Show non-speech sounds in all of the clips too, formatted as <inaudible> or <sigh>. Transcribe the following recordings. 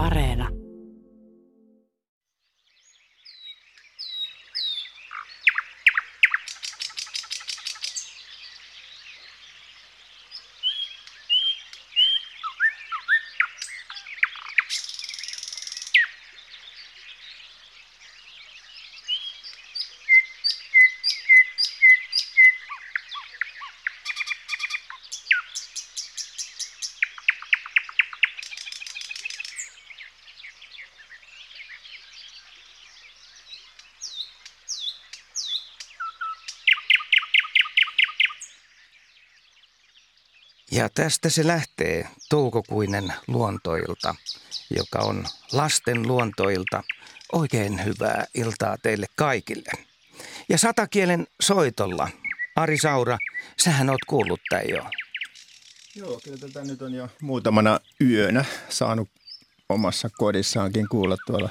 Areena. Ja tästä se lähtee toukokuinen luontoilta, joka on lasten luontoilta. Oikein hyvää iltaa teille kaikille. Ja satakielen soitolla, Ari Saura, sähän oot kuullut tämän jo. Joo, kyllä tätä nyt on jo muutamana yönä saanut omassa kodissaankin kuulla tuolla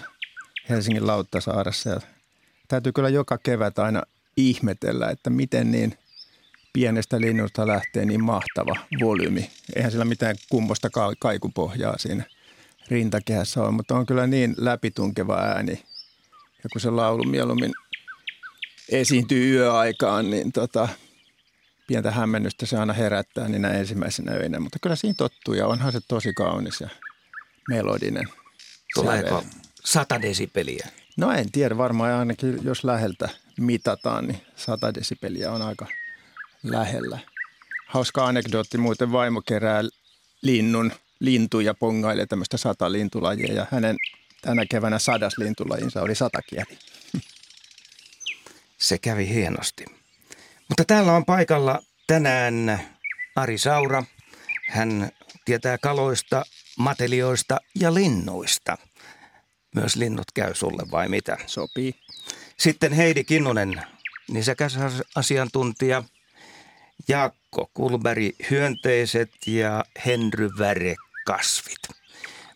Helsingin Lauttasaaressa. Ja täytyy kyllä joka kevät aina ihmetellä, että miten niin – pienestä linnusta lähtee niin mahtava volyymi. Eihän sillä mitään kummosta kaikupohjaa siinä rintakehässä ole, mutta on kyllä niin läpitunkeva ääni. Ja kun se laulu mieluummin esiintyy yöaikaan, niin tota, pientä hämmennystä se aina herättää niin ensimmäisenä öinä. Mutta kyllä siinä tottuu ja onhan se tosi kaunis ja melodinen. Tuleeko sata desibeliä? No en tiedä, varmaan ainakin jos läheltä mitataan, niin sata desibeliä on aika – lähellä. Hauska anekdootti muuten vaimo kerää linnun, lintuja pongailee tämmöistä sata lintulajia ja hänen tänä keväänä sadas lintulajinsa oli satakieli. Se kävi hienosti. Mutta täällä on paikalla tänään Ari Saura. Hän tietää kaloista, matelioista ja linnuista. Myös linnut käy sulle vai mitä? Sopii. Sitten Heidi Kinnunen, nisäkäs asiantuntija – Jaakko Kulberi hyönteiset ja Henry Väre kasvit.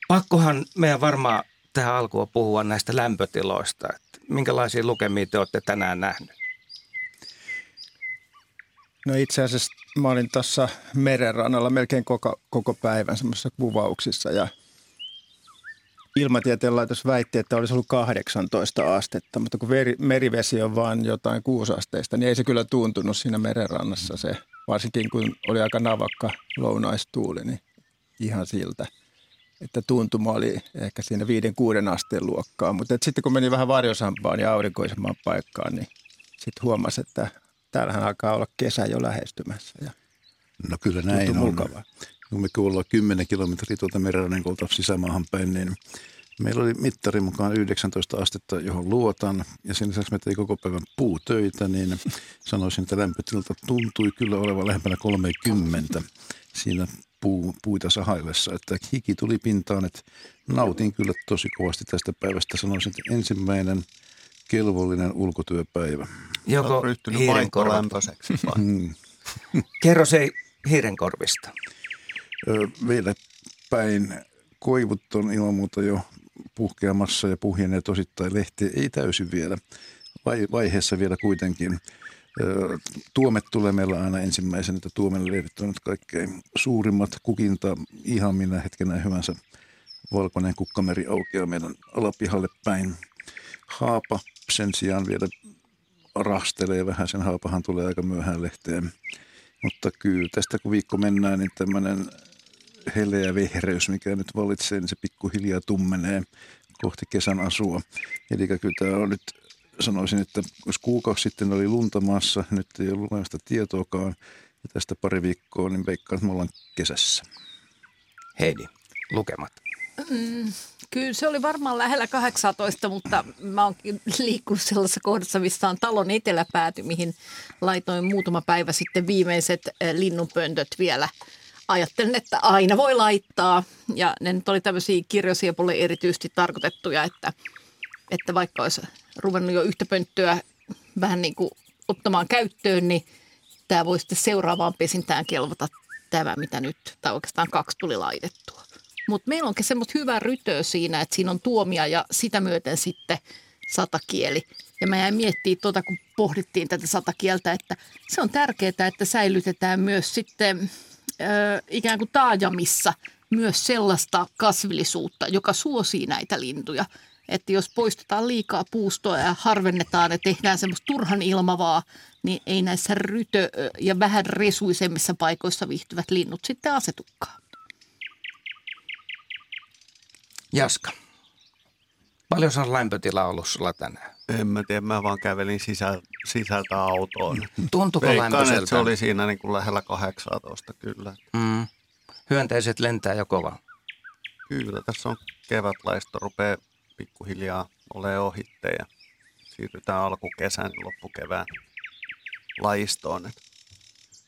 Pakkohan meidän varmaan tähän alkuun puhua näistä lämpötiloista. Että minkälaisia lukemia te olette tänään nähneet? No itse asiassa mä olin tuossa merenrannalla melkein koko, koko päivän semmoisissa kuvauksissa ja – Ilmatieteen laitos väitti, että olisi ollut 18 astetta, mutta kun veri, merivesi on vain jotain kuusasteista, niin ei se kyllä tuntunut siinä merenrannassa se, varsinkin kun oli aika navakka lounaistuuli, niin ihan siltä, että tuntuma oli ehkä siinä viiden kuuden asteen luokkaa. Mutta sitten kun meni vähän varjosampaan ja aurinkoisemmaan paikkaan, niin sitten huomasi, että täällähän alkaa olla kesä jo lähestymässä. Ja no kyllä näin on. Mukavaa kun me kuullaan 10 kilometriä tuolta merenrannikolta sisämaahan päin, niin meillä oli mittari mukaan 19 astetta, johon luotan. Ja sen lisäksi me tein koko päivän puutöitä, niin sanoisin, että lämpötilta tuntui kyllä olevan lähempänä 30 siinä puu, puita sahaillessa. Että hiki tuli pintaan, että nautin kyllä tosi kovasti tästä päivästä. Sanoisin, että ensimmäinen kelvollinen ulkotyöpäivä. Joko hiirenkorviseksi mm. Kerro se hiirenkorvista vielä päin koivut on ilman muuta jo puhkeamassa ja puhjeneet osittain lehtiä. Ei täysin vielä. Vaiheessa vielä kuitenkin. Tuomet tulee meillä aina ensimmäisenä, että tuomen lehdet on nyt kaikkein suurimmat. Kukinta ihan minä hetkenä hyvänsä valkoinen kukkameri aukeaa meidän alapihalle päin. Haapa sen sijaan vielä rastelee vähän. Sen haapahan tulee aika myöhään lehteen. Mutta kyllä tästä kun viikko mennään, niin tämmöinen heleä vehreys, mikä nyt valitsee, niin se pikkuhiljaa tummenee kohti kesän asua. Eli kyllä tämä on nyt, sanoisin, että jos kuukausi sitten oli lunta maassa, nyt ei ollut sitä tietoakaan, ja tästä pari viikkoa, niin veikkaan, että me ollaan kesässä. Heidi, lukemat. Mm, kyllä se oli varmaan lähellä 18, mutta mä oon liikkunut sellaisessa kohdassa, missä on talon eteläpääty, mihin laitoin muutama päivä sitten viimeiset eh, linnunpöntöt vielä – ajattelin, että aina voi laittaa. Ja ne nyt oli tämmöisiä kirjosiepulle erityisesti tarkoitettuja, että, että vaikka olisi ruvennut jo yhtä pönttöä vähän niin kuin ottamaan käyttöön, niin tämä voi sitten seuraavaan pesintään kelvata tämä, mitä nyt, tai oikeastaan kaksi tuli laitettua. Mutta meillä onkin semmoista hyvää rytöä siinä, että siinä on tuomia ja sitä myöten sitten satakieli. Ja mä jäin miettimään tuota, kun pohdittiin tätä satakieltä, että se on tärkeää, että säilytetään myös sitten ikään kuin taajamissa myös sellaista kasvillisuutta, joka suosii näitä lintuja. Että jos poistetaan liikaa puustoa ja harvennetaan ja tehdään semmoista turhan ilmavaa, niin ei näissä rytö- ja vähän resuisemmissa paikoissa viihtyvät linnut sitten asetukaan. Jaska, paljon on lämpötila ollut sulla tänään? En mä tiedä, mä vaan kävelin sisä, sisältä autoon. Tuntuuko Veikkaan, lämpöiseltä? että se oli siinä niin kuin lähellä 18 kyllä. Mm. Hyönteiset lentää jo kova. Kyllä, tässä on kevätlaisto, rupeaa pikkuhiljaa ole ohitte ja siirrytään alkukesän ja loppukevään lajistoon. Et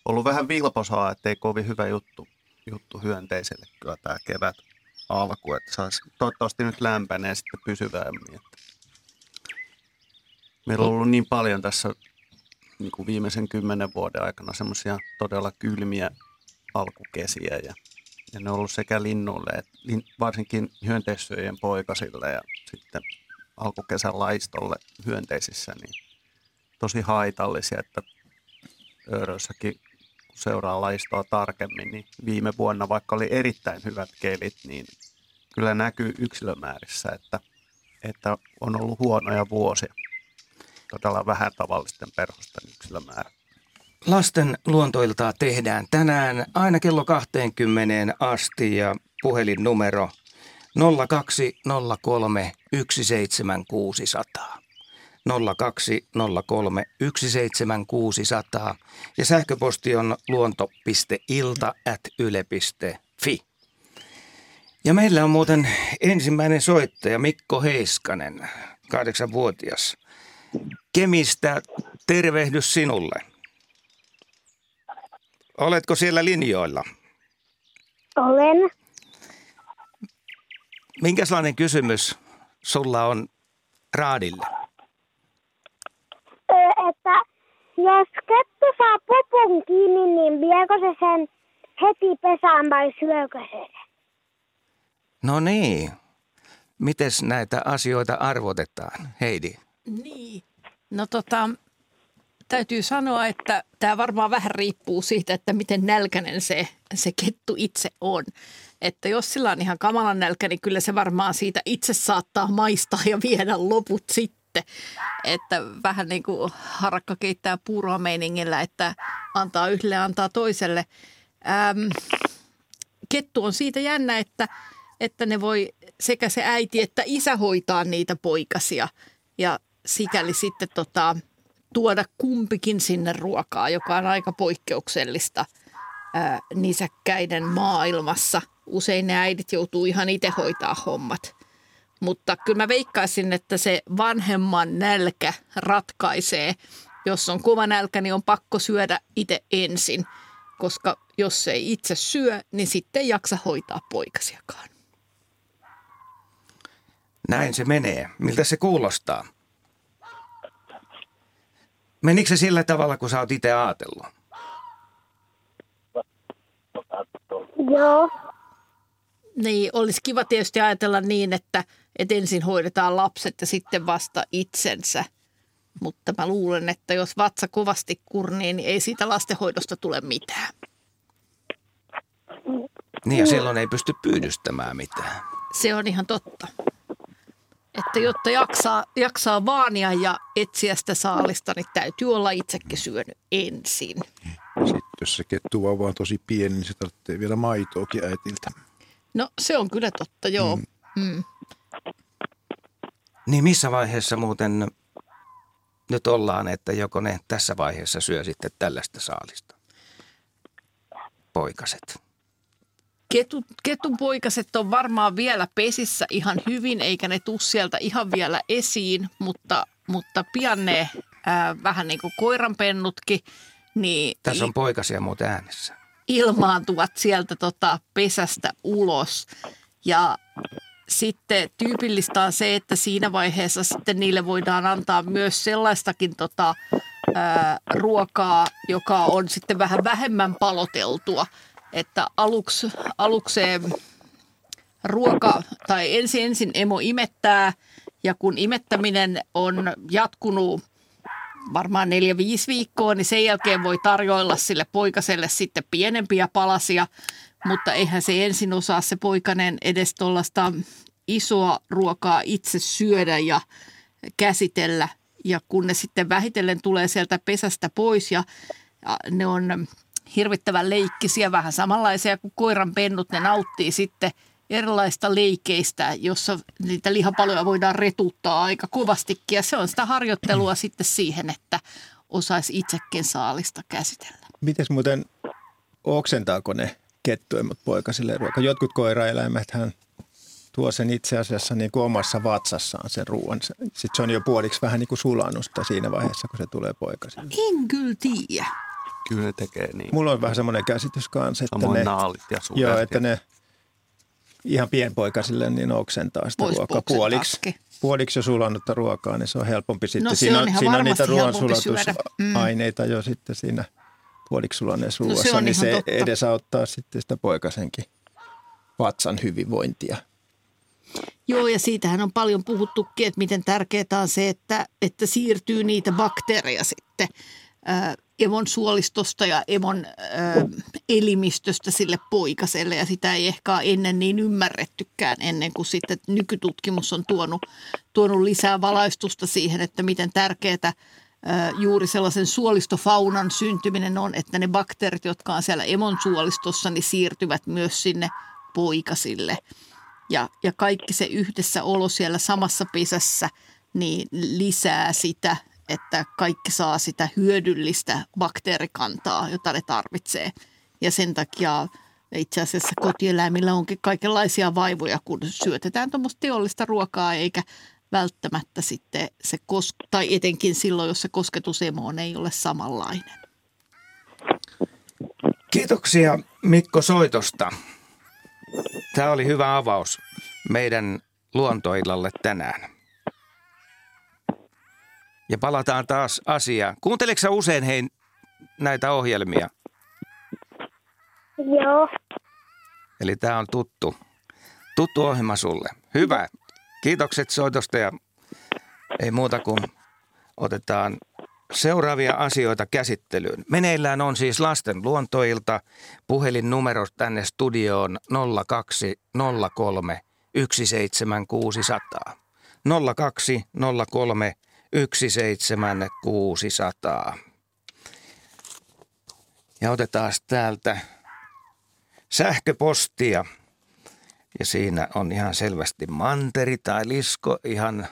ollut vähän vilposaa, ettei kovin hyvä juttu, juttu hyönteiselle kyllä tämä kevät alku, että saisi, toivottavasti nyt lämpenee sitten pysyvämmin. Että meillä on ollut niin paljon tässä niin kuin viimeisen kymmenen vuoden aikana semmoisia todella kylmiä alkukesiä ja, ja ne on ollut sekä linnuille, että varsinkin hyönteissyöjien poikasille ja sitten alkukesän laistolle hyönteisissä niin tosi haitallisia, että Öörössäkin kun seuraa laistoa tarkemmin, niin viime vuonna, vaikka oli erittäin hyvät kelit, niin kyllä näkyy yksilömäärissä, että, että on ollut huonoja vuosia. Todella vähän tavallisten perhosten yksilömäärä. Lasten luontoiltaa tehdään tänään aina kello 20 asti ja puhelinnumero 0203 17600. 0203 17600 ja sähköposti on luonto.ilta.yle.fi. Ja meillä on muuten ensimmäinen soittaja Mikko Heiskanen, kahdeksanvuotias. Kemistä tervehdys sinulle. Oletko siellä linjoilla? Olen. Minkälainen kysymys sulla on raadille? Ö, että jos kettu saa popon kiinni, niin viekö se sen heti pesään vai syökö se? No niin. Mites näitä asioita arvotetaan, Heidi? Niin. No tota, täytyy sanoa, että tämä varmaan vähän riippuu siitä, että miten nälkäinen se, se kettu itse on. Että jos sillä on ihan kamalan nälkä, niin kyllä se varmaan siitä itse saattaa maistaa ja viedä loput sitten. Että vähän niin kuin harakka keittää puuroa meiningillä, että antaa yhdelle antaa toiselle. Ähm, kettu on siitä jännä, että, että ne voi sekä se äiti että isä hoitaa niitä poikasia. Ja sikäli sitten tota, tuoda kumpikin sinne ruokaa, joka on aika poikkeuksellista ää, nisäkkäiden maailmassa. Usein ne äidit joutuu ihan itse hoitaa hommat. Mutta kyllä mä veikkaisin, että se vanhemman nälkä ratkaisee. Jos on kova nälkä, niin on pakko syödä itse ensin, koska jos ei itse syö, niin sitten ei jaksa hoitaa poikasiakaan. Näin se menee. Miltä se kuulostaa? Menikö se sillä tavalla, kun sä oot itse ajatellut? Joo. Niin, olisi kiva tietysti ajatella niin, että, että ensin hoidetaan lapset ja sitten vasta itsensä. Mutta mä luulen, että jos vatsa kovasti kurnii, niin ei siitä lastenhoidosta tule mitään. Niin ja silloin ei pysty pyydystämään mitään. Se on ihan totta. Että jotta jaksaa, jaksaa vaania ja etsiä sitä saalista, niin täytyy olla itsekin syönyt ensin. Sitten jos se kettuvauva on tosi pieni, niin se tarvitsee vielä maitoakin äitiltä. No se on kyllä totta, joo. Mm. Niin missä vaiheessa muuten nyt ollaan, että joko ne tässä vaiheessa syö sitten tällaista saalista? Poikaset. Ketun, ketun poikaset on varmaan vielä pesissä ihan hyvin, eikä ne tuu sieltä ihan vielä esiin, mutta, mutta pian ne ää, vähän niin kuin koiranpennutkin, niin Tässä on poikasia muuten äänessä. ilmaantuvat sieltä tota pesästä ulos. Ja sitten tyypillistä on se, että siinä vaiheessa sitten niille voidaan antaa myös sellaistakin tota, ää, ruokaa, joka on sitten vähän vähemmän paloteltua. Että aluksi, alukseen ruoka, tai ensin ensin emo imettää, ja kun imettäminen on jatkunut varmaan neljä, viisi viikkoa, niin sen jälkeen voi tarjoilla sille poikaselle sitten pienempiä palasia. mutta eihän se ensin osaa se poikanen edes tuollaista isoa ruokaa itse syödä ja käsitellä. Ja kun ne sitten vähitellen tulee sieltä pesästä pois ja ne on hirvittävän leikkisiä, vähän samanlaisia kuin koiran pennut, ne nauttii sitten erilaista leikeistä, jossa niitä lihapaloja voidaan retuttaa aika kovastikin. Ja se on sitä harjoittelua <clears throat> sitten siihen, että osaisi itsekin saalista käsitellä. Miten muuten oksentaako ne kettuimmat poikasille ruoka? Jotkut koiraeläimethän tuo sen itse asiassa niin kuin omassa vatsassaan sen ruoan. Sitten se on jo puoliksi vähän niin kuin sulanusta siinä vaiheessa, kun se tulee poikasille. En kyllä tiedä. Kyllä ne tekee niin. Mulla on vähän semmoinen käsitys kanssa, että Samoin ne, naalit ja sudet. joo, että ne ihan pienpoikasille niin oksentaa sitä Vois ruokaa. Puoliksi, oksentaakin. puoliksi jo sulannutta ruokaa, niin se on helpompi sitten. No se siinä on ihan siinä on niitä ruoansulatusaineita jo sitten siinä puoliksi sulanneessa No se ruoassa, on niin se totta. edesauttaa sitten sitä poikasenkin vatsan hyvinvointia. Joo, ja siitähän on paljon puhuttukin, että miten tärkeää on se, että, että siirtyy niitä bakteereja sitten ää, emon suolistosta ja emon ää, elimistöstä sille poikaselle. Ja sitä ei ehkä ennen niin ymmärrettykään ennen kuin sitten nykytutkimus on tuonut, tuonut lisää valaistusta siihen, että miten tärkeää ää, juuri sellaisen suolistofaunan syntyminen on, että ne bakteerit, jotka on siellä emon suolistossa, niin siirtyvät myös sinne poikasille – ja, ja kaikki se yhdessä olo siellä samassa pesässä niin lisää sitä, että kaikki saa sitä hyödyllistä bakteerikantaa, jota ne tarvitsee. Ja sen takia itse asiassa kotieläimillä onkin kaikenlaisia vaivoja, kun syötetään tuommoista teollista ruokaa, eikä välttämättä sitten se, kos- tai etenkin silloin, jos se kosketus emoon ei ole samanlainen. Kiitoksia Mikko soitosta. Tämä oli hyvä avaus meidän luontoillalle tänään. Ja palataan taas asiaan. Kuunteleeko sä usein hei näitä ohjelmia? Joo. Eli tämä on tuttu, tuttu ohjelma sulle. Hyvä. Kiitokset soitosta ja ei muuta kuin otetaan seuraavia asioita käsittelyyn. Meneillään on siis lasten luontoilta. Puhelinnumero tänne studioon 0203 17600. 0203 17600. Ja otetaan täältä sähköpostia. Ja siinä on ihan selvästi manteri tai lisko ihan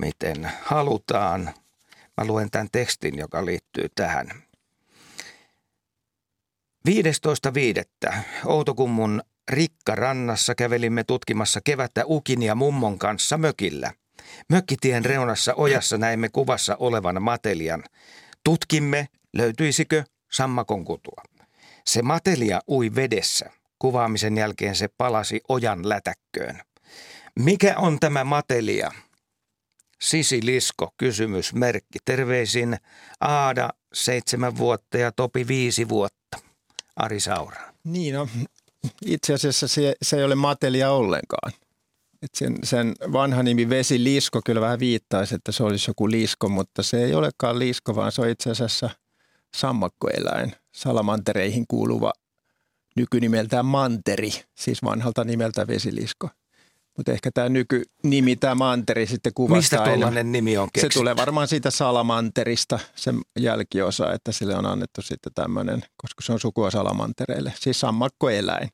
miten halutaan. Mä luen tämän tekstin, joka liittyy tähän. 15.5. Outokummun Rikkarannassa kävelimme tutkimassa kevättä Ukin ja mummon kanssa mökillä. Mökkitien reunassa ojassa näimme kuvassa olevan matelian. Tutkimme, löytyisikö sammakon kutua. Se matelia ui vedessä. Kuvaamisen jälkeen se palasi ojan lätäkköön. Mikä on tämä matelia? Sisi Lisko, kysymysmerkki. Terveisin Aada, seitsemän vuotta ja Topi viisi vuotta. Ari Saura. Niin, no, itse asiassa se, se ei ole matelia ollenkaan. Et sen, sen vanha nimi vesilisko kyllä vähän viittaisi, että se olisi joku lisko, mutta se ei olekaan lisko, vaan se on itse asiassa sammakkoeläin, salamantereihin kuuluva nykynimeltään manteri, siis vanhalta nimeltä vesilisko. Mutta ehkä tämä nykynimi, tämä manteri sitten kuvastaa Mistä tuollainen nimi on Se keksitty? tulee varmaan siitä salamanterista, sen jälkiosa, että sille on annettu sitten tämmöinen, koska se on sukua salamantereille, siis sammakkoeläin.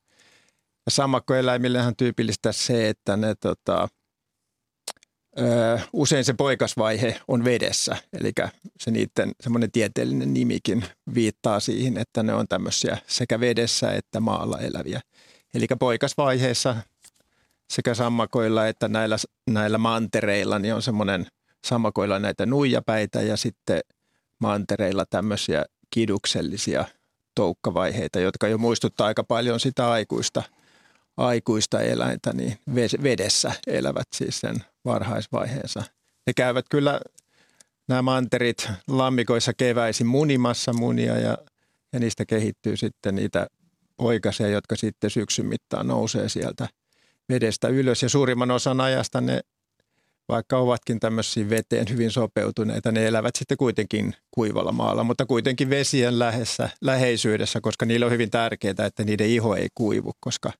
Ja sammakkoeläimillehän tyypillistä se, että ne tota, ö, usein se poikasvaihe on vedessä, eli se niiden semmoinen tieteellinen nimikin viittaa siihen, että ne on tämmöisiä sekä vedessä että maalla eläviä. Eli poikasvaiheessa sekä sammakoilla että näillä, näillä mantereilla niin on semmoinen sammakoilla näitä nuijapäitä ja sitten mantereilla tämmöisiä kiduksellisia toukkavaiheita, jotka jo muistuttaa aika paljon sitä aikuista, aikuista eläintä, niin vedessä elävät siis sen varhaisvaiheensa. Ne käyvät kyllä nämä manterit lammikoissa keväisin munimassa munia ja, ja niistä kehittyy sitten niitä poikasia, jotka sitten syksyn mittaan nousee sieltä vedestä ylös ja suurimman osan ajasta ne vaikka ovatkin tämmöisiä veteen hyvin sopeutuneita, ne elävät sitten kuitenkin kuivalla maalla, mutta kuitenkin vesien lähessä, läheisyydessä, koska niillä on hyvin tärkeää, että niiden iho ei kuivu, koska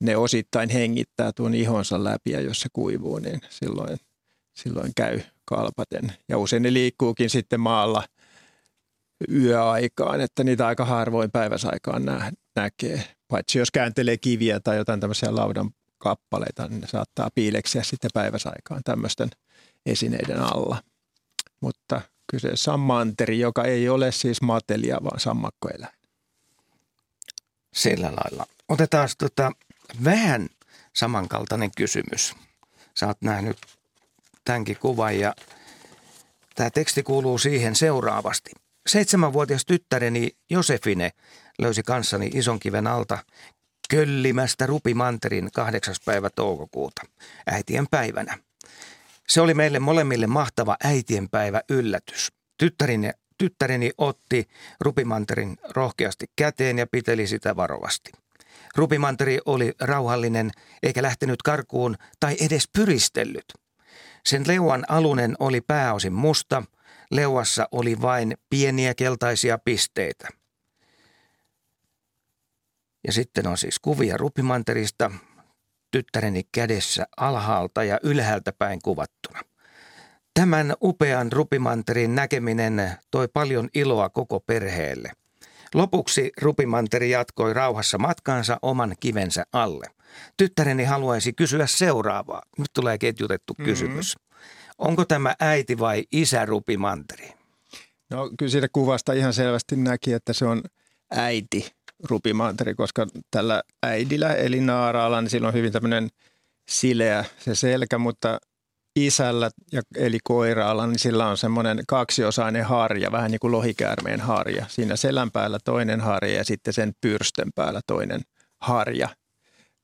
ne osittain hengittää tuon ihonsa läpi ja jos se kuivuu, niin silloin, silloin käy kalpaten. Ja usein ne liikkuukin sitten maalla yöaikaan, että niitä aika harvoin päiväsaikaan nä- näkee. Paitsi jos kääntelee kiviä tai jotain tämmöisiä laudan kappaleita, niin ne saattaa piileksiä sitten päiväsaikaan tämmöisten esineiden alla. Mutta kyseessä on manteri, joka ei ole siis matelia, vaan sammakkoeläin. Sillä lailla. Otetaan tota, vähän samankaltainen kysymys. Sä oot nähnyt tämänkin kuvan ja tämä teksti kuuluu siihen seuraavasti. Seitsemänvuotias tyttäreni Josefine löysi kanssani ison kiven alta köllimästä rupimanterin kahdeksas päivä toukokuuta, äitien päivänä. Se oli meille molemmille mahtava äitien päivä yllätys. Tyttäreni, tyttäreni otti rupimanterin rohkeasti käteen ja piteli sitä varovasti. Rupimanteri oli rauhallinen eikä lähtenyt karkuun tai edes pyristellyt. Sen leuan alunen oli pääosin musta, leuassa oli vain pieniä keltaisia pisteitä. Ja sitten on siis kuvia rupimanterista tyttäreni kädessä alhaalta ja ylhäältä päin kuvattuna. Tämän upean rupimanterin näkeminen toi paljon iloa koko perheelle. Lopuksi rupimanteri jatkoi rauhassa matkaansa oman kivensä alle. Tyttäreni haluaisi kysyä seuraavaa. Nyt tulee ketjutettu mm-hmm. kysymys. Onko tämä äiti vai isä rupimanteri? No kyllä siitä kuvasta ihan selvästi näki, että se on äiti rupimanteri, koska tällä äidillä eli naaraalla, niin sillä on hyvin tämmöinen sileä se selkä, mutta isällä eli koiraalla, niin sillä on semmoinen kaksiosainen harja, vähän niin kuin lohikäärmeen harja. Siinä selän päällä toinen harja ja sitten sen pyrsten päällä toinen harja,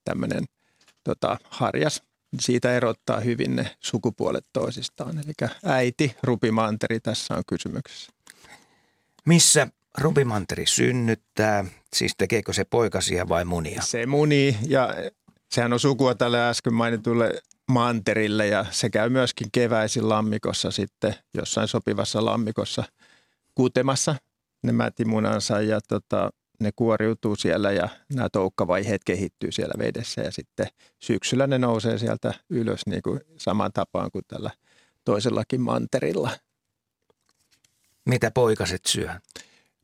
tämmöinen tota, harjas. Siitä erottaa hyvin ne sukupuolet toisistaan. Eli äiti, rupimanteri tässä on kysymyksessä. Missä rupimanteri synnyttää? Siis tekeekö se poikasia vai munia? Se muni ja sehän on sukua tälle äsken mainitulle manterille ja se käy myöskin keväisin lammikossa sitten jossain sopivassa lammikossa kutemassa ne mätimunansa ja tota, ne kuoriutuu siellä ja nämä toukkavaiheet kehittyy siellä vedessä ja sitten syksyllä ne nousee sieltä ylös niin kuin saman tapaan kuin tällä toisellakin manterilla. Mitä poikaset syö?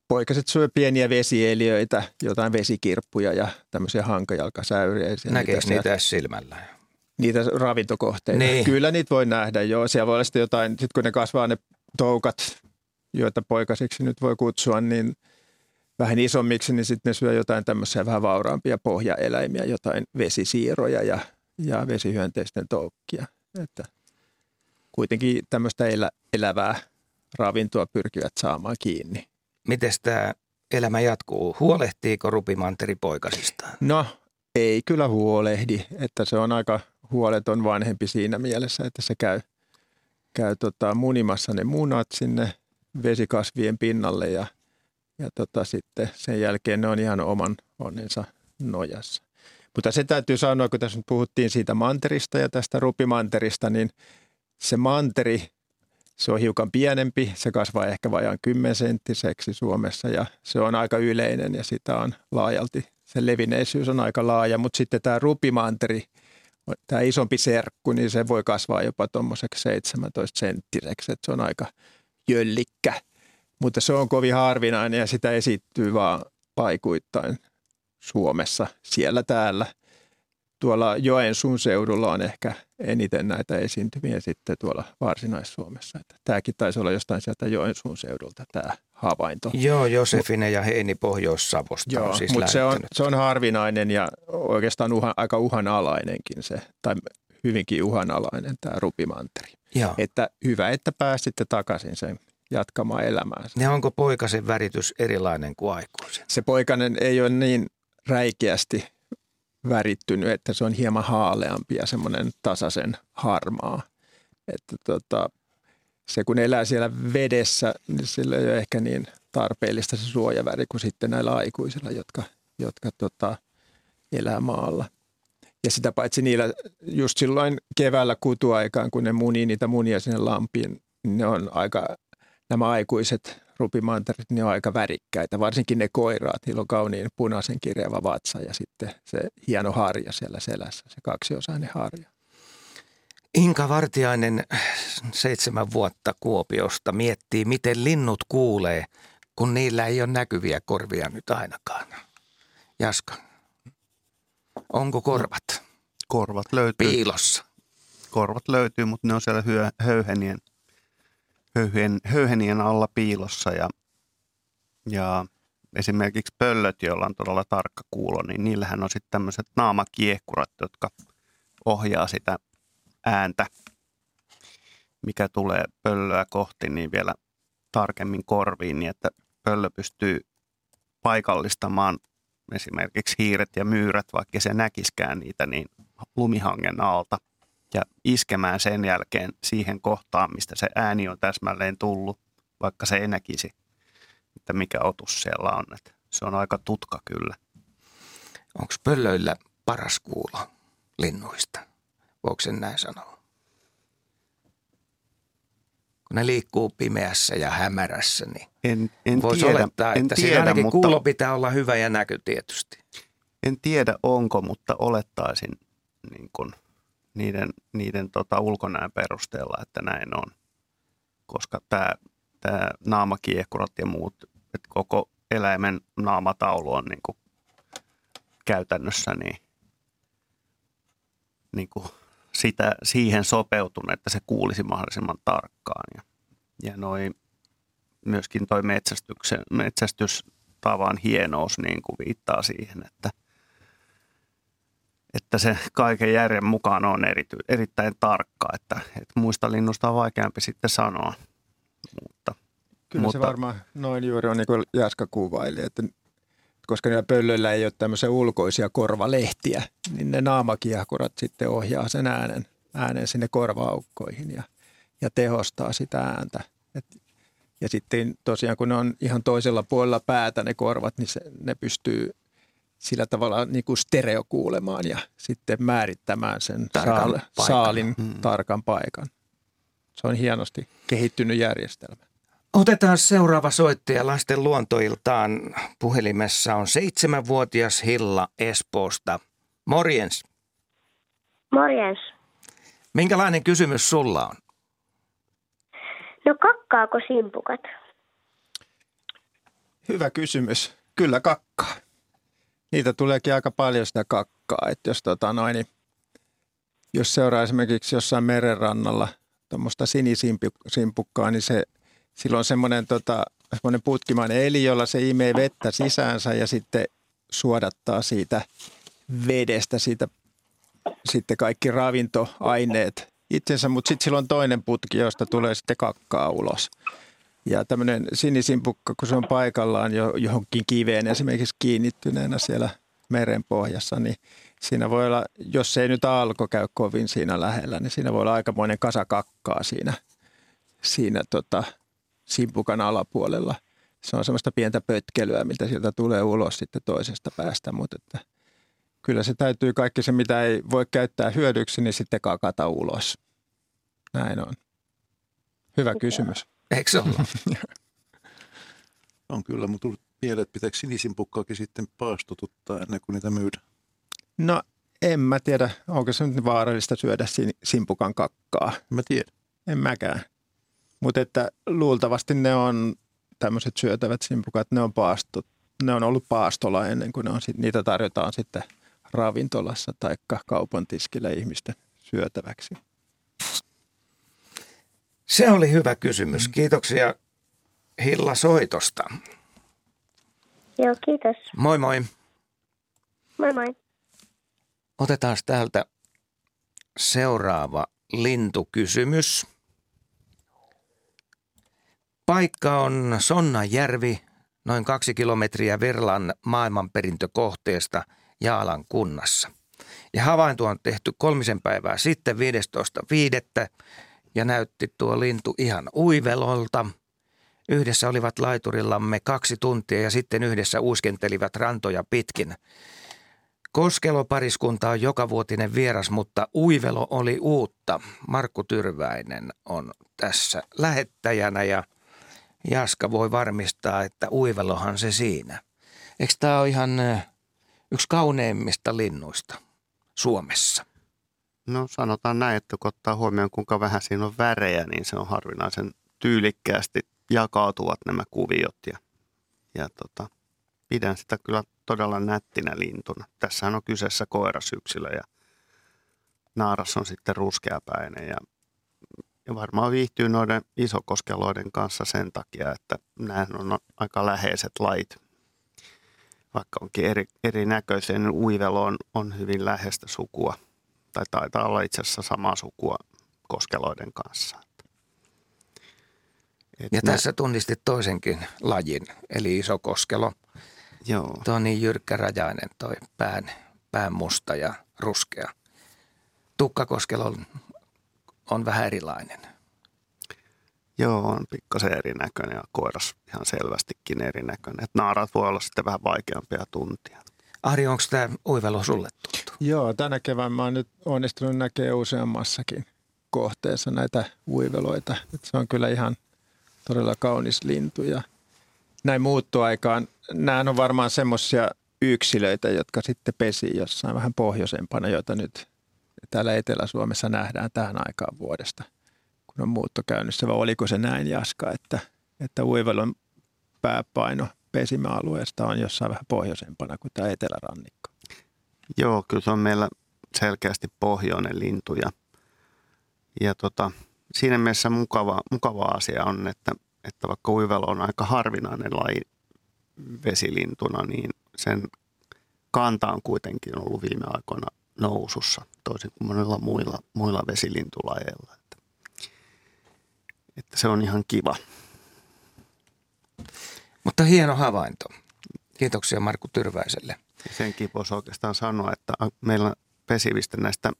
Poikaset syö pieniä vesieliöitä, jotain vesikirppuja ja tämmöisiä hankajalkasäyriä. Näkeekö niitä silmällä? Niitä ravintokohteita. Niin. Kyllä niitä voi nähdä, joo. Siellä voi olla sitten jotain, sitten kun ne kasvaa ne toukat, joita poikasiksi nyt voi kutsua, niin vähän isommiksi, niin sitten ne syö jotain tämmöisiä vähän vauraampia pohjaeläimiä, jotain vesisiiroja ja, ja vesihyönteisten toukkia. Että kuitenkin tämmöistä elä, elävää ravintoa pyrkivät saamaan kiinni. Miten tämä elämä jatkuu? Huolehtiiko rupimanteri poikasistaan? No, ei kyllä huolehdi, että se on aika huoleton vanhempi siinä mielessä, että se käy, käy tota munimassa ne munat sinne vesikasvien pinnalle ja, ja tota sitten sen jälkeen ne on ihan oman onnensa nojassa. Mutta se täytyy sanoa, kun tässä nyt puhuttiin siitä manterista ja tästä rupimanterista, niin se manteri se on hiukan pienempi, se kasvaa ehkä vajaan 10 senttiseksi Suomessa ja se on aika yleinen ja sitä on laajalti, sen levinneisyys on aika laaja, mutta sitten tämä rupimanteri, tämä isompi serkku, niin se voi kasvaa jopa tuommoiseksi 17 senttiseksi, että se on aika jöllikkä, mutta se on kovin harvinainen ja sitä esittyy vaan paikuittain Suomessa, siellä täällä – tuolla Joensuun seudulla on ehkä eniten näitä esiintymiä sitten tuolla Varsinais-Suomessa. Että tämäkin taisi olla jostain sieltä Joensuun seudulta tämä havainto. Joo, Josefine ja Heini Pohjois-Savosta Joo, on siis mutta se on, se on harvinainen ja oikeastaan uhan, aika uhanalainenkin se, tai hyvinkin uhanalainen tämä rupimanteri. Joo. Että hyvä, että pääsitte takaisin sen jatkamaan elämäänsä. Ja onko poikasen väritys erilainen kuin aikuisen? Se poikainen ei ole niin räikeästi värittynyt, että se on hieman haaleampi ja semmoinen tasaisen harmaa. Että tota, se kun elää siellä vedessä, niin sillä ei ole ehkä niin tarpeellista se suojaväri kuin sitten näillä aikuisilla, jotka, jotka tota, elää maalla. Ja sitä paitsi niillä just silloin keväällä kutuaikaan, kun ne munii niitä munia sinne lampiin, niin ne on aika, nämä aikuiset rupimantarit, ne on aika värikkäitä. Varsinkin ne koiraat, niillä on kauniin punaisen kirjava vatsa ja sitten se hieno harja siellä selässä, se kaksiosainen harja. Inka Vartiainen seitsemän vuotta Kuopiosta miettii, miten linnut kuulee, kun niillä ei ole näkyviä korvia nyt ainakaan. Jaska, onko korvat Korvat löytyy, piilossa? korvat löytyy, mutta ne on siellä hyö, höyhenien, höyhen, höyhenien alla piilossa ja, ja esimerkiksi pöllöt, joilla on todella tarkka kuulo, niin niillähän on sitten tämmöiset naamakiehkurat, jotka ohjaa sitä ääntä, mikä tulee pöllöä kohti, niin vielä tarkemmin korviin, niin että pöllö pystyy paikallistamaan esimerkiksi hiiret ja myyrät, vaikka se näkiskään niitä, niin lumihangen alta ja iskemään sen jälkeen siihen kohtaan, mistä se ääni on täsmälleen tullut, vaikka se ei näkisi, että mikä otus siellä on. Että se on aika tutka kyllä. Onko pöllöillä paras kuulo linnuista? Voiko sen näin sanoa? Kun ne liikkuu pimeässä ja hämärässä, niin En, en voisi tiedä, olettaa, en että tiedä, siinä ainakin mutta, kuulo pitää olla hyvä ja näkö tietysti. En tiedä onko, mutta olettaisin niin kuin niiden, niiden tota ulkonäön perusteella, että näin on. Koska tämä, tämä naamakiehkurat ja muut, että koko eläimen naamataulu on niin kuin käytännössä niin, niin kuin sitä, siihen sopeutunut, että se kuulisi mahdollisimman tarkkaan. Ja, ja noi, myöskin toi metsästyksen, metsästystavan hienous niin kuin viittaa siihen, että, että se kaiken järjen mukaan on erity, erittäin tarkka, että, että muista linnusta on vaikeampi sitten sanoa. Mutta, Kyllä Mutta- se varmaan noin juuri on niin kuin Jaska kuvaili, että koska niillä pöllöillä ei ole tämmöisiä ulkoisia korvalehtiä, niin ne naamakiehkurat sitten ohjaa sen äänen, äänen sinne korvaaukkoihin ja, ja tehostaa sitä ääntä. Et, ja sitten tosiaan kun ne on ihan toisella puolella päätä ne korvat, niin se, ne pystyy sillä tavalla niin kuin stereokuulemaan ja sitten määrittämään sen Tarkan saal, paikan. saalin Mm. tarkan paikan. Se on hienosti kehittynyt järjestelmä. Otetaan seuraava soittaja lasten luontoiltaan. Puhelimessa on seitsemänvuotias Hilla Espoosta. Morjens. Morjens. Minkälainen kysymys sulla on? No kakkaako simpukat? Hyvä kysymys. Kyllä kakkaa. Niitä tuleekin aika paljon sitä kakkaa. Että jos, tota noin, niin jos seuraa esimerkiksi jossain merenrannalla tuommoista sinisimpukkaa, niin se, sillä on semmoinen, tota, semmoinen putkimainen eli, jolla se imee vettä sisäänsä ja sitten suodattaa siitä vedestä siitä, sitten kaikki ravintoaineet itsensä, mutta sitten sillä on toinen putki, josta tulee sitten kakkaa ulos. Ja tämmöinen sinisimpukka, kun se on paikallaan jo, johonkin kiveen esimerkiksi kiinnittyneenä siellä meren pohjassa, niin siinä voi olla, jos ei nyt alko käy kovin siinä lähellä, niin siinä voi olla aikamoinen kasa kakkaa siinä, siinä tota, simpukan alapuolella. Se on semmoista pientä pötkelyä, mitä sieltä tulee ulos sitten toisesta päästä, mutta että kyllä se täytyy kaikki se, mitä ei voi käyttää hyödyksi, niin sitten kakata ulos. Näin on. Hyvä kysymys. Eikö se olla? <laughs> On kyllä, mutta tullut mieleen, että pitääkö sinisimpukkaakin sitten paastotuttaa ennen kuin niitä myydään. No en mä tiedä, onko se nyt vaarallista syödä sin- simpukan kakkaa. Mä tiedän. En mäkään. Mutta että luultavasti ne on tämmöiset syötävät simpukat, ne on, paasto, ne on ollut paastolla ennen kuin ne on, sit- niitä tarjotaan sitten ravintolassa tai kaupan tiskillä ihmisten syötäväksi. Se oli hyvä kysymys. Kiitoksia Hilla soitosta. Joo, kiitos. Moi moi. Moi moi. Otetaan täältä seuraava lintukysymys. Paikka on Sonnanjärvi, noin kaksi kilometriä Verlan maailmanperintökohteesta Jaalan kunnassa. Ja havainto on tehty kolmisen päivää sitten 15.5. ja näytti tuo lintu ihan uivelolta. Yhdessä olivat laiturillamme kaksi tuntia ja sitten yhdessä uiskentelivat rantoja pitkin. Koskelopariskunta on jokavuotinen vieras, mutta uivelo oli uutta. Markku Tyrväinen on tässä lähettäjänä ja Jaska voi varmistaa, että uivelohan se siinä. Eikö tämä ole ihan yksi kauneimmista linnuista Suomessa? No sanotaan näin, että kun ottaa huomioon kuinka vähän siinä on värejä, niin se on harvinaisen tyylikkäästi jakautuvat nämä kuviot ja, ja tota, pidän sitä kyllä todella nättinä lintuna. Tässähän on kyseessä koirasyksilö ja naaras on sitten ruskeapäinen ja, ja varmaan viihtyy noiden isokoskeloiden kanssa sen takia, että nämä on aika läheiset lait. Vaikka onkin eri, erinäköisiä, niin uivelo on, on hyvin läheistä sukua – tai taitaa olla itse asiassa samaa sukua koskeloiden kanssa. Et ja ne... tässä tunnistit toisenkin lajin, eli iso koskelo. Joo. Tuo on niin jyrkkärajainen toi pään, pään musta ja ruskea. Tukkakoskelo on, on vähän erilainen. Joo, on pikkasen erinäköinen ja koiras ihan selvästikin erinäköinen. Et naarat voi olla sitten vähän vaikeampia tuntia. Ari, onko tämä uivelo sulle tuttu? Joo, tänä kevään mä oon nyt onnistunut näkemään useammassakin kohteessa näitä uiveloita. Et se on kyllä ihan todella kaunis lintu ja näin muuttoaikaan. Nämä on varmaan semmoisia yksilöitä, jotka sitten pesi jossain vähän pohjoisempana, joita nyt täällä Etelä-Suomessa nähdään tähän aikaan vuodesta, kun on muutto käynnissä. Vai oliko se näin, Jaska, että, että uivelon pääpaino pesimäalueesta on jossain vähän pohjoisempana kuin tämä etelärannikko. Joo, kyllä se on meillä selkeästi pohjoinen lintu ja, ja tota, siinä mielessä mukava, mukava asia on, että, että vaikka uivelo on aika harvinainen laji vesilintuna, niin sen kanta on kuitenkin ollut viime aikoina nousussa, toisin kuin monilla muilla, muilla vesilintulajeilla. Että, että se on ihan kiva. Mutta hieno havainto. Kiitoksia Markku Tyrväiselle. Senkin voisi oikeastaan sanoa, että meillä pesivistä näistä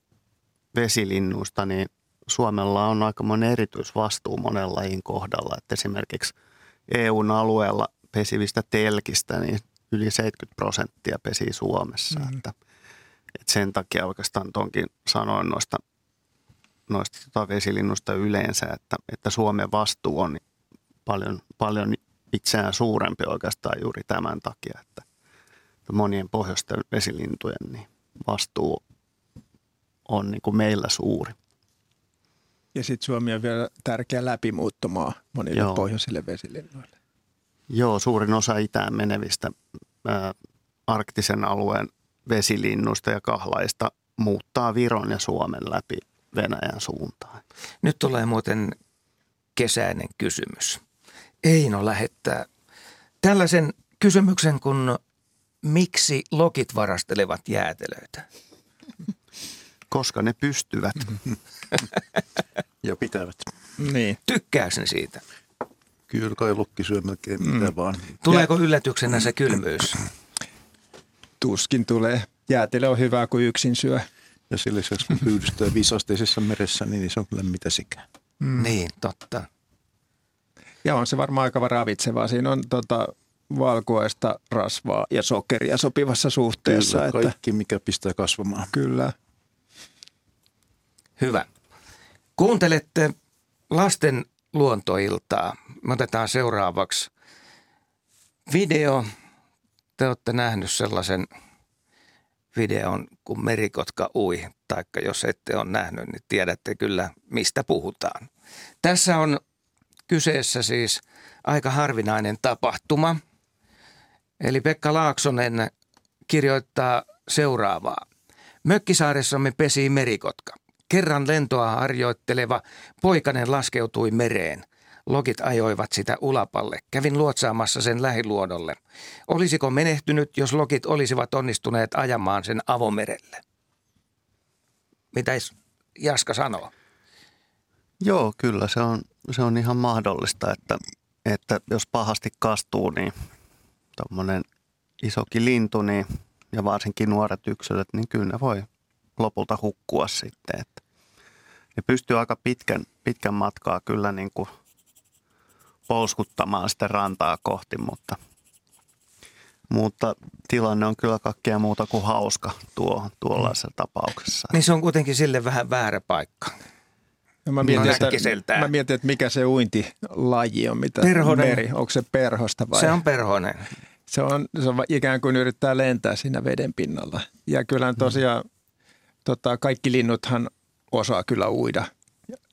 vesilinnuista, niin Suomella on aika monen erityisvastuu monen lajin kohdalla. Että esimerkiksi EUn alueella pesivistä telkistä, niin yli 70 prosenttia pesii Suomessa. Mm. Että, että sen takia oikeastaan tuonkin sanoin noista, noista tota vesilinnusta yleensä, että, että Suomen vastuu on paljon, paljon itseään suurempi oikeastaan juuri tämän takia, että monien pohjoisten vesilintujen niin vastuu on niin kuin meillä suuri. Ja sitten Suomi on vielä tärkeä läpimuuttomaa monille Joo. pohjoisille vesilinnuille. Joo, suurin osa itään menevistä ää, arktisen alueen vesilinnuista ja kahlaista muuttaa Viron ja Suomen läpi Venäjän suuntaan. Nyt tulee muuten kesäinen kysymys. Eino lähettää tällaisen kysymyksen kun miksi lokit varastelevat jäätelöitä? Koska ne pystyvät. <laughs> ja pitävät. Niin. Tykkääkö ne siitä? Kyllä kai lukki syö melkein mm. mitä vaan. Tuleeko ja... yllätyksenä se kylmyys? Tuskin tulee. Jäätelö on hyvä, kun yksin syö. Ja sillä lisäksi kun pyydystää viisasteisessa meressä, niin se on kyllä mitä sikään. Mm. Niin, totta. Ja on se varmaan aika ravitsevaa. Siinä on tota, valkuaista rasvaa ja sokeria sopivassa suhteessa. Kyllä, kaikki, että, mikä pistää kasvamaan. Kyllä. Hyvä. Kuuntelette lasten luontoiltaa. Me otetaan seuraavaksi video. Te olette nähnyt sellaisen videon, kun merikotka ui, taikka jos ette ole nähnyt, niin tiedätte kyllä, mistä puhutaan. Tässä on kyseessä siis aika harvinainen tapahtuma. Eli Pekka Laaksonen kirjoittaa seuraavaa. Mökkisaaressamme pesi merikotka. Kerran lentoa harjoitteleva poikanen laskeutui mereen. Logit ajoivat sitä ulapalle. Kävin luotsaamassa sen lähiluodolle. Olisiko menehtynyt, jos logit olisivat onnistuneet ajamaan sen avomerelle? Mitäis Jaska sanoo? Joo, kyllä se on, se on ihan mahdollista, että, että jos pahasti kastuu, niin tuommoinen isokin lintu niin, ja varsinkin nuoret yksilöt, niin kyllä ne voi lopulta hukkua sitten. Että ne pystyy aika pitkän, pitkän matkaa kyllä niin kuin pouskuttamaan sitä rantaa kohti, mutta Mutta tilanne on kyllä kaikkea muuta kuin hauska tuo, tuollaisessa tapauksessa. Niin se on kuitenkin sille vähän väärä paikka. Ja mä, mietin, No että, mä mietin, että mikä se uintilaji on, mitä Perhonen. meri, onko se perhosta vai? Se on perhonen. se on, se on ikään kuin yrittää lentää siinä veden pinnalla. Ja kyllä tosiaan tota, kaikki linnuthan osaa kyllä uida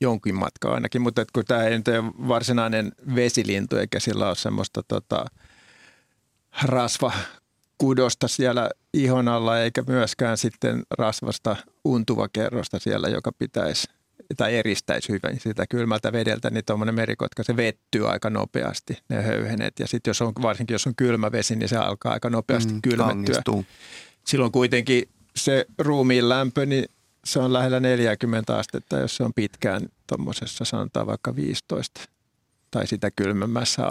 jonkin matkaa ainakin, mutta kun tämä ei nyt ole varsinainen vesilintu eikä sillä ole semmoista tota, rasvakudosta siellä ihon alla eikä myöskään sitten rasvasta untuvakerrosta siellä, joka pitäisi tai eristäisi hyvin sitä kylmältä vedeltä, niin tuommoinen merikotka, se vettyy aika nopeasti, ne höyhenet. Ja sitten jos on, varsinkin jos on kylmä vesi, niin se alkaa aika nopeasti mm, kylmettyä. kangistuu. Silloin kuitenkin se ruumiin lämpö, niin se on lähellä 40 astetta, jos se on pitkään tuommoisessa sanotaan vaikka 15 tai sitä kylmemmässä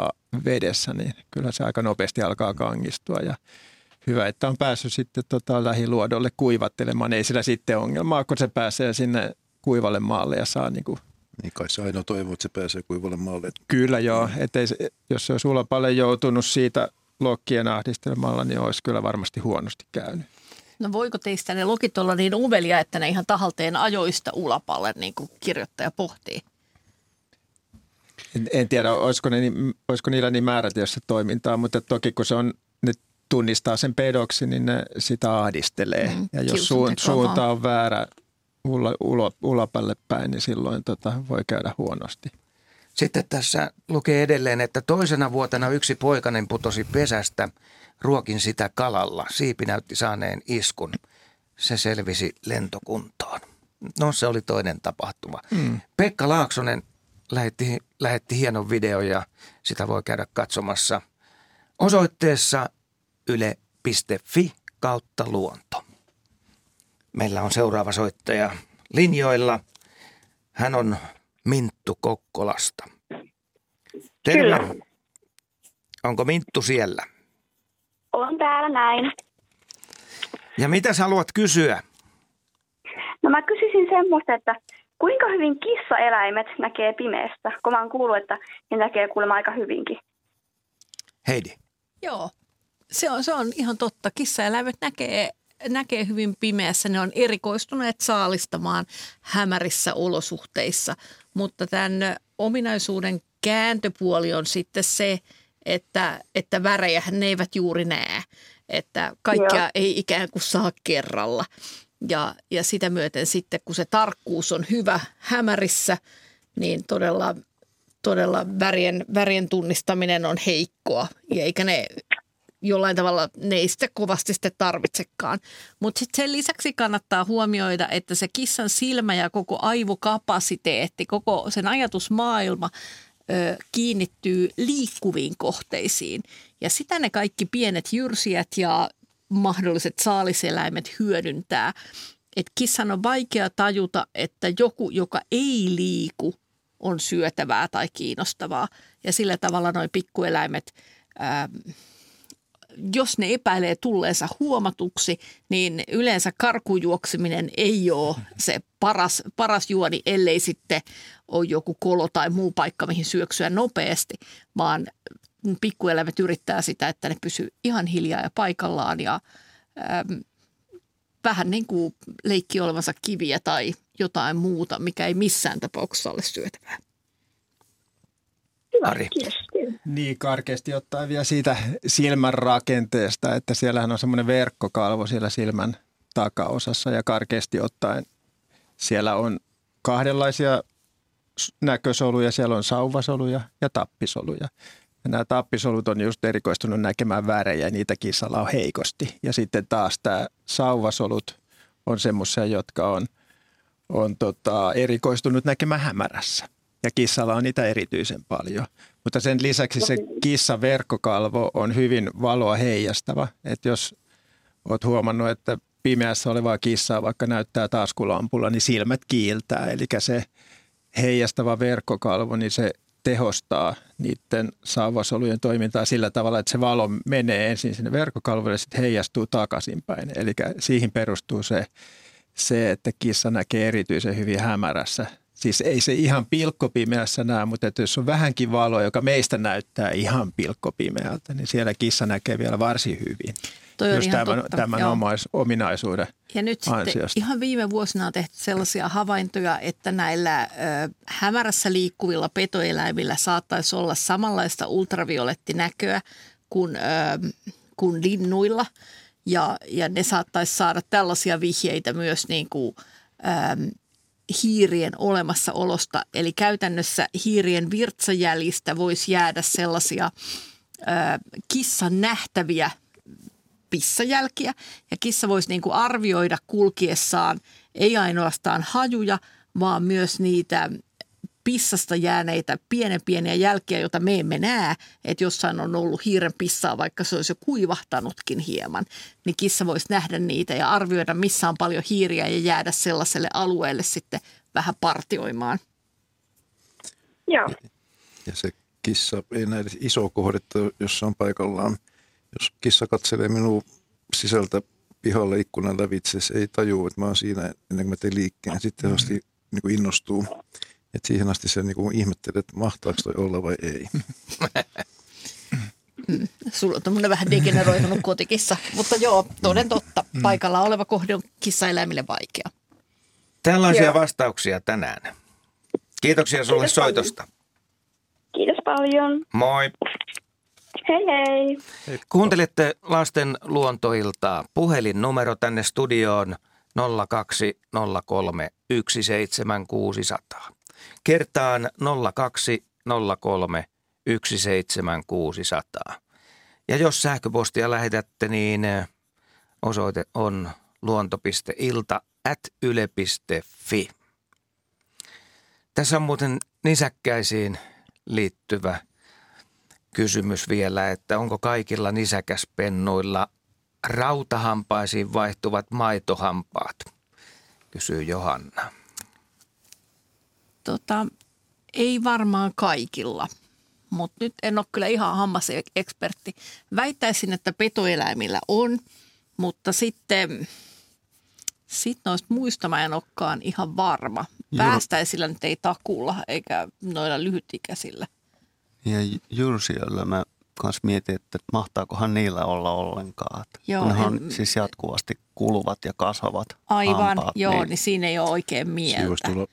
vedessä, niin kyllä se aika nopeasti alkaa kangistua ja hyvä, että on päässyt sitten tota lähiluodolle kuivattelemaan. Ei sillä sitten ongelmaa, kun se pääsee sinne kuivalle maalle ja saa niin kuin Niin kai se ainoa toivo, että se pääsee kuivalle maalle. Kyllä joo, ettei se, jos se olisi Ulapalle joutunut siitä lokkien ahdistelmalla, niin olisi kyllä varmasti huonosti käynyt. No voiko teistä ne lokit olla niin uvelia, että ne ihan tahalteen ajoista ulapalle, niin kuin kirjoittaja pohtii? En, en tiedä, olisiko, ne, niin- olisiko niillä niin määrätiössä toimintaa, mutta toki kun se on, ne tunnistaa sen pedoksi, niin ne sitä ahdistelee. Mm, ja jos suun, suunta on väärä ulo, ulo, Ulapalle päin, niin silloin tota, voi käydä huonosti. Sitten tässä lukee edelleen, että toisena vuotena yksi poikainen putosi pesästä. Ruokin sitä kalalla. Siipi näytti saaneen iskun. Se selvisi lentokuntoon. No se oli toinen tapahtuma. Mm. Pekka Laaksonen lähetti, lähetti hienon videon ja sitä voi käydä katsomassa osoitteessa yle.fi kautta luonto. Meillä on seuraava soittaja linjoilla. Hän on Minttu Kokkolasta. Terve. Kyllä. Onko Minttu siellä? On täällä näin. Ja mitä sä haluat kysyä? No mä kysyisin semmoista, että kuinka hyvin kissaeläimet näkee pimeästä? Kun mä oon kuullut, että ne näkee kuulemma aika hyvinkin. Heidi. Joo, se on, se on ihan totta. Kissaeläimet näkee, näkee hyvin pimeässä. Ne on erikoistuneet saalistamaan hämärissä olosuhteissa. Mutta tämän ominaisuuden kääntöpuoli on sitten se, että, että värejä ne eivät juuri näe. Että kaikkea Joo. ei ikään kuin saa kerralla. Ja, ja sitä myöten sitten, kun se tarkkuus on hyvä hämärissä, niin todella, todella värien, värien tunnistaminen on heikkoa. Ja eikä ne jollain tavalla, ne ei sitä kovasti sitten tarvitsekaan. Mutta sitten sen lisäksi kannattaa huomioida, että se kissan silmä ja koko aivokapasiteetti, koko sen ajatusmaailma ö, kiinnittyy liikkuviin kohteisiin. Ja sitä ne kaikki pienet jyrsijät ja mahdolliset saaliseläimet hyödyntää. Et kissan on vaikea tajuta, että joku, joka ei liiku, on syötävää tai kiinnostavaa. Ja sillä tavalla nuo pikkueläimet, ää, jos ne epäilee tulleensa huomatuksi, niin yleensä karkujuokseminen ei ole se paras, paras juoni, ellei sitten ole joku kolo tai muu paikka, mihin syöksyä nopeasti, vaan pikkueläimet yrittää sitä, että ne pysyy ihan hiljaa ja paikallaan ja äm, vähän niin kuin leikki olevansa kiviä tai jotain muuta, mikä ei missään tapauksessa ole syötävää. Ari. Niin karkeasti ottaen vielä siitä silmän rakenteesta, että siellähän on semmoinen verkkokalvo siellä silmän takaosassa ja karkeasti ottaen siellä on kahdenlaisia näkösoluja. Siellä on sauvasoluja ja tappisoluja. Ja nämä tappisolut on just erikoistunut näkemään värejä ja niitä kissalla on heikosti. Ja sitten taas tämä sauvasolut on semmoisia, jotka on, on tota, erikoistunut näkemään hämärässä. Ja kissalla on niitä erityisen paljon. Mutta sen lisäksi se kissan verkkokalvo on hyvin valoa heijastava. Että jos olet huomannut, että pimeässä olevaa kissaa vaikka näyttää taskulampulla, niin silmät kiiltää. Eli se heijastava verkkokalvo, niin se tehostaa niiden saavasolujen toimintaa sillä tavalla, että se valo menee ensin sinne verkkokalvolle ja sitten heijastuu takaisinpäin. Eli siihen perustuu se, se, että kissa näkee erityisen hyvin hämärässä. Siis ei se ihan pilkkopimeässä näe, mutta että jos on vähänkin valoa, joka meistä näyttää ihan pilkkopimeältä, niin siellä kissa näkee vielä varsin hyvin. Toi Just tämän, totta, tämän joo. omais, ominaisuuden. Ja nyt sitten ansiosta. ihan viime vuosina on tehty sellaisia havaintoja, että näillä ö, hämärässä liikkuvilla petoeläimillä saattaisi olla samanlaista ultraviolettinäköä kuin, ö, kuin linnuilla. Ja, ja ne saattaisi saada tällaisia vihjeitä myös niin kuin, ö, hiirien olemassaolosta. Eli käytännössä hiirien virtsajäljistä voisi jäädä sellaisia ö, kissan nähtäviä pissajälkiä ja kissa voisi niin kuin arvioida kulkiessaan ei ainoastaan hajuja, vaan myös niitä pissasta jääneitä pienen pieniä jälkiä, joita me emme näe, että jossain on ollut hiiren pissaa, vaikka se olisi jo kuivahtanutkin hieman, niin kissa voisi nähdä niitä ja arvioida, missä on paljon hiiriä ja jäädä sellaiselle alueelle sitten vähän partioimaan. Joo. Ja se kissa ei näe isoa kohdetta, jossa on paikallaan. Jos kissa katselee minua sisältä pihalle ikkunan lävitse, se ei tajua, että mä oon siinä ennen kuin mä teen liikkeen. Sitten asti niin kuin innostuu. Et siihen asti se niin ihmettelee, että mahtaako toi olla vai ei. Sulla on tämmöinen vähän degeneroitunut kotikissa, mutta joo, toden totta. Paikalla oleva kohde on kissaeläimille vaikea. Tällaisia Joo. vastauksia tänään. Kiitoksia sulle Kiitos paljon. soitosta. Kiitos paljon. Moi. Hei hei. Kuuntelette lasten luontoiltaa. Puhelinnumero tänne studioon 0203 17600. Kertaan 0203 17600. Ja jos sähköpostia lähetätte, niin eh, osoite on luonto.ilta at yle.fi. Tässä on muuten nisäkkäisiin liittyvä kysymys vielä, että onko kaikilla nisäkäspennuilla rautahampaisiin vaihtuvat maitohampaat, kysyy Johanna. Tota, ei varmaan kaikilla, mutta nyt en ole kyllä ihan hammasekspertti. Väittäisin, että petoeläimillä on, mutta sitten sit noista muista mä en olekaan ihan varma. Päästäisillä nyt ei takulla eikä noilla lyhytikäisillä. Ja jyrsijöillä mä kans mietin, että mahtaakohan niillä olla ollenkaan. Että Joo, kun on en- siis jatkuvasti kuluvat ja kasvavat Aivan, hampaat, joo, niin. niin, siinä ei ole oikein Siinä voisi mieltä. tulla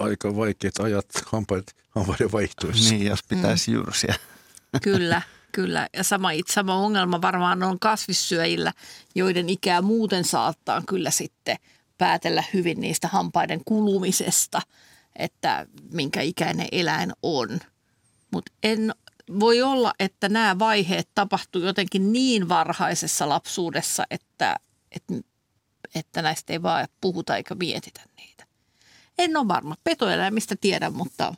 aika vaikeat ajat hampaat, hampaiden vaihtuessa. niin jos pitäisi Mm. jyrsiä. <laughs> Kyllä, kyllä. Ja sama, it- sama ongelma varmaan on kasvissyöjillä, joiden ikää muuten saattaa kyllä sitten päätellä hyvin niistä hampaiden kulumisesta, että minkä ikäinen eläin on. Mutta en voi olla, että nämä vaiheet tapahtuu jotenkin niin varhaisessa lapsuudessa, että, että, että näistä ei vaan puhuta eikä mietitä niitä. En ole varma. Petoeläimistä tiedän, mutta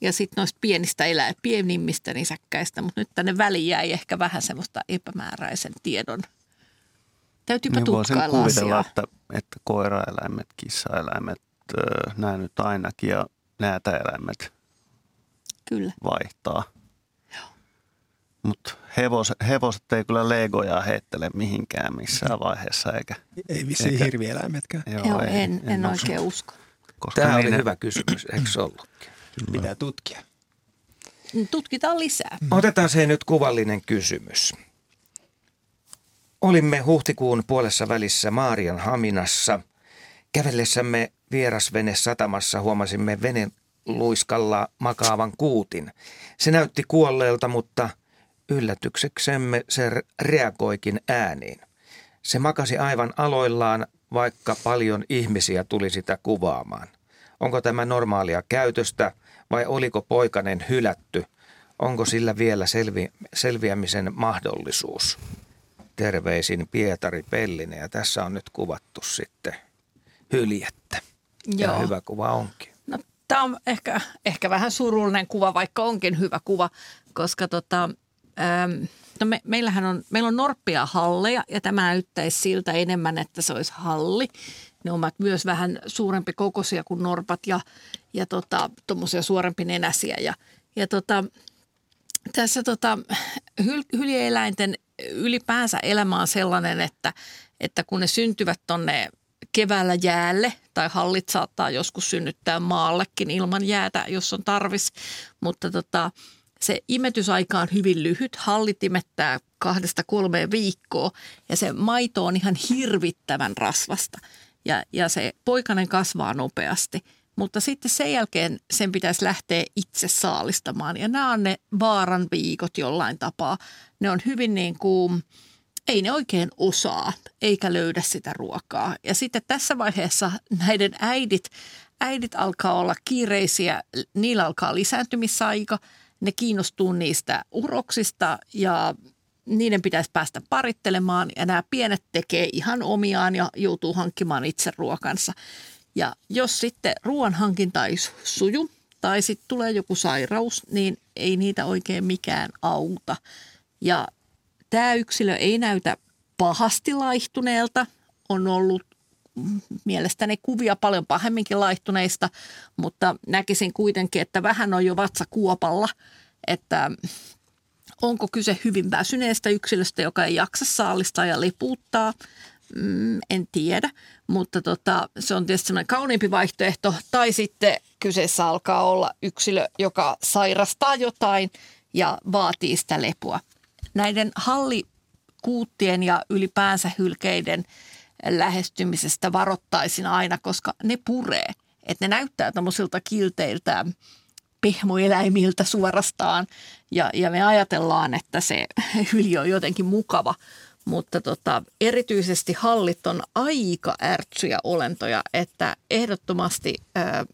ja sitten noista pienistä elää, pienimmistä nisäkkäistä, mutta nyt tänne väliin jäi ehkä vähän semmoista epämääräisen tiedon. Täytyypä Niin voisin tutkailla kuvitella, asiaa. että, että koiraeläimet, kissaeläimet, nämä nyt ainakin ja näätäeläimet Kyllä. vaihtaa. Mutta hevos, hevoset ei kyllä legoja heittele mihinkään missään vaiheessa, eikä, Ei vissiin Eikä- hirvieläimetkään. Joo, Joo ei- en, en, usko. oikein usko. Koska Tämä oli niiden- hyvä kysymys, eikö se ollutkin? Pitää tutkia. Tutkitaan lisää. Otetaan se nyt kuvallinen kysymys. Olimme huhtikuun puolessa välissä Maarian Haminassa. Kävellessämme vierasvene satamassa huomasimme venen luiskalla makaavan kuutin. Se näytti kuolleelta, mutta yllätykseksemme se re- reagoikin ääniin. Se makasi aivan aloillaan, vaikka paljon ihmisiä tuli sitä kuvaamaan. Onko tämä normaalia käytöstä vai oliko poikanen hylätty? Onko sillä vielä selvi- selviämisen mahdollisuus? Terveisin Pietari Pellinen ja tässä on nyt kuvattu sitten hyljettä. Ja Joo. hyvä kuva onkin. No, tämä on ehkä, ehkä vähän surullinen kuva, vaikka onkin hyvä kuva, koska tota, äm, no me, meillähän on, meillä on norppia halleja ja tämä näyttäisi siltä enemmän, että se olisi halli. Ne ovat myös vähän suurempi kokoisia kuin norpat ja, ja tota, tuommoisia suorempi nenäsiä. Ja, ja tota, tässä tota, hyl, hyljeeläinten ylipäänsä elämä on sellainen, että, että kun ne syntyvät tonne keväällä jäälle tai hallit saattaa joskus synnyttää maallekin ilman jäätä, jos on tarvis. Mutta tota, se imetysaika on hyvin lyhyt. Hallit imettää kahdesta kolmeen viikkoa ja se maito on ihan hirvittävän rasvasta. Ja, ja se poikainen kasvaa nopeasti. Mutta sitten sen jälkeen sen pitäisi lähteä itse saalistamaan. Ja nämä on ne vaaran viikot jollain tapaa. Ne on hyvin niin kuin, ei ne oikein osaa eikä löydä sitä ruokaa. Ja sitten tässä vaiheessa näiden äidit, äidit alkaa olla kiireisiä, niillä alkaa lisääntymisaika, ne kiinnostuu niistä uroksista ja niiden pitäisi päästä parittelemaan ja nämä pienet tekee ihan omiaan ja joutuu hankkimaan itse ruokansa. Ja jos sitten ruoan hankinta ei suju tai sitten tulee joku sairaus, niin ei niitä oikein mikään auta. Ja Tämä yksilö ei näytä pahasti laihtuneelta. On ollut mielestäni kuvia paljon pahemminkin laihtuneista, mutta näkisin kuitenkin, että vähän on jo vatsa kuopalla, että onko kyse hyvin väsyneestä yksilöstä, joka ei jaksa saalistaa ja lipuuttaa, mm, en tiedä, mutta tota, se on tietysti sellainen kauniimpi vaihtoehto. Tai sitten kyseessä alkaa olla yksilö, joka sairastaa jotain ja vaatii sitä lepua näiden hallikuuttien ja ylipäänsä hylkeiden lähestymisestä varoittaisin aina, koska ne puree. Että ne näyttää tämmöisiltä kilteiltä pehmoeläimiltä suorastaan ja, ja me ajatellaan, että se <laughs> hyli on jotenkin mukava. Mutta tota, erityisesti hallit on aika ärtsyjä olentoja, että ehdottomasti ää,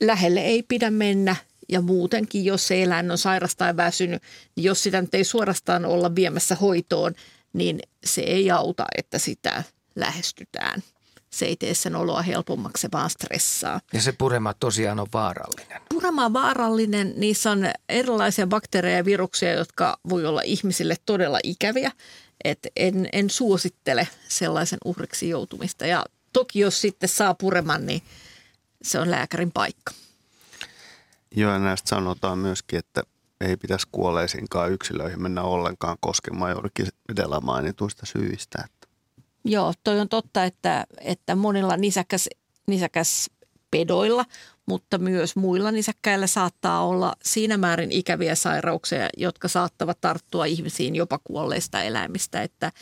lähelle ei pidä mennä – ja muutenkin, jos se eläin on sairas tai väsynyt, niin jos sitä nyt ei suorastaan olla viemässä hoitoon, niin se ei auta, että sitä lähestytään. Se ei tee sen oloa helpommaksi, se vaan stressaa. Ja se purema tosiaan on vaarallinen. Purema on vaarallinen. Niissä on erilaisia bakteereja ja viruksia, jotka voi olla ihmisille todella ikäviä. Et en, en suosittele sellaisen uhriksi joutumista. Ja toki jos sitten saa pureman, niin se on lääkärin paikka. Joo, ja näistä sanotaan myöskin, että ei pitäisi kuolleisiinkaan yksilöihin mennä ollenkaan koskemaan juurikin edellä mainituista syistä. Että. Joo, toi on totta, että, että monilla nisäkäs, nisäkäs pedoilla, mutta myös muilla nisäkkäillä saattaa olla siinä määrin ikäviä sairauksia, jotka saattavat tarttua ihmisiin jopa kuolleista eläimistä, että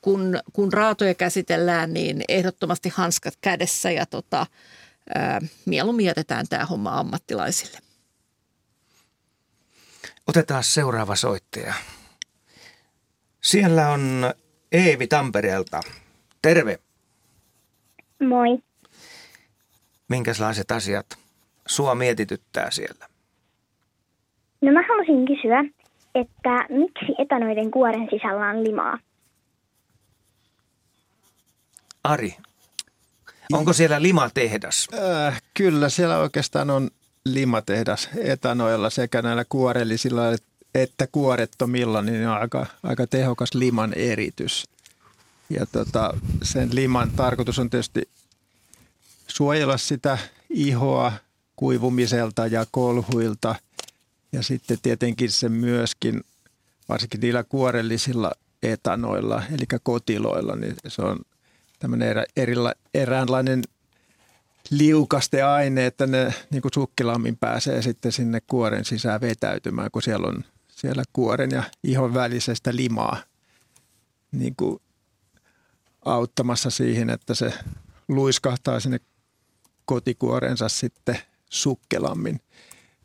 kun, kun raatoja käsitellään, niin ehdottomasti hanskat kädessä ja tota, ää, mieluummin jätetään tämä homma ammattilaisille. Otetaan seuraava soittaja. Siellä on Eevi Tampereelta. Terve. Moi. Minkälaiset asiat sua mietityttää siellä? No mä haluaisin kysyä, että miksi etanoiden kuoren sisällä on limaa? Ari, onko siellä limatehdas? Äh, kyllä, siellä oikeastaan on limatehdas etanoilla sekä näillä kuorellisilla että kuorettomilla, niin on aika, aika tehokas liman eritys. Ja tota, sen liman tarkoitus on tietysti suojella sitä ihoa kuivumiselta ja kolhuilta. Ja sitten tietenkin se myöskin, varsinkin niillä kuorellisilla etanoilla, eli kotiloilla, niin se on tämmöinen erä, erila, eräänlainen liukaste aine, että ne niin kuin sukkilammin pääsee sitten sinne kuoren sisään vetäytymään, kun siellä on siellä kuoren ja ihon välisestä limaa niin kuin auttamassa siihen, että se luiskahtaa sinne kotikuorensa sitten sukkelammin.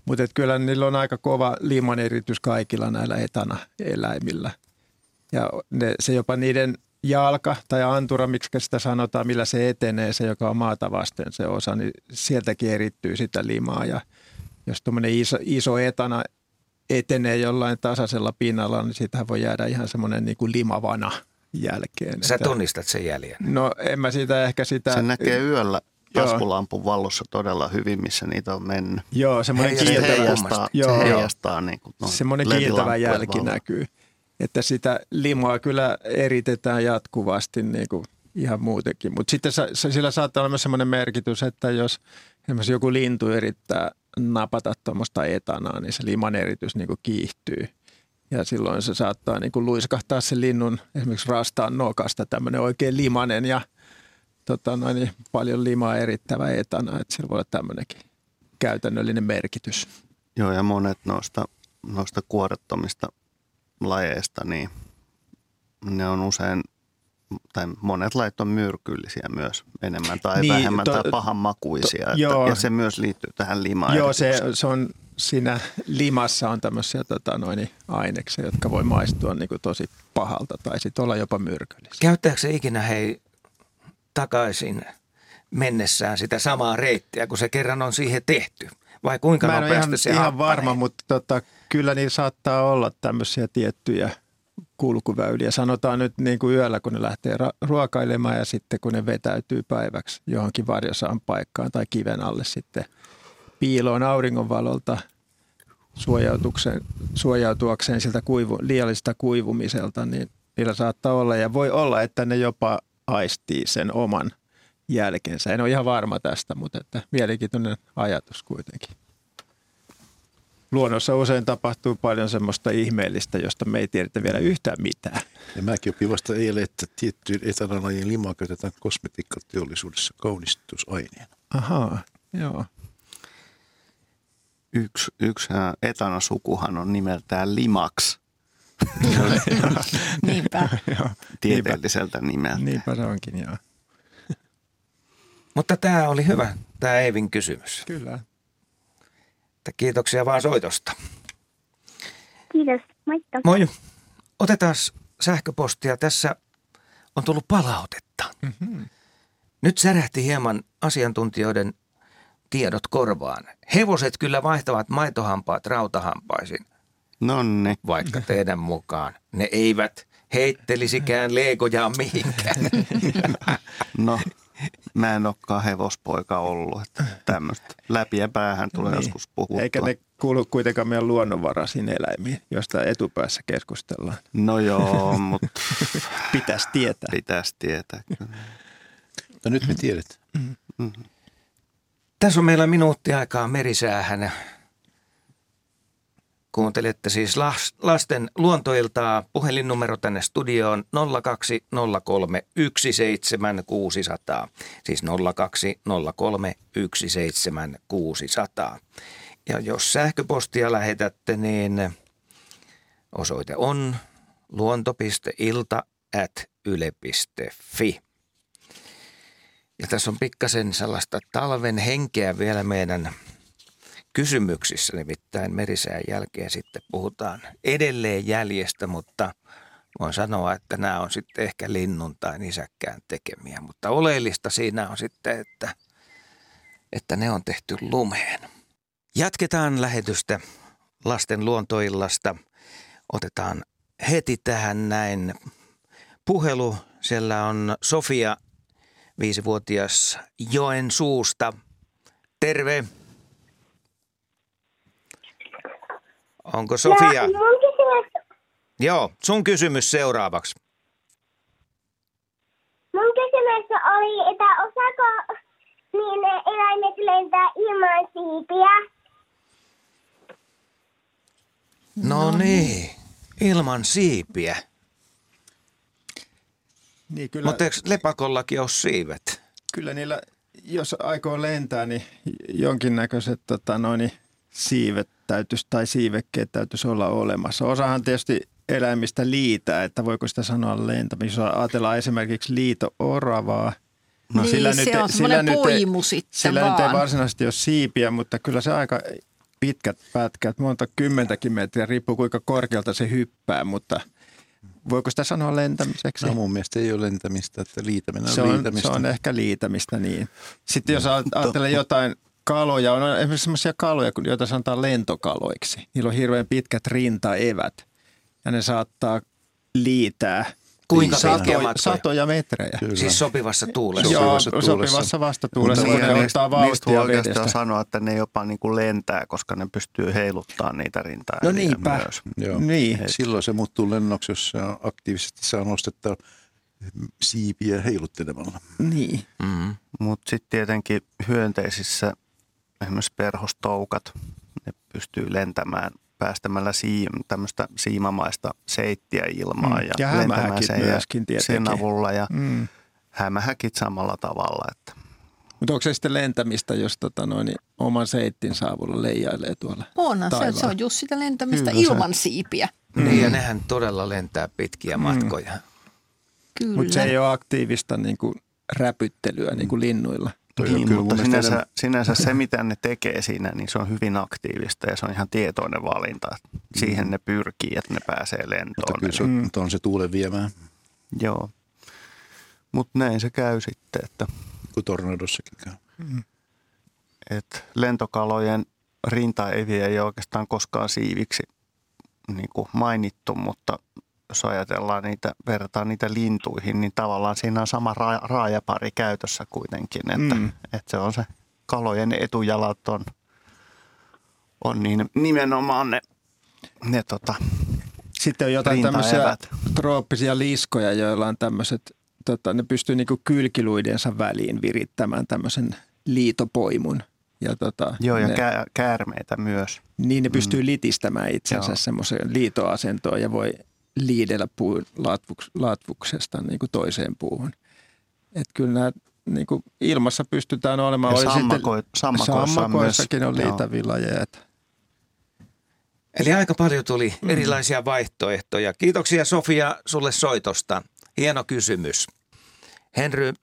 Mutta kyllä niillä on aika kova liman eritys kaikilla näillä etana-eläimillä. Ja ne, se jopa niiden jalka tai antura, miksi sitä sanotaan, millä se etenee, se joka on maata vasten se osa, niin sieltäkin erittyy sitä limaa. Ja jos tuommoinen iso, iso etana etenee jollain tasaisella pinnalla, niin siitähän voi jäädä ihan semmoinen niin kuin limavana jälkeen. Sä tunnistat sen jäljen? No en mä siitä ehkä sitä... Se näkee yöllä kasvulampun vallossa todella hyvin, missä niitä on mennyt. Joo, semmoinen kiiltävä, heijastaa, joo, se heijastaa niin kuin semmoinen kiiltävä jälki näkyy että sitä limoa kyllä eritetään jatkuvasti niin kuin ihan muutenkin. Mutta sitten sillä saattaa olla myös sellainen merkitys, että jos joku lintu yrittää napata tuommoista etanaa, niin se liman eritys niin kuin kiihtyy. Ja silloin se saattaa niin kuin luiskahtaa sen linnun esimerkiksi rastaan nokasta tämmöinen oikein limanen ja tota noin, niin paljon limaa erittävä etana. Että sillä voi olla tämmöinenkin käytännöllinen merkitys. Joo, ja monet noista, noista kuorettomista lajeista, niin ne on usein, tai monet lait on myrkyllisiä myös enemmän tai Niin, vähemmän to- tai pahanmakuisia. to- että, joo. ja se myös liittyy tähän limaan. Joo, se, se on siinä limassa on tämmöisiä tota noin, aineksia, jotka voi maistua niin kuin tosi pahalta tai sitten olla jopa myrkyllisiä. Käyttääkö se ikinä hei takaisin mennessään sitä samaa reittiä, kun se kerran on siihen tehty? Vai kuinka Mä en ole nopeasti ihan, se ihan varma, mutta tota, kyllä niin saattaa olla tämmöisiä tiettyjä kulkuväyliä. Sanotaan nyt niin kuin yöllä, kun ne lähtee ra- ruokailemaan ja sitten kun ne vetäytyy päiväksi johonkin varjosaan paikkaan tai kiven alle sitten piiloon auringonvalolta suojautukseen, suojautuakseen siltä kuivu, liiallisesta kuivumiselta, niin niillä saattaa olla ja voi olla, että ne jopa aistii sen oman jälkensä. En ole ihan varma tästä, mutta että mielenkiintoinen ajatus kuitenkin. Luonnossa usein tapahtuu paljon semmoista ihmeellistä, josta me ei tiedetä vielä yhtään mitään. Ja mäkin opin vasta eilen, että tiettyyn etanolajien limaa käytetään kosmetiikkateollisuudessa kaunistusaineena. Ahaa, joo. Yksi, yksi etanasukuhan on nimeltään Limax <laughs> Niinpä. tieteelliseltä nimeltä. Niinpä se onkin, joo. Mutta tämä oli hyvä, tämä Eivin kysymys. Kyllä. Että kiitoksia vaan soitosta. Kiitos, moikka. Moi. Otetaan sähköpostia. Tässä on tullut palautetta. Mm-hmm. Nyt särähti hieman asiantuntijoiden tiedot korvaan. Hevoset kyllä vaihtavat maitohampaat rautahampaisin, Nonni. vaikka teidän mukaan ne eivät heittelisikään leegojaan mihinkään. <laughs> No, mä en olekaan hevospoika ollut. Että tämmöistä läpiä päähän tulee niin. joskus puhuttua. Eikä ne kuulu kuitenkaan meidän luonnonvaraisiin eläimiin, josta etupäässä keskustellaan. No joo, mutta <laughs> Pitäisi tietää. pitäisi tietää. Kyllä. No nyt me tiedät. Tässä on meillä minuutti aikaa merisäähän. Kuuntelette siis las- lasten luontoiltaa. Puhelinnumero tänne studioon 0203 17600. Siis 0203 17600. Ja jos sähköpostia lähetätte, niin osoite on luonto.ilta at yle.fi. Ja tässä on pikkasen sellaista talven henkeä vielä meidän kysymyksissä, nimittäin merisään jälkeen sitten puhutaan edelleen jäljestä, mutta voin sanoa, että nämä on sitten ehkä linnun tai nisäkkään tekemiä. Mutta oleellista siinä on sitten, että, että ne on tehty lumeen. Jatketaan lähetystä lasten luontoillasta. Otetaan heti tähän näin puhelu. Siellä on Sofia viisivuotias Joen suusta. Terve. Onko Sofia? No, mun kysymys, Joo, sun kysymys seuraavaksi. mun kysymys oli, että osaako niin ne eläimet lentää ilman siipiä? No, niin, ilman siipiä. Niin kyllä, Mutta eikö lepakollakin ole siivet? kyllä niillä, jos aikoo lentää, niin jonkinnäköiset tota, noin, siivet täytyisi, tai siivekkeet täytyisi olla olemassa. Osahan tietysti eläimistä liitää, että voiko sitä sanoa lentämistä. Jos ajatellaan esimerkiksi liito-oravaa, No niin, sillä se nyt ei- on sillä nyt ei- poimu sitten Sillä vaan. nyt ei varsinaisesti ole siipiä, mutta kyllä se aika pitkät pätkät, monta kymmentäkin metriä, riippuu kuinka korkealta se hyppää, mutta voiko sitä sanoa lentämiseksi? No mun mielestä ei ole lentämistä, että liitäminen on, se, on, liitämistä. se on ehkä liitämistä, niin. Sitten jos ajattelee jotain kaloja, on esimerkiksi sellaisia kaloja, joita sanotaan lentokaloiksi. Niillä on hirveän pitkät rintaevät ja ne saattaa liitää Kuinka pitkiä satoja, satoja metrejä. Kyllä. Siis sopivassa tuulessa. Joo, Sopivassa tuulessa. sopivassa vastatuulessa, Mutta kun ne niistä, ottaa niistä voi vauhtia oikeastaan vedestä. sanoa, että ne jopa niin kuin lentää, koska ne pystyy heiluttamaan niitä rintaa. No niinpä. Myös. Joo. Niin. Silloin se muuttuu lennoksi, jos se aktiivisesti saa nostetta siipiä heiluttelemalla. Niin. Mm. Mutta sitten tietenkin hyönteisissä esimerkiksi perhostoukat, ne pystyy lentämään päästämällä siim, tämmöistä siimamaista seittiä ilmaan Mm. ja, Ja lentämään hämähäkit sen, ja myöskin tietenkin. sen avulla ja Mm. hämähäkit samalla tavalla. Että Mutta onko se sitten lentämistä, jos tota noin, oman seittin saavulla leijailee tuolla? Onhan se, se on just sitä lentämistä Kyllä se- ilman siipiä. Mm. Niin, ja nehän todella lentää pitkiä matkoja. Kyllä. Mutta se ei ole aktiivista niin kuin räpyttelyä niin kuin linnuilla. Toi on niin, kyllä mutta mun mielestä sinänsä, sinänsä se, mitä ne tekee siinä, niin se on hyvin aktiivista ja se on ihan tietoinen valinta. Siihen ne pyrkii, että ne pääsee Mutta lentoon. kyllä se Mm. on, mutta se tuulen viemään, Joo. Mutta näin se käy sitten, että, kuin tornadossakin käy. että lentokalojen rintaeviä ei ole oikeastaan koskaan siiviksi niin kuin mainittu, mutta jos ajatellaan niitä, verrataan niitä lintuihin, niin tavallaan siinä on sama ra- raajapari käytössä kuitenkin, että, Mm. mm. että se on se kalojen etujalat on, on niin nimenomaan ne, ne tota, Sitten on jotain tämmöisiä trooppisia liskoja, joilla on tämmöiset, tota, ne pystyy niinku kylkiluidensa väliin virittämään tämmöisen liitopoimun. Ja tota, Joo, ja ne, kä- käärmeitä myös. niin ne pystyy litistämään itsensä semmoiseen liitoasentoon ja voi liidellä puun latvuks, latvuksesta niin kuin toiseen puuhun. Et kyllä nämä niin kuin ilmassa pystytään olemaan. Ja Oli sitten- sammako- on sammakoissakin myös- on liitavilajeja. että Eli aika paljon tuli erilaisia vaihtoehtoja. Kiitoksia Sofia sulle soitosta. Hieno kysymys. Henry,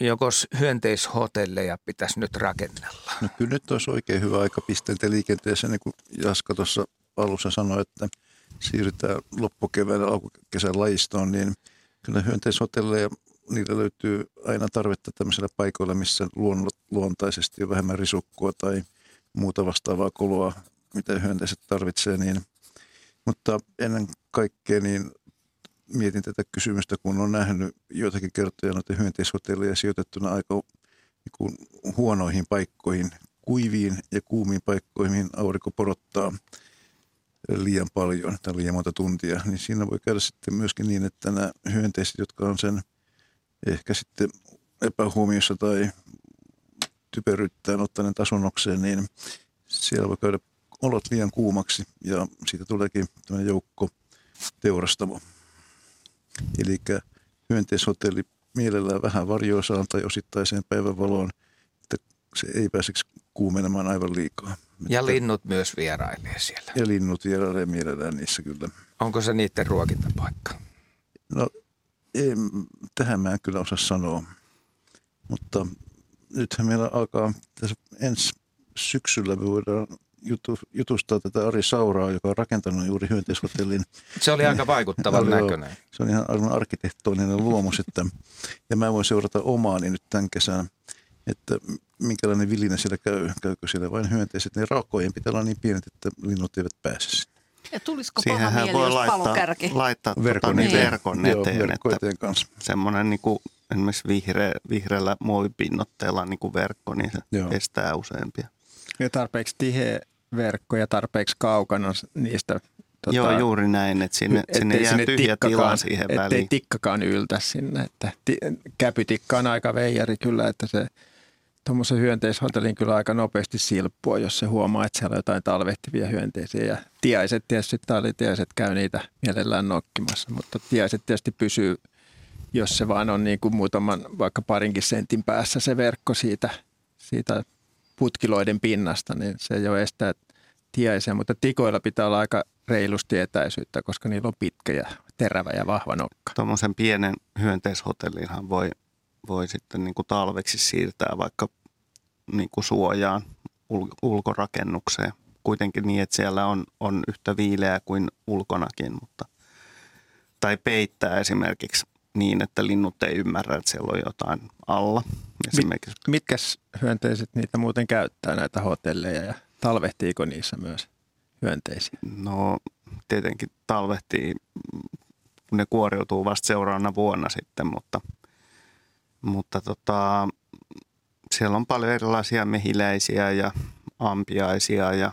jokos hyönteishotelleja pitäisi nyt rakennella? No kyllä nyt olisi oikein hyvä aika pisteeltä liikenteessä, niin kuin Jaska tuossa alussa sanoi, että siirrytään loppukevään ja alkukesän lajistoon, niin kyllä hyönteishotelleja, niillä löytyy aina tarvetta tämmöisillä paikoilla, missä luon, luontaisesti on vähemmän risukkoa tai muuta vastaavaa koloa, mitä hyönteiset tarvitsee. Niin, mutta ennen kaikkea niin mietin tätä kysymystä, kun on nähnyt joitakin kertoja noita hyönteishotelleja sijoitettuna aika niin kuin huonoihin paikkoihin, kuiviin ja kuumiin paikkoihin, mihin aurinko porottaa liian paljon tai liian monta tuntia, niin siinä voi käydä sitten myöskin niin, että nämä hyönteiset, jotka on sen ehkä sitten epähuomiossa tai typeryttäen ottaneen tasonokseen, niin siellä voi käydä olot liian kuumaksi ja siitä tuleekin tämmöinen joukko teurastamo. Eli hyönteishotelli mielellään vähän varjoisaan tai osittaiseen päivänvaloon, se ei pääseksi kuumenemaan aivan liikaa. Ja linnut myös vierailee siellä. ja linnut vierailee mielellään niissä kyllä. Onko se niiden ruokintapaikka? No, en, tähän mä en kyllä osaa sanoa. Mutta nythän meillä alkaa tässä ensi syksyllä me voidaan jutu, jutustaa tätä Ari Sauraa, joka on rakentanut juuri hyönteishotellin. Se oli aika vaikuttavan Joo. näköinen. Se on ihan aivan arkkitehtoninen luomus, että, ja mä voin seurata omaani nyt tämän kesän, että minkälainen vilinä siellä käy, käykö siellä vain hyönteiset. Ne raukkojen pitää olla niin pienet, että linnut eivät pääse sinne. Ja tulisiko paha Siihenhän mieli, voi jos laittaa, palokärki? laittaa Verkon tota, niin eteen. verkon Joo, eteen, verkko että eteen kanssa. semmoinen niin kuin, esimerkiksi vihreä, vihreällä muovipinnotteella niin kuin verkko, niin se Joo. estää useampia. ja tarpeeksi tiheä verkko ja tarpeeksi kaukana niistä. Tota, Joo, juuri näin, että sinne, ettei sinne jää tyhjä tila siihen ettei väliin. tikkakaan yltä sinne. Että ti, käpytikka on aika veijari kyllä, että se tuommoisen hyönteishotellin kyllä aika nopeasti silppua, jos se huomaa, että siellä on jotain talvehtivia hyönteisiä. Ja tiaiset tietysti, talitiaiset käy niitä mielellään nokkimassa, mutta tiaiset tietysti pysyy, jos se vaan on niin kuin muutaman, vaikka parinkin sentin päässä se verkko siitä, siitä putkiloiden pinnasta, niin se jo estää tiaisia, mutta tikoilla pitää olla aika reilusti etäisyyttä, koska niillä on pitkä ja terävä ja vahva nokka. Tuommoisen pienen hyönteishotellinhan voi, voi sitten niin kuin talveksi siirtää vaikka niin kuin suojaan ul- ulkorakennukseen. Kuitenkin niin, että siellä on, on yhtä viileää kuin ulkonakin, mutta, tai peittää esimerkiksi niin, että linnut ei ymmärrä, että siellä on jotain alla. Esimerkiksi Mitkäs hyönteiset niitä muuten käyttää näitä hotelleja ja talvehtiiko niissä myös hyönteisiä? No tietenkin talvehtii, kun ne kuoriutuu vasta seuraavana vuonna sitten, mutta, mutta tota, siellä on paljon erilaisia mehiläisiä ja ampiaisia ja,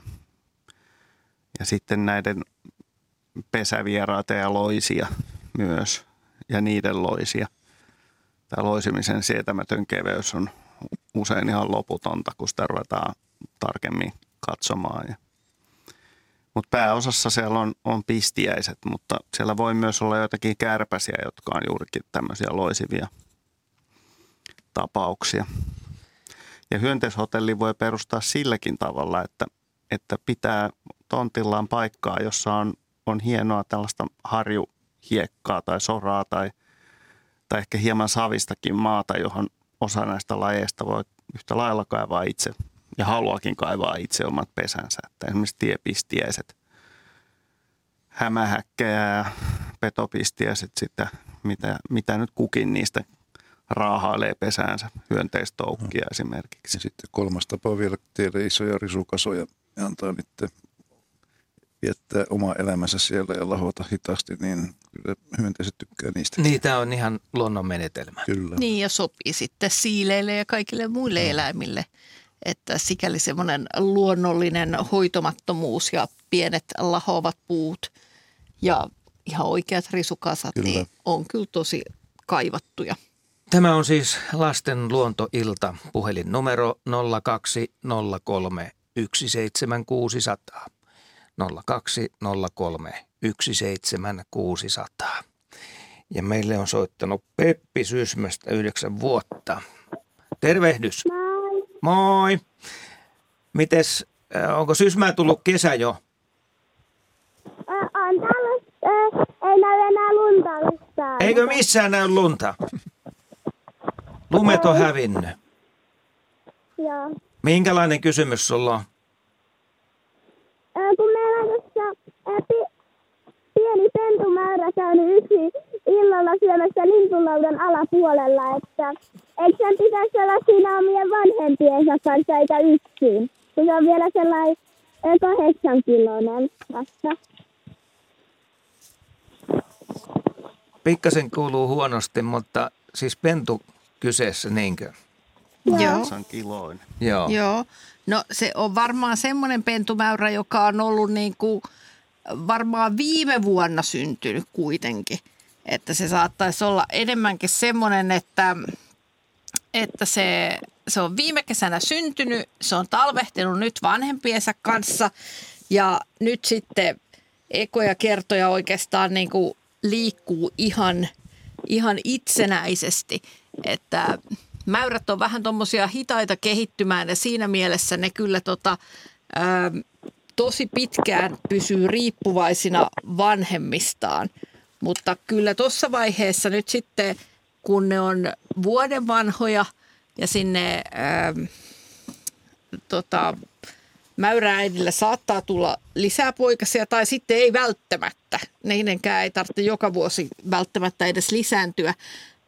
ja sitten näiden pesävieraita ja loisia myös ja niiden loisia. Tämä loisimisen sietämätön keveys on usein ihan loputonta, kun sitä ruvetaan tarkemmin katsomaan. Ja Mutta pääosassa siellä on, on pistiäiset, mutta siellä voi myös olla jotakin kärpäsiä, jotka on juurikin tämmöisiä loisivia tapauksia. Ja hyönteishotelli voi perustaa silläkin tavalla, että, että pitää tontillaan paikkaa, jossa on, on hienoa tällaista harjuhiekkaa tai soraa tai, tai ehkä hieman savistakin maata, johon osa näistä lajeista voi yhtä lailla kaivaa itse ja haluakin kaivaa itse omat pesänsä. Että esimerkiksi tiepistiäiset, hämähäkkejä ja petopistiäiset sitä, mitä, mitä nyt kukin niistä raahailee pesäänsä, hyönteistoukkia no. esimerkiksi. Ja sitten kolmas tapa on vielä tehdä isoja risukasoja ja antaa niiden viettää oma elämänsä siellä ja lahota hitaasti, niin kyllä hyönteiset tykkää niistä. Niin, tämä on ihan luonnon menetelmä. Kyllä. Niin ja sopii sitten siileille ja kaikille muille no. eläimille. Että sikäli semmoinen luonnollinen hoitomattomuus ja pienet lahovat puut ja ihan oikeat risukasat Kyllä. niin on kyllä tosi kaivattuja. Tämä on siis lasten luontoilta. Puhelinnumero 0203 17600. 0203 17600. Ja meille on soittanut Peppi Sysmästä yhdeksän vuotta. Tervehdys. Moi. Moi. Mites, äh, onko Sysmää tullut kesä jo? On täällä, ei näy enää lunta missään. Eikö missään näy lunta? Lumet on hävinnyt. Joo. Minkälainen kysymys sulla on? Ö, kun meillä on tuossa ö, pi, pieni pentumäärä käynyt yksi illalla syömässä lintulaudan alapuolella, että eikö sen pitäisi olla siinä omien vanhempiensa kanssa eikä yksin? Kun se on vielä sellainen ö, kahdeksan kiloinen vasta. Pikkasen kuuluu huonosti, mutta siis pentu kyseessä, niinkö? Joo. Kiloinen. Joo. Joo. No se on varmaan semmoinen pentumäyrä, joka on ollut niin kuin varmaan viime vuonna syntynyt kuitenkin. Että se saattaisi olla enemmänkin semmoinen, että, että se, se on viime kesänä syntynyt, se on talvehtinut nyt vanhempiensa kanssa ja nyt sitten ekoja kertoja oikeastaan niin kuin liikkuu ihan, ihan itsenäisesti. Että mäyrät on vähän tuommoisia hitaita kehittymään ja siinä mielessä ne kyllä tota, ää, tosi pitkään pysyy riippuvaisina vanhemmistaan. Mutta kyllä tuossa vaiheessa nyt sitten, kun ne on vuoden vanhoja ja sinne ää, tota, mäyrääidillä saattaa tulla lisää poikasia tai sitten ei välttämättä. Niidenkään ei tarvitse joka vuosi välttämättä edes lisääntyä.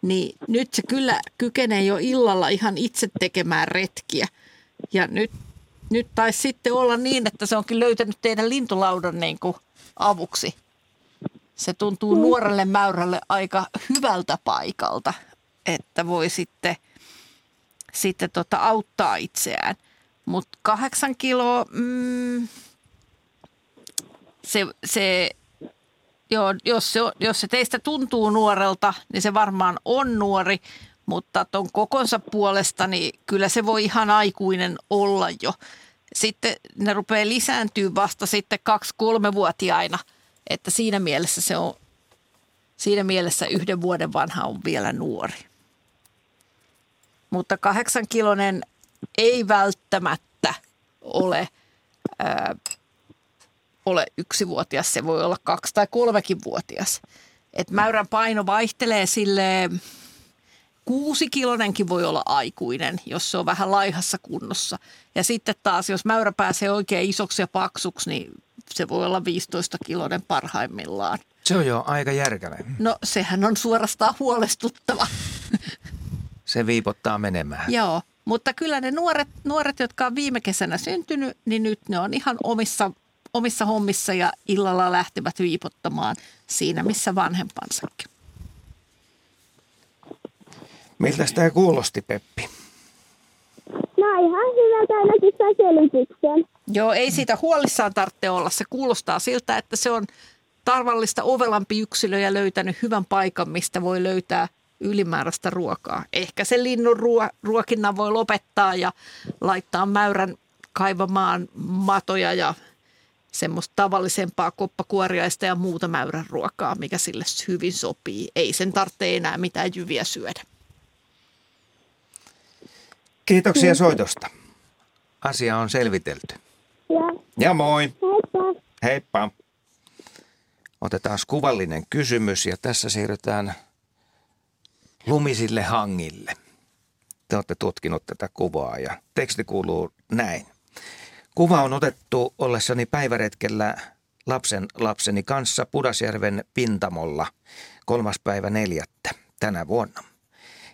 Niin nyt se kyllä kykenee jo illalla ihan itse tekemään retkiä. Ja nyt, nyt taisi sitten olla niin, että se onkin löytänyt teidän lintulaudan niin kuin avuksi. Se tuntuu nuorelle mäyrälle aika hyvältä paikalta, että voi sitten, sitten tota auttaa itseään. Mutta kahdeksan kiloa, mm, se, se, joo, jos, se, on- jos se teistä tuntuu nuorelta, niin se varmaan on nuori, mutta tuon kokonsa puolesta, niin kyllä se voi ihan aikuinen olla jo. Sitten ne rupeaa lisääntyä vasta sitten kaksi-kolmevuotiaina, että siinä mielessä se on, siinä mielessä yhden vuoden vanha on vielä nuori. Mutta kahdeksankilonen ei välttämättä ole, ää, ole yksivuotias, se voi olla kaksi- tai kolmekin vuotias. Et mäyrän paino vaihtelee sille kuusikilonenkin voi olla aikuinen, jos se on vähän laihassa kunnossa. Ja sitten taas, jos mäyrä pääsee oikein isoksi ja paksuksi, niin se voi olla 15 kilonen parhaimmillaan. Se on jo aika järkevä. No sehän on suorastaan huolestuttava. Se viipottaa menemään. Joo, mutta kyllä ne nuoret, nuoret, jotka on viime kesänä syntynyt, niin nyt ne on ihan omissa, omissa hommissa ja illalla lähtevät viipottamaan siinä, missä vanhempansakin. Miltä tämä kuulosti, Peppi? No ihan hyvältä ainakin saa selityksen. Joo, ei siitä huolissaan tarvitse olla. Se kuulostaa siltä, että se on tarvallista ovelampi yksilö ja löytänyt hyvän paikan, mistä voi löytää ylimääräistä ruokaa. Ehkä se linnun ruo- ruokinnan voi lopettaa ja laittaa mäyrän kaivamaan matoja ja semmoista tavallisempaa koppakuoriaista ja muuta mäyrän ruokaa, mikä sille hyvin sopii. Ei sen tarvitse enää mitään jyviä syödä. Kiitoksia soitosta. Asia on selvitelty. Ja Ja moi. heippa. Heippa. Otetaan kuvallinen kysymys ja tässä siirrytään lumisille hangille. Te olette tutkinut tätä kuvaa ja teksti kuuluu näin. Kuva on otettu ollessani päiväretkellä lapsen lapseni kanssa Pudasjärven Pintamolla kolmas päivä neljättä tänä vuonna.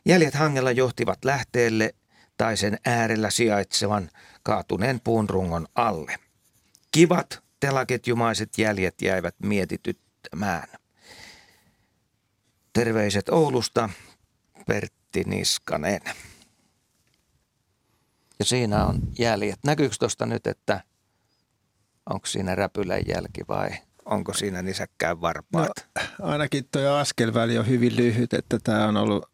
Jäljet hangella johtivat lähteelle tai sen äärellä sijaitsevan kaatuneen puun rungon alle. Kivat telaketjumaiset jäljet jäivät mietityttämään. Terveiset Oulusta, Pertti Niskanen. Ja siinä on jäljet. Näkyykö tuosta nyt, että onko siinä räpylän jälki vai onko siinä nisäkkään varpaat? No, ainakin tuo askelväli on hyvin lyhyt, että tämä on ollut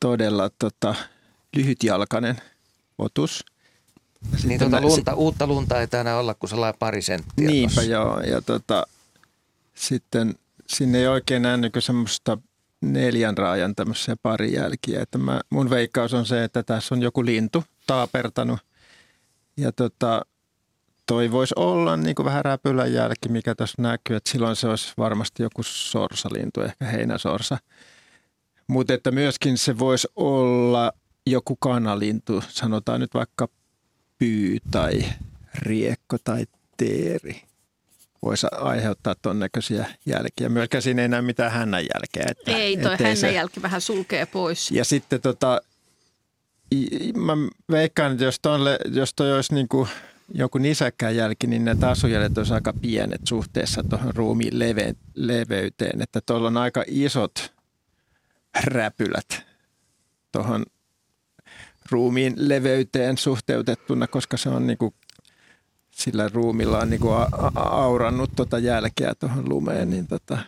todella tota, lyhytjalkainen otus. Ja niin sitten tuota lunta, uutta lunta ei täällä olla kuin sellainen pari senttiä Niinpä tossa. joo, ja tota, sitten sinne ei oikein näy niin semmoista neljän raajan tämmöisiä pari jälkiä. Että mä, mun veikkaus on se, että tässä on joku lintu taapertanut. Ja tota, toi voisi olla niin kuin vähän räpylän jälki, mikä tässä näkyy. Että silloin se olisi varmasti joku sorsalintu, ehkä heinäsorsa. Mutta että myöskin se voisi olla joku kanalintu, sanotaan nyt vaikka pyy tai riekko tai teeri voisi aiheuttaa ton näköisiä jälkiä. Myöskään siinä ei näy mitään hännän jälkeä. Että, Ei, toi se- hännän jälki vähän sulkee pois. Ja sitten tota, mä veikkaan, että jos, tonle, jos toi olisi niin kuin joku nisäkkään jälki, niin ne tasujäljet olisi aika pienet suhteessa tuohon ruumiin leve, leveyteen. Että tuolla on aika isot räpylät tuohon ruumiin leveyteen suhteutettuna, koska se on niin kuin sillä ruumilla on niin kuin a- a- aurannut tota jälkeä tuohon lumeen, niin tota,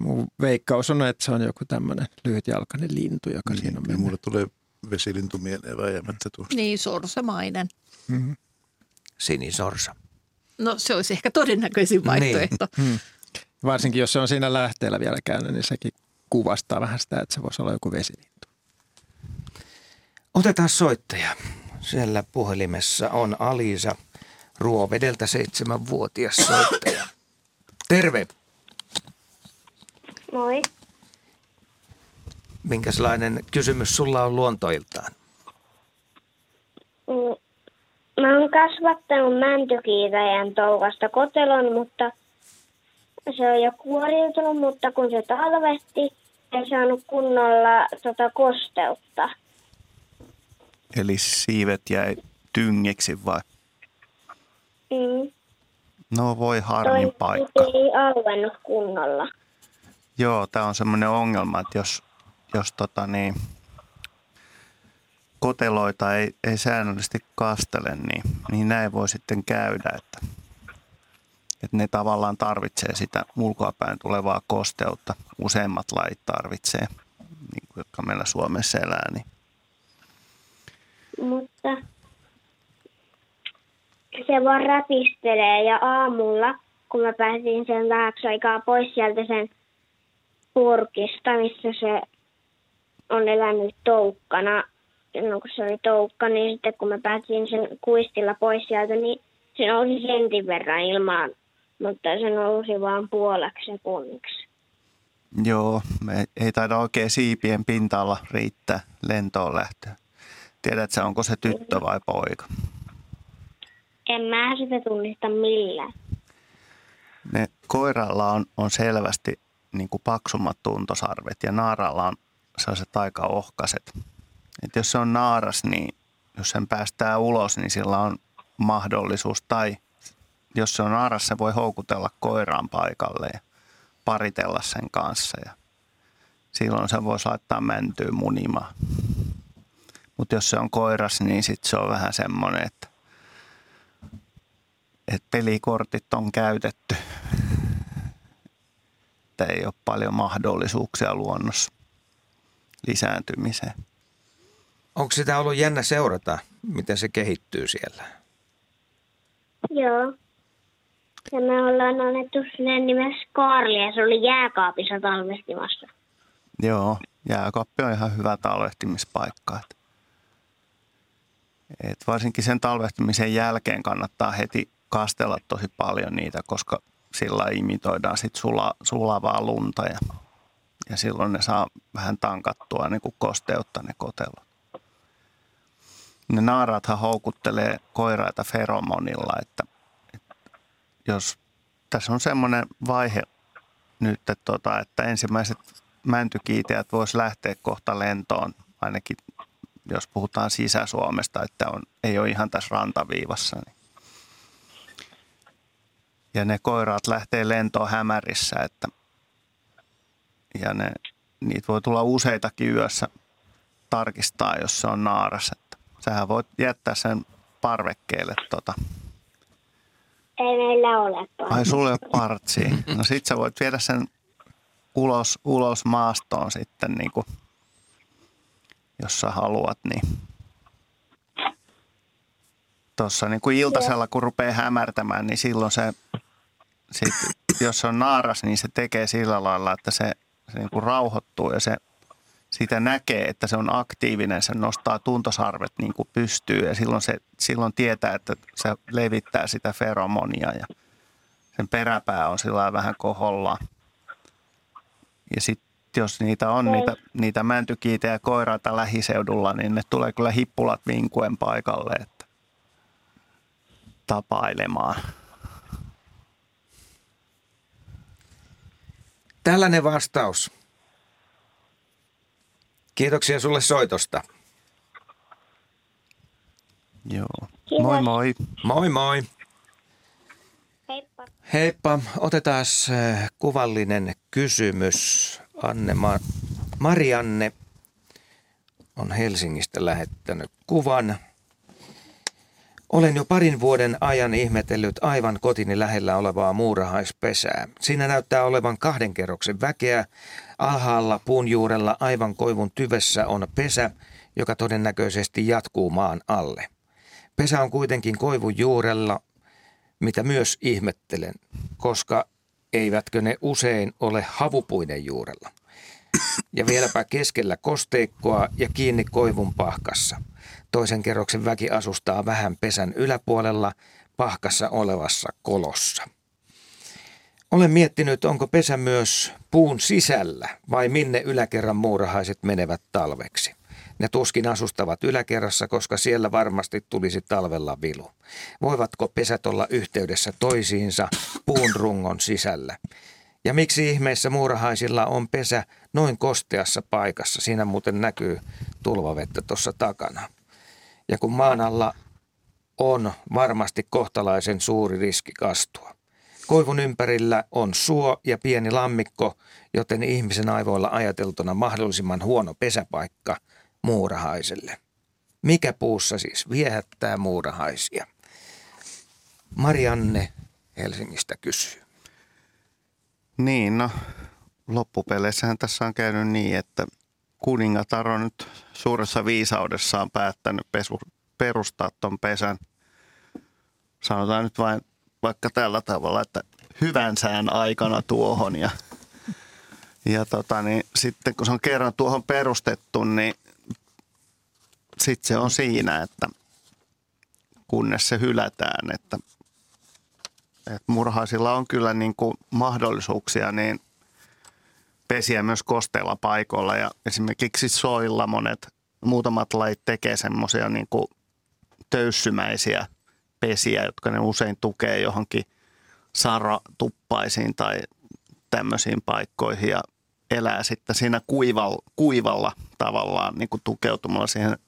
mun veikkaus on, että se on joku tämmöinen lyhytjalkainen lintu, joka Niin, siinä on mulle tulee vesilintu mieleen vääjäämättä tuosta. Niin, sorsamainen. Mhm. Sinisorsa. No se olisi ehkä todennäköisin vaihtoehto. Hmm. Varsinkin jos se on siinä lähteellä vielä käynyt, niin sekin kuvastaa vähän sitä, että se voisi olla joku vesilintu. Otetaan soittaja. Siellä puhelimessa on Alisa Ruovedeltä seitsemänvuotias soittaja. Terve. Moi. Minkälainen kysymys sulla on luontoiltaan? Mm, Mä oon kasvattanut mäntykiitäjän toukasta kotelon, mutta se on jo kuoriutunut, mutta kun se talvehti, ei saanut kunnolla tota kosteutta. Eli siivet jäi tyngiksi vai? Mm. No voi Toi harmin paikka. ei auennut kunnolla. Joo, tämä on semmoinen ongelma, että jos, jos tota niin, koteloita ei, ei säännöllisesti kastele, niin, niin näin voi sitten käydä, että, että ne tavallaan tarvitsee sitä ulkoapäin tulevaa kosteutta. Useimmat lajit tarvitsee, niin kuin, jotka meillä Suomessa elää. Niin. Mutta se vaan räpistelee ja aamulla, kun mä pääsin sen vähäksi aikaa pois sieltä sen purkista, missä se on elänyt toukkana, no kun se oli toukka, niin sitten kun mä pääsin sen kuistilla pois sieltä, niin se nousi sentin verran ilmaan, mutta se nousi vaan puoleksi sekunniksi. Joo, me ei taida oikein siipien pinta-alla riittää lentoon lähtöä. Tiedätkö, onko se tyttö vai poika? En mä sitä tunnista millään. Ne koiralla on, on selvästi niin kuin paksummat tuntosarvet ja naaralla on sellaiset aika ohkaset. Et jos se on naaras, niin jos sen päästää ulos, niin sillä on mahdollisuus. Tai jos se on naaras, se voi houkutella koiraan paikalle ja paritella sen kanssa. Ja silloin se voisi laittaa mäntyyn munimaan. Mutta jos se on koiras, niin sitten se on vähän semmoinen, että, että pelikortit on käytetty että ei ole paljon mahdollisuuksia luonnossa lisääntymiseen. Onko sitä ollut jännä seurata, miten se kehittyy siellä? Joo. Ja me ollaan annettu sinne nimessä Kaarli ja se oli jääkaapissa talvestimassa. Joo, jääkaappi on ihan hyvä talvehtimispaikka. Et, et varsinkin sen talvehtimisen jälkeen kannattaa heti kastella tosi paljon niitä, koska sillä imitoidaan sit sula, sulavaa lunta ja, ja silloin ne saa vähän tankattua niin kuin kosteutta ne kotellot. Ne naaraathan houkuttelee koiraita feromonilla, että, että jos tässä on semmoinen vaihe nyt, että, tota, että ensimmäiset mäntykiiteät vois lähteä kohta lentoon, ainakin jos puhutaan Sisä-Suomesta, että on, ei ole ihan tässä rantaviivassa. Niin. Ja ne koiraat lähtee lentoon hämärissä, että, ja ne, niitä voi tulla useitakin yössä tarkistaa, jos se on naaras. Että sähän voit jättää sen parvekkeelle tota, Ei meillä ole Ai paljon. sulle on partsi. No sit sä voit viedä sen ulos, ulos maastoon sitten, niin kuin, jos sä haluat. Niin. Tuossa niin kuin iltasella, kun rupeaa hämärtämään, niin silloin se, sit, jos se on naaras, niin se tekee sillä lailla, että se, se niin kuin rauhoittuu ja se siitä näkee, että se on aktiivinen, se nostaa tuntosarvet niin kuin pystyy ja silloin, se, silloin tietää, että se levittää sitä feromonia ja sen peräpää on sillä vähän koholla. Ja sitten jos niitä on, niitä, niitä mäntykiitä ja koiraita lähiseudulla, niin ne tulee kyllä hippulat vinkuen paikalle, että tapailemaan. Tällainen vastaus. Kiitoksia sulle soitosta. Joo. Kiitos. Moi moi. Moi moi. Heippa. Heippa, otetaan äh, kuvallinen kysymys. Anne Ma- Marianne on Helsingistä lähettänyt kuvan. Olen jo parin vuoden ajan ihmetellyt aivan kotini lähellä olevaa muurahaispesää. Siinä näyttää olevan kahden kerroksen väkeä. Alhaalla puun juurella aivan koivun tyvessä on pesä, joka todennäköisesti jatkuu maan alle. Pesä on kuitenkin koivun juurella, mitä myös ihmettelen, koska eivätkö ne usein ole havupuiden juurella. Ja vieläpä keskellä kosteikkoa ja kiinni koivun pahkassa. Toisen kerroksen väki asustaa vähän pesän yläpuolella pahkassa olevassa kolossa. Olen miettinyt, onko pesä myös puun sisällä vai minne yläkerran muurahaiset menevät talveksi. Ne tuskin asustavat yläkerrassa, koska siellä varmasti tulisi talvella vilu. Voivatko pesät olla yhteydessä toisiinsa puun rungon sisällä? Ja miksi ihmeessä muurahaisilla on pesä noin kosteassa paikassa? Siinä muuten näkyy tulvavettä tuossa takana. Ja kun maan alla on varmasti kohtalaisen suuri riski kastua. Koivun ympärillä on suo ja pieni lammikko, joten ihmisen aivoilla ajateltuna mahdollisimman huono pesäpaikka muurahaiselle. Mikä puussa siis viehättää muurahaisia? Marianne Helsingistä kysyy. Niin, no loppupeleissähän tässä on käynyt niin, että kuningatar on nyt suuressa viisaudessaan päättänyt pesu, perustaa ton pesän. Sanotaan nyt vain vaikka tällä tavalla, että hyvän sään aikana tuohon ja, ja tota, niin, sitten kun se on kerran tuohon perustettu, niin sitten se on siinä, että kunnes se hylätään, että, että murhaisilla on kyllä niin kuin mahdollisuuksia niin pesiä myös kosteilla paikoilla. Ja esimerkiksi soilla monet, muutamat lajit tekee semmoisia niin töyssymäisiä pesiä, jotka ne usein tukee johonkin saratuppaisiin tai tämmöisiin paikkoihin ja elää sitten siinä kuivalla, kuivalla tavallaan niin kuin tukeutumalla siihen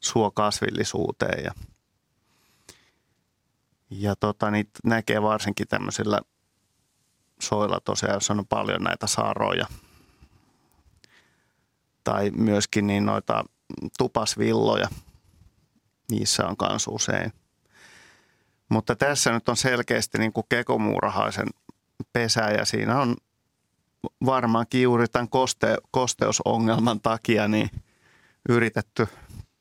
suokasvillisuuteen ja, ja tota, niitä näkee varsinkin tämmöisillä soilla tosiaan, jos on paljon näitä saaroja. Tai myöskin niin noita tupasvilloja, niissä on myös usein. Mutta tässä nyt on selkeästi niin kuin kekomuurahaisen pesä ja siinä on varmaankin juuri tämän koste, kosteusongelman takia niin yritetty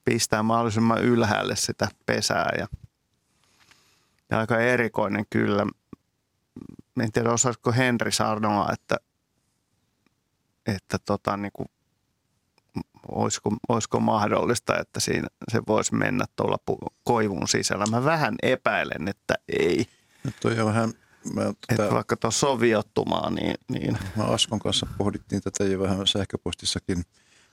pistää mahdollisimman ylhäälle sitä pesää ja, ja aika erikoinen kyllä. En tiedä osaisiko Henri sanoa, että, että tota, niin kuin, olisiko, olisiko mahdollista, että siinä se voisi mennä tuolla koivun sisällä. Mä vähän epäilen, että ei. No toi on vähän Mä, että vaikka tuo soviottumaa, niin, niin... Mä Askon kanssa pohdittiin tätä jo vähän sähköpostissakin.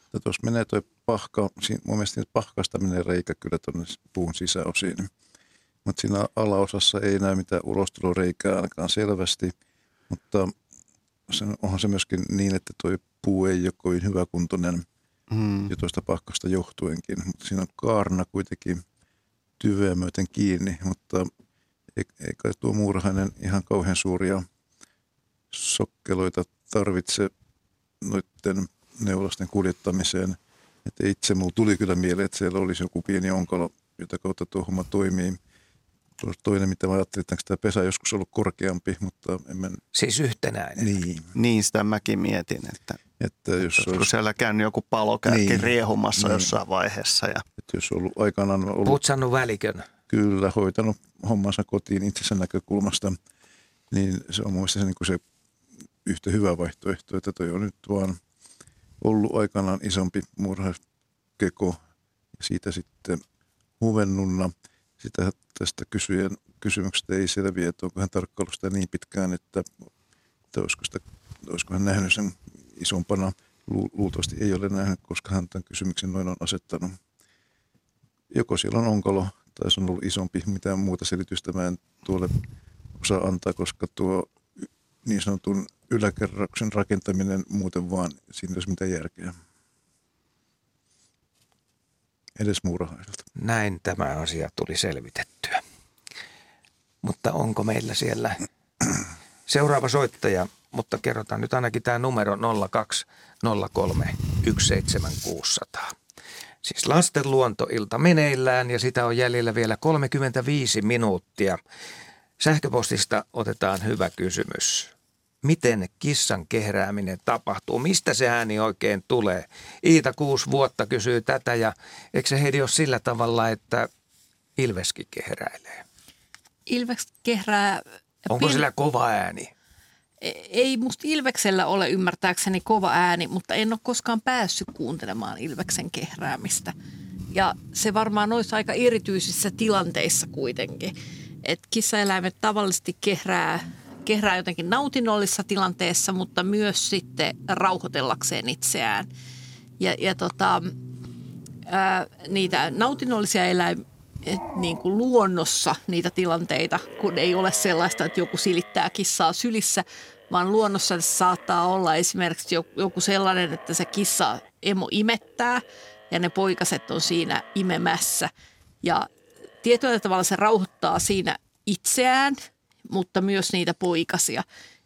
Että tuossa menee toi pahka, siinä, mun mielestä pahkasta menee reikä kyllä tuonne puun sisäosiin. Mutta siinä alaosassa ei näy mitään ulostuloreikää ainakaan selvästi. Mutta se, onhan se myöskin niin, että tuo puu ei ole kovin hyväkuntoinen hmm. jo tuosta pahkasta johtuenkin. Mutta siinä on kaarna kuitenkin tyveä myöten kiinni, mutta ei kai tuo muurahainen ihan kauhean suuria sokkeloita tarvitse noiden neulasten kuljettamiseen. Että itse mulla tuli kyllä mieleen, että siellä olisi joku pieni onkalo, jota kautta tuo homma toimii. Toinen, mitä mä ajattelin, että tämä pesä joskus ollut korkeampi, mutta en mä... Siis yhtenäinen. Niin. Niin, sitä mäkin mietin, että, että jos että olisi... siellä käynyt joku palokärki niin. riehumassa niin. jossain vaiheessa. Ja... Että jos ollut aikanaan ollut... Putsannut välikön kyllä hoitanut hommansa kotiin itsensä näkökulmasta, niin se on muista se, niin se yhtä hyvä vaihtoehto, että toi on nyt vaan ollut aikanaan isompi murhakeko ja siitä sitten huvennunna. Sitä tästä kysyjän kysymyksestä ei selviä, että onko hän tarkkailu sitä niin pitkään, että, että olisiko, sitä, olisiko hän nähnyt sen isompana. Luultavasti ei ole nähnyt, koska hän tämän kysymyksen noin on asettanut. Joko siellä on onkalo tai se on ollut isompi. Mitään muuta selitystä mä en tuolle osaa antaa, koska tuo niin sanotun yläkerroksen rakentaminen muuten vaan, siinä ei olisi mitään järkeä. Edes muurahaiselta. Näin tämä asia tuli selvitettyä. Mutta onko meillä siellä <clears throat> seuraava soittaja, mutta kerrotaan nyt ainakin tämä numero 0203 17600. Siis lasten luontoilta meneillään ja sitä on jäljellä vielä 35 minuuttia. Sähköpostista otetaan hyvä kysymys. Miten kissan kehrääminen tapahtuu? Mistä se ääni oikein tulee? Iita kuusi vuotta kysyy tätä ja eikö se Heidi ole sillä tavalla, että Ilveskin kehräilee? Ilves kehrää... Onko pien... sillä kova ääni? ei musta Ilveksellä ole ymmärtääkseni kova ääni, mutta en ole koskaan päässyt kuuntelemaan Ilveksen kehräämistä. Ja se varmaan olisi aika erityisissä tilanteissa kuitenkin. Että kissaeläimet tavallisesti kehrää, kehrää jotenkin nautinnollisessa tilanteessa, mutta myös sitten rauhoitellakseen itseään. Ja, ja tota, ää, niitä nautinnollisia eläimiä, niin kuin luonnossa niitä tilanteita, kun ei ole sellaista, että joku silittää kissaa sylissä, vaan luonnossa saattaa olla esimerkiksi joku sellainen, että se kissa emo imettää ja ne poikaset on siinä imemässä. Ja tietyllä tavalla se rauhoittaa siinä itseään, mutta myös niitä poikasia.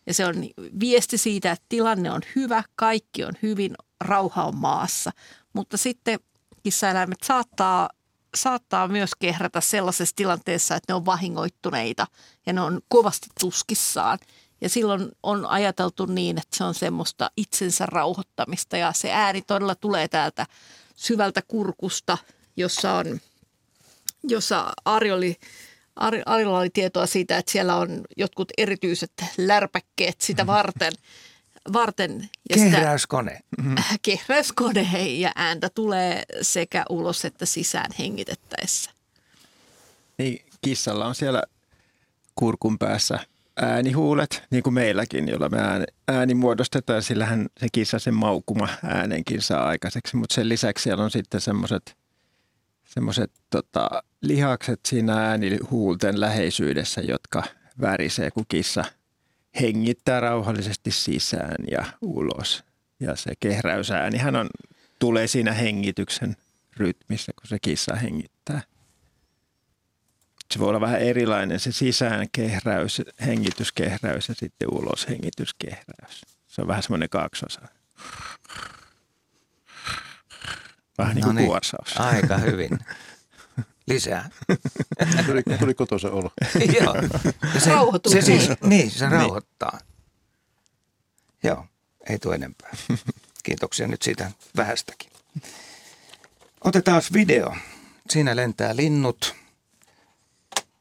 Ja se on viesti siitä, että tilanne on hyvä, kaikki on hyvin, rauha on maassa. Mutta sitten kissaeläimet saattaa, saattaa myös kehrätä sellaisessa tilanteessa, että ne on vahingoittuneita ja ne on kovasti tuskissaan – ja silloin on ajateltu niin, että se on semmoista itsensä rauhoittamista ja se ääni todella tulee täältä syvältä kurkusta, jossa on, jossa Ari oli, Arilla oli tietoa siitä, että siellä on jotkut erityiset lärpäkkeet sitä varten. varten ja kehräyskone. Sitä, kehräyskone <laughs> ja ääntä tulee sekä ulos että sisään hengitettäessä. Niin, kissalla on siellä kurkun päässä – äänihuulet, niin kuin meilläkin, jolla me ääni, ääni muodostetaan. Sillähän se kissa sen maukuma äänenkin saa aikaiseksi, mutta sen lisäksi siellä on sitten semmoiset semmoiset tota, lihakset siinä äänihuulten läheisyydessä, jotka värisee, kun kissa hengittää rauhallisesti sisään ja ulos. Ja se kehräysäänihän on, tulee siinä hengityksen rytmissä, kun se kissa hengittää se voi olla vähän erilainen se sisäänkehräys, hengityskehräys ja sitten ulos hengityskehräys. Se on vähän semmoinen kaksosa. Vähän niin kuin no niin, kuorsaus. Aika hyvin. <laughs> Lisää. <laughs> tuli, tuli kotoisa olo. <laughs> Joo. se, se siis, niin, se niin. rauhoittaa. Joo, ei tule enempää. Kiitoksia nyt siitä vähästäkin. Otetaan video. Siinä lentää linnut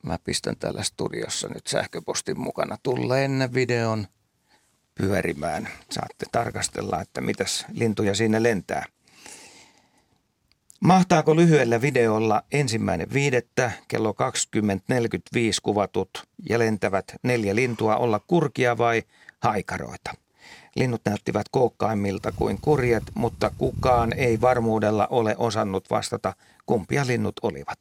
Mä pistän täällä studiossa nyt sähköpostin mukana tulleen videon pyörimään. Saatte tarkastella, että mitäs lintuja siinä lentää. Mahtaako lyhyellä videolla ensimmäinen viidettä kello 20.45 kuvatut ja lentävät neljä lintua olla kurkia vai haikaroita? Linnut näyttivät kookkaimmilta kuin kurjet, mutta kukaan ei varmuudella ole osannut vastata, kumpia linnut olivat.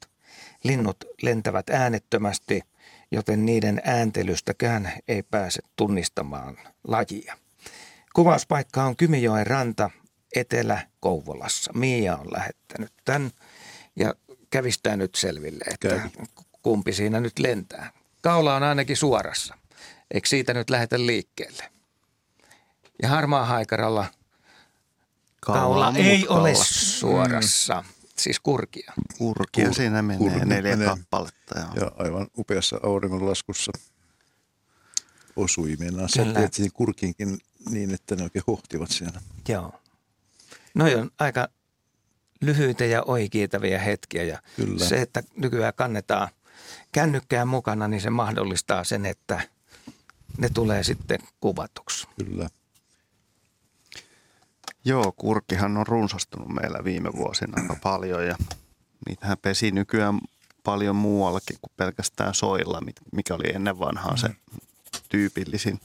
Linnut lentävät äänettömästi, joten niiden ääntelystäkään ei pääse tunnistamaan lajia. Kuvauspaikka on Kymijoen ranta Etelä-Kouvolassa. Miia on lähettänyt tämän ja kävistää nyt selville, että Käy. kumpi siinä nyt lentää. Kaula on ainakin suorassa. Eikö siitä nyt lähetä liikkeelle? Ja harmaa haikaralla kaula on ei mutkalla. ole suorassa, siis kurkia. Kurkia Kur- siinä menee, kurkut neljä menee. kappaletta. Joo. Ja aivan upeassa auringonlaskussa osui. Mennään Kyllä. säteet siihen kurkiinkin niin, että ne oikein hohtivat siellä. Joo. Noi on aika lyhyitä ja oikeitavia hetkiä ja Kyllä. se, että nykyään kannetaan kännykkää mukana, niin se mahdollistaa sen, että ne tulee sitten kuvatuksi. Kyllä. Joo, kurkkihan on runsastunut meillä viime vuosina aika paljon ja niitähän pesi nykyään paljon muuallakin kuin pelkästään soilla, mikä oli ennen vanhaa se tyypillisin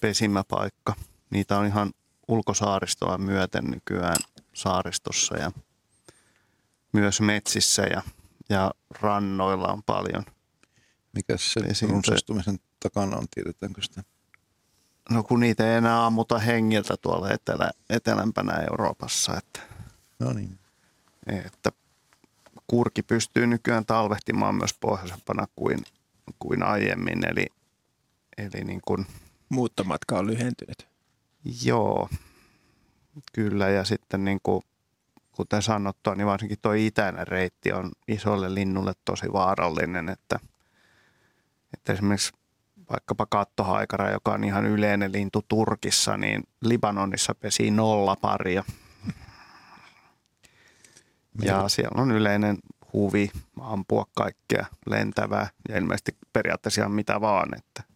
pesimäpaikka. Niitä on ihan ulkosaaristoa myöten nykyään saaristossa ja myös metsissä ja, ja rannoilla on paljon. Mikä se Esiin se- runsastumisen takana on, tiedetäänkö sitä? No kun niitä ei enää ammuta hengiltä tuolla etelä, etelämpänä Euroopassa, että No niin. että kurki pystyy nykyään talvehtimaan myös pohjoisempana kuin, kuin aiemmin. Eli, eli niin kuin, Muuttomatka on lyhentynyt. Joo, kyllä. Ja sitten niin kuin, kuten sanottua, niin varsinkin tuo itäinen reitti on isolle linnulle tosi vaarallinen, että, että esimerkiksi vaikkapa kattohaikara, joka on ihan yleinen lintu Turkissa, niin Libanonissa pesii nolla paria. Ja siellä on yleinen huvi ampua kaikkea lentävää ja ilmeisesti periaatteessa ihan mitä vaan. Että.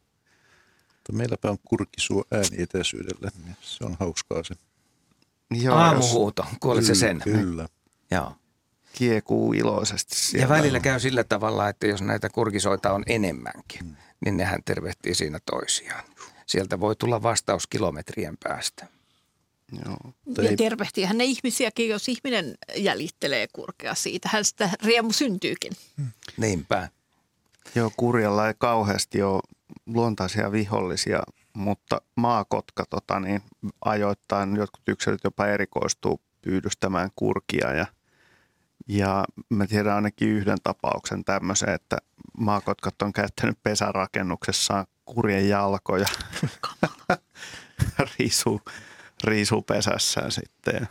Mutta meilläpä on kurkkisuu äänietäisyydellä. niin Se on hauskaa se. Joo, Aamuhuuto, kuulit se sen? Kyllä. Joo. kiekuu iloisesti siellä. Ja välillä käy sillä tavalla, että jos näitä kurkisoita on enemmänkin, niin nehän tervehtii siinä toisiaan. Sieltä voi tulla vastaus kilometrien päästä. Joo. Ja tervehtiähän ne ihmisiäkin, jos ihminen jäljittelee kurkea. Siitähän sitä riemu syntyykin. Niinpä. Joo, kurjalla ei kauheasti ole luontaisia vihollisia, mutta maakotka tota, niin ajoittain jotkut yksilöt jopa erikoistuu pyydystämään kurkia ja ja mä tiedän ainakin yhden tapauksen tämmöisen, että maakotkat on käyttänyt pesärakennuksessaan kurjen jalkoja <laughs> riisu, riisupesässään sitten.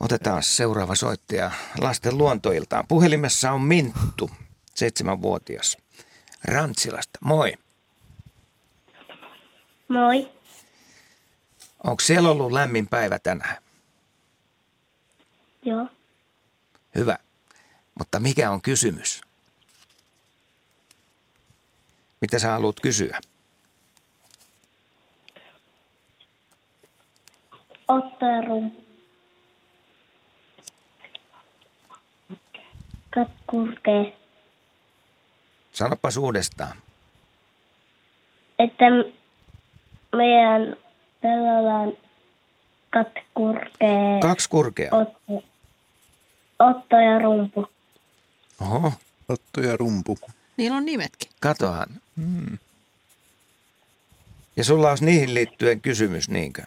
Otetaan seuraava soittaja lasten luontoiltaan. Puhelimessa on Minttu, seitsemänvuotias. Rantsilasta. Moi. Moi. Onko siellä ollut lämmin päivä tänään? Joo. Hyvä. Mutta mikä on kysymys? Mitä sä haluat kysyä? Otto ja rum. Kat kurkee. Sanopas uudestaan. Että meidän pellolla on kat kurkee. Kaksi kurkea. Otto, Otto ja rumpu. Oho, Otto ja rumpu. Niillä on nimetkin. katohan. Ja sulla olisi niihin liittyen kysymys, niinkö?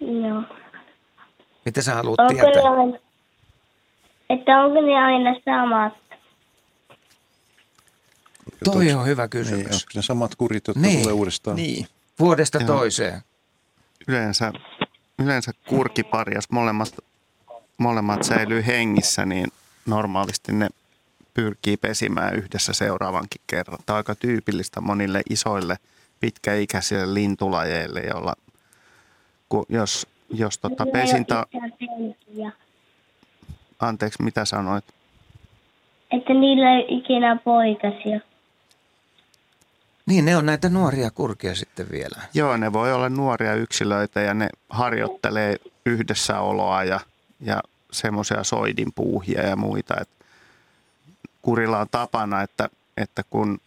Joo. Mitä sä haluat Onko ne tietää? aina, että onko ne aina samat? Toi on hyvä Niin, kysymys. onko ne samat kurit, jotka Niin. tulee uudestaan? Niin. Vuodesta Joo. toiseen. Yleensä, yleensä kurkkipari, jos molemmat, molemmat säilyy hengissä, niin normaalisti ne pyrkii pesimään yhdessä seuraavankin kerran. Tämä on aika tyypillistä monille isoille pitkäikäisille lintulajeille, joilla kun jos, jos tota pesintä... Anteeksi, mitä sanoit? että niillä ei ole ikinä poikasia. Niin, ne on näitä nuoria kurkia sitten vielä. Joo, ne voi olla nuoria yksilöitä ja ne harjoittelee yhdessäoloa ja, ja semmoisia soidinpuuhia ja muita. Et kurilla on tapana, että, että kun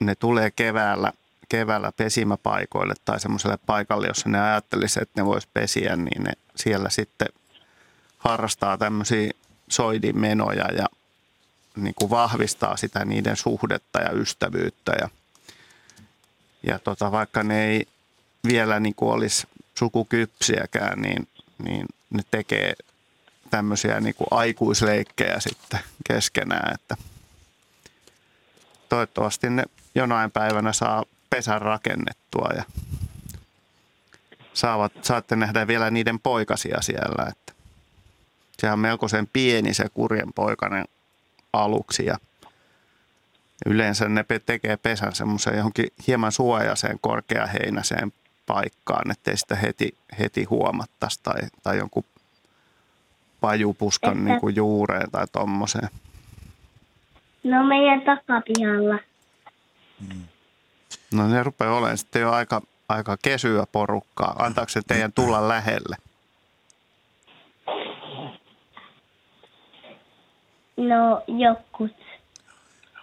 ne tulee keväällä, keväällä pesimäpaikoille tai semmoiselle paikalle, jossa ne ajattelisi, että ne vois pesiä, niin ne siellä sitten harrastaa tämmöisiä soidinmenoja ja niin kuin vahvistaa sitä niiden suhdetta ja ystävyyttä. Ja, ja tota, vaikka ne ei vielä niin kuin olisi sukukypsiäkään, niin, niin ne tekee tämmöisiä niin kuin aikuisleikkejä sitten keskenään, että toivottavasti ne jonain päivänä saa pesän rakennettua ja saavat, saatte nähdä vielä niiden poikasia siellä, että sehän on melkoisen pieni se kurjen poikainen aluksi ja yleensä ne tekee pesän semmoiseen johonkin hieman suojaiseen korkeaheinäiseen paikkaan, ettei sitä heti, heti huomattaisi tai, tai jonkun pajupuskan niin kuin juureen tai tommoseen. No meidän takapihalla. No ne rupeaa olemaan sitten jo aika, aika kesyä porukkaa. Antaako se teidän tulla lähelle? No jokut.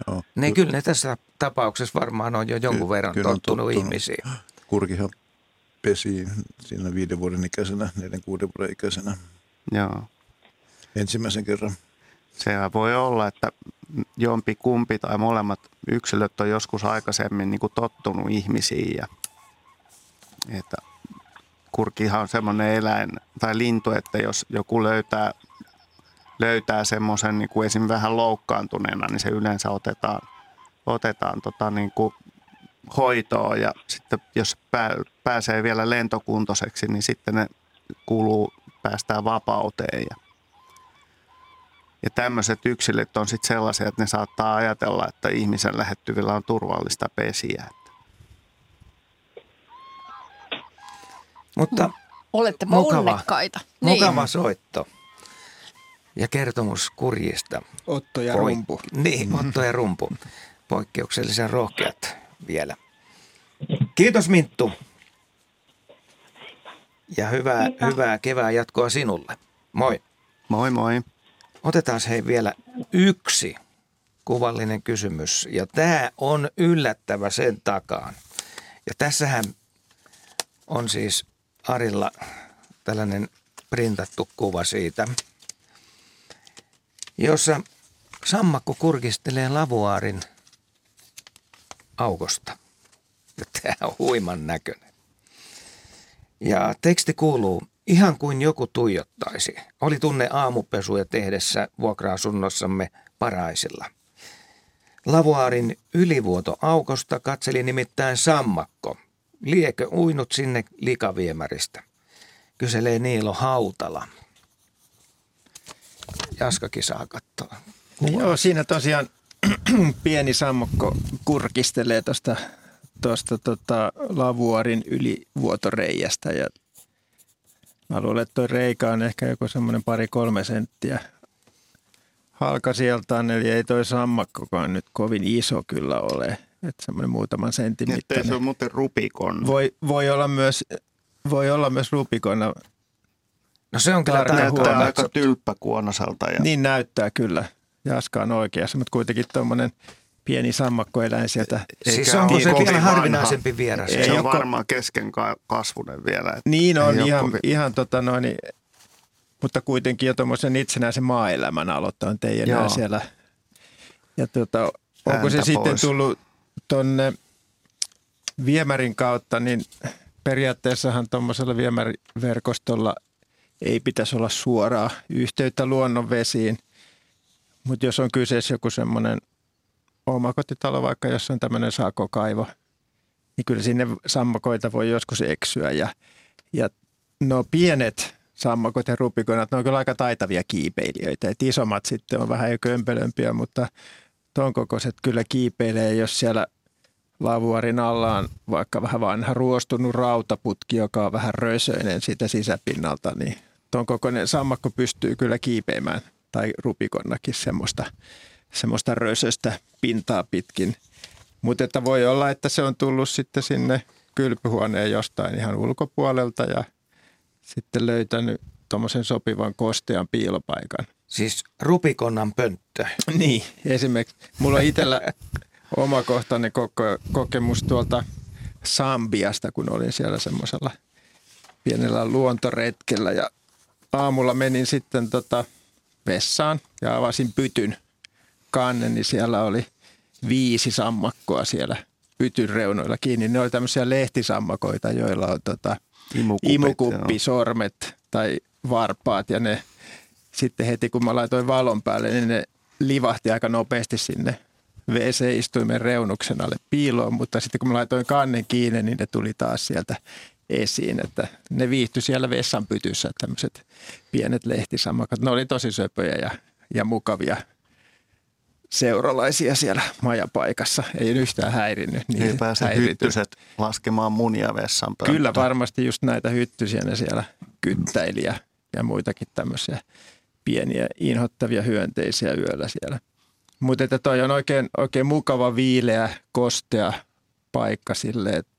Joo. Ne kyllä ne tässä tapauksessa varmaan on jo jonkun Ky- verran kyllä on tottunut tottunut. ihmisiin. Kurkihan pesi siinä viiden vuoden ikäisenä, neljän kuuden vuoden ikäisenä Joo. ensimmäisen kerran. Sehän voi olla, että jompi kumpi tai molemmat yksilöt on joskus aikaisemmin niin kuin tottunut ihmisiin. Ja, että kurkihan on semmoinen eläin tai lintu, että jos joku löytää, löytää semmoisen niin kuin esim. vähän loukkaantuneena, niin se yleensä otetaan, otetaan tota niin kuin hoitoon ja sitten jos pää, pääsee vielä lentokuntoiseksi, niin sitten ne kuuluu päästään vapauteen ja ja tämmöiset yksilöt on sitten sellaisia, että ne saattaa ajatella, että ihmisen lähettyvillä on turvallista pesiä. Mutta Olette Mukava. onnekkaita. mukava soitto ja kertomus kurjista. Otto ja Poik- rumpu. Niin, Otto ja Rumpu. Poikkeuksellisen rohkeat vielä. Kiitos Minttu. Ja hyvää, hyvää kevään jatkoa sinulle. Moi. Moi moi. Otetaan hei vielä yksi kuvallinen kysymys. Ja tämä on yllättävä sen takaan. Ja tässähän on siis Arilla tällainen printattu kuva siitä, jossa sammakko kurkistelee lavuaarin aukosta. Tämä on huiman näköinen. Ja teksti kuuluu, ihan kuin joku tuijottaisi. Oli tunne aamupesuja tehdessä vuokra-asunnossamme Paraisilla. Lavuaarin ylivuoto aukosta katseli nimittäin sammakko. Liekö uinut sinne likaviemäristä? Kyselee Niilo Hautala. Jaskakin saa katsoa. Niin joo, siinä tosiaan <clears throat> pieni sammokko kurkistelee tuosta tosta, tota, lavuarin ylivuotoreijästä ja mä luulen, että tuo reikä on ehkä joku semmoinen pari-kolme senttiä halka sieltä, eli ei toi sammakkokaan nyt kovin iso kyllä ole. Että semmoinen muutaman sentin Ettei se mittainen. muuten rupikon. Voi, voi, olla myös, voi olla myös rupikona. No se on kyllä Näyttää aika tylppäkuonoselta. Ja Niin näyttää kyllä. Jaska on oikeassa, mutta kuitenkin tuommoinen pieni sammakkoeläin sieltä. Siis Eikä onko se vielä vanha. harvinaisempi vieras? Ei se on ole ko- varmaan kesken ka- kasvunen vielä. että Niin on ihan, kovin- ihan tota noin, mutta kuitenkin jo tuommoisen itsenäisen maaelämän aloittanut, ei enää Joo. siellä. Ja tota, onko se Ääntä sitten pois. tullut tonne viemärin kautta, niin periaatteessahan tuommoisella viemäriverkostolla ei pitäisi olla suoraa yhteyttä luonnonvesiin. Mutta jos on kyseessä joku semmoinen omakotitalo, vaikka jos on tämmöinen sakokaivo, niin kyllä sinne sammakoita voi joskus eksyä. Ja, ja no pienet sammakot ja rupikonat, ne on kyllä aika taitavia kiipeilijöitä. Et isommat sitten on vähän jo kömpelömpiä, mutta ton kokoiset kyllä kiipeilee, jos siellä lavuarin alla on vaikka vähän vanha ruostunut rautaputki, joka on vähän rösöinen siitä sisäpinnalta, niin ton kokoinen sammakko pystyy kyllä kiipeämään tai rupikonnakin semmoista, semmoista rösöstä pintaa pitkin. Mutta että voi olla, että se on tullut sitten sinne kylpyhuoneen jostain ihan ulkopuolelta ja sitten löytänyt tuommoisen sopivan kostean piilopaikan. Siis rupikonnan pönttö. <laughs> Niin, esimerkiksi. Mulla on itsellä omakohtainen kokemus tuolta Sambiasta, kun olin siellä semmoisella pienellä luontoretkellä ja aamulla menin sitten tota vessaan ja avasin pytyn. Kannen, niin siellä oli viisi sammakkoa siellä pytyn reunoilla kiinni. Ne oli tämmöisiä lehtisammakoita, joilla on tota Imukupit, imukuppisormet tai varpaat ja ne sitten heti kun mä laitoin valon päälle, niin ne livahti aika nopeasti sinne WC-istuimen reunuksen alle piiloon, mutta sitten kun mä laitoin kannen kiinni, niin ne tuli taas sieltä esiin, että ne viihtyi siellä vessan pytyssä, tämmöiset pienet lehtisammakat. Ne oli tosi söpöjä ja, ja mukavia seuralaisia siellä majapaikassa. Ei yhtään häirinnyt. Niin Ei pääse häirity. hyttyset laskemaan munia vessan Kyllä varmasti just näitä hyttysiä ne siellä kyttäili ja, ja muitakin tämmöisiä pieniä inhottavia hyönteisiä yöllä siellä. Mutta että toi on oikein, oikein mukava, viileä, kostea paikka sille, että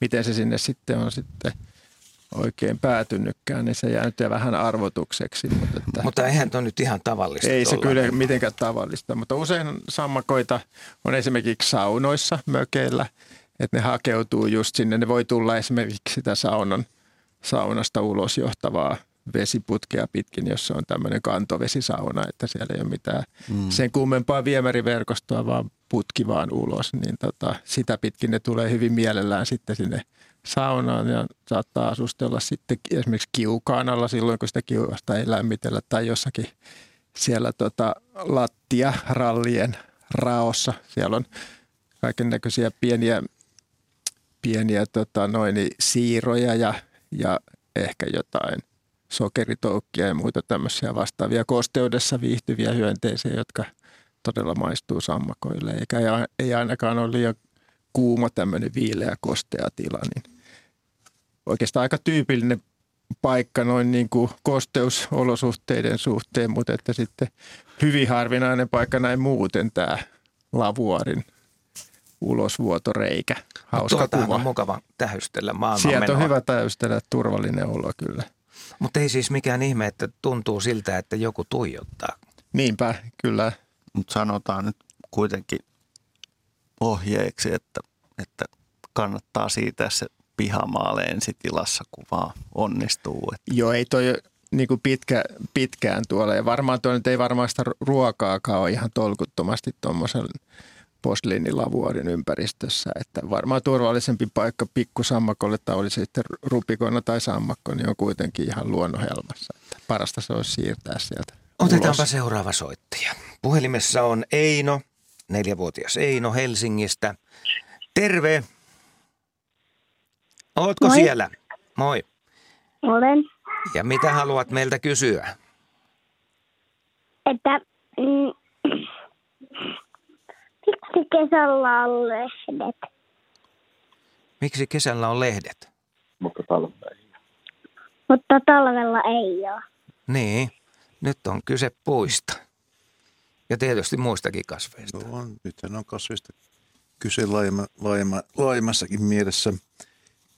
miten se sinne sitten on sitten oikein päätynytkään, niin se jää nyt vähän arvotukseksi. Mutta, että Mutta eihän tuo nyt ihan tavallista ei se kyllä mitenkään tavallista, mutta usein sammakoita on esimerkiksi saunoissa mökeillä, että ne hakeutuu just sinne. Ne voi tulla esimerkiksi sitä saunan, saunasta ulos johtavaa vesiputkea pitkin, jos se on tämmöinen kantovesisauna, että siellä ei ole mitään mm. sen kummempaa viemäriverkostoa, vaan putki vaan ulos, niin tota, sitä pitkin ne tulee hyvin mielellään sitten sinne saunaan ja saattaa asustella sitten esimerkiksi kiukaan alla silloin, kun sitä kiuasta ei lämmitellä tai jossakin siellä tota lattia rallien raossa. Siellä on kaiken näköisiä pieniä, pieniä tota noin, siiroja ja, ja ehkä jotain sokeritoukkia ja muita tämmöisiä vastaavia kosteudessa viihtyviä hyönteisiä, jotka todella maistuu sammakoille. Eikä ei ainakaan ole liian kuuma tämmöinen viileä kostea tila, niin oikeastaan aika tyypillinen paikka noin niin kuin kosteusolosuhteiden suhteen, mutta että sitten hyvin harvinainen paikka näin muuten tämä lavuarin ulosvuotoreikä. Hauska Tuoltahan kuva. on mukava tähystellä maailman Sieltä on hyvä täystellä, turvallinen olo kyllä. Mutta ei siis mikään ihme, että tuntuu siltä, että joku tuijottaa. Niinpä, kyllä. Mutta sanotaan nyt kuitenkin ohjeeksi, että, että kannattaa siitä se pihamaalle ensitilassa, kun vaan onnistuu. Et Joo, ei toi niin kuin pitkä, pitkään tuolla. Ja varmaan tuo nyt ei varmaan sitä ruokaakaan ole ihan tolkuttomasti tuommoisen posliinilavuorin ympäristössä. Että varmaan turvallisempi paikka pikkusammakolle tai oli se sitten rupikonna tai sammakko, niin on kuitenkin ihan luonnonhelmassa. Että parasta se olisi siirtää sieltä Otetaanpa ulos. seuraava soittaja. Puhelimessa on Eino, neljävuotias Eino Helsingistä. Terve. Ootko Moi. siellä? Moi. Olen, Ja mitä haluat meiltä kysyä? että mm, miksi kesällä on lehdet, Miksi kesällä on lehdet? mutta talvella ei ole? Niin, nyt on kyse puista. Ja tietysti muistakin kasveista. No on, nythän on kasvista kyse laajemma, laajemma, laajemmassakin mielessä.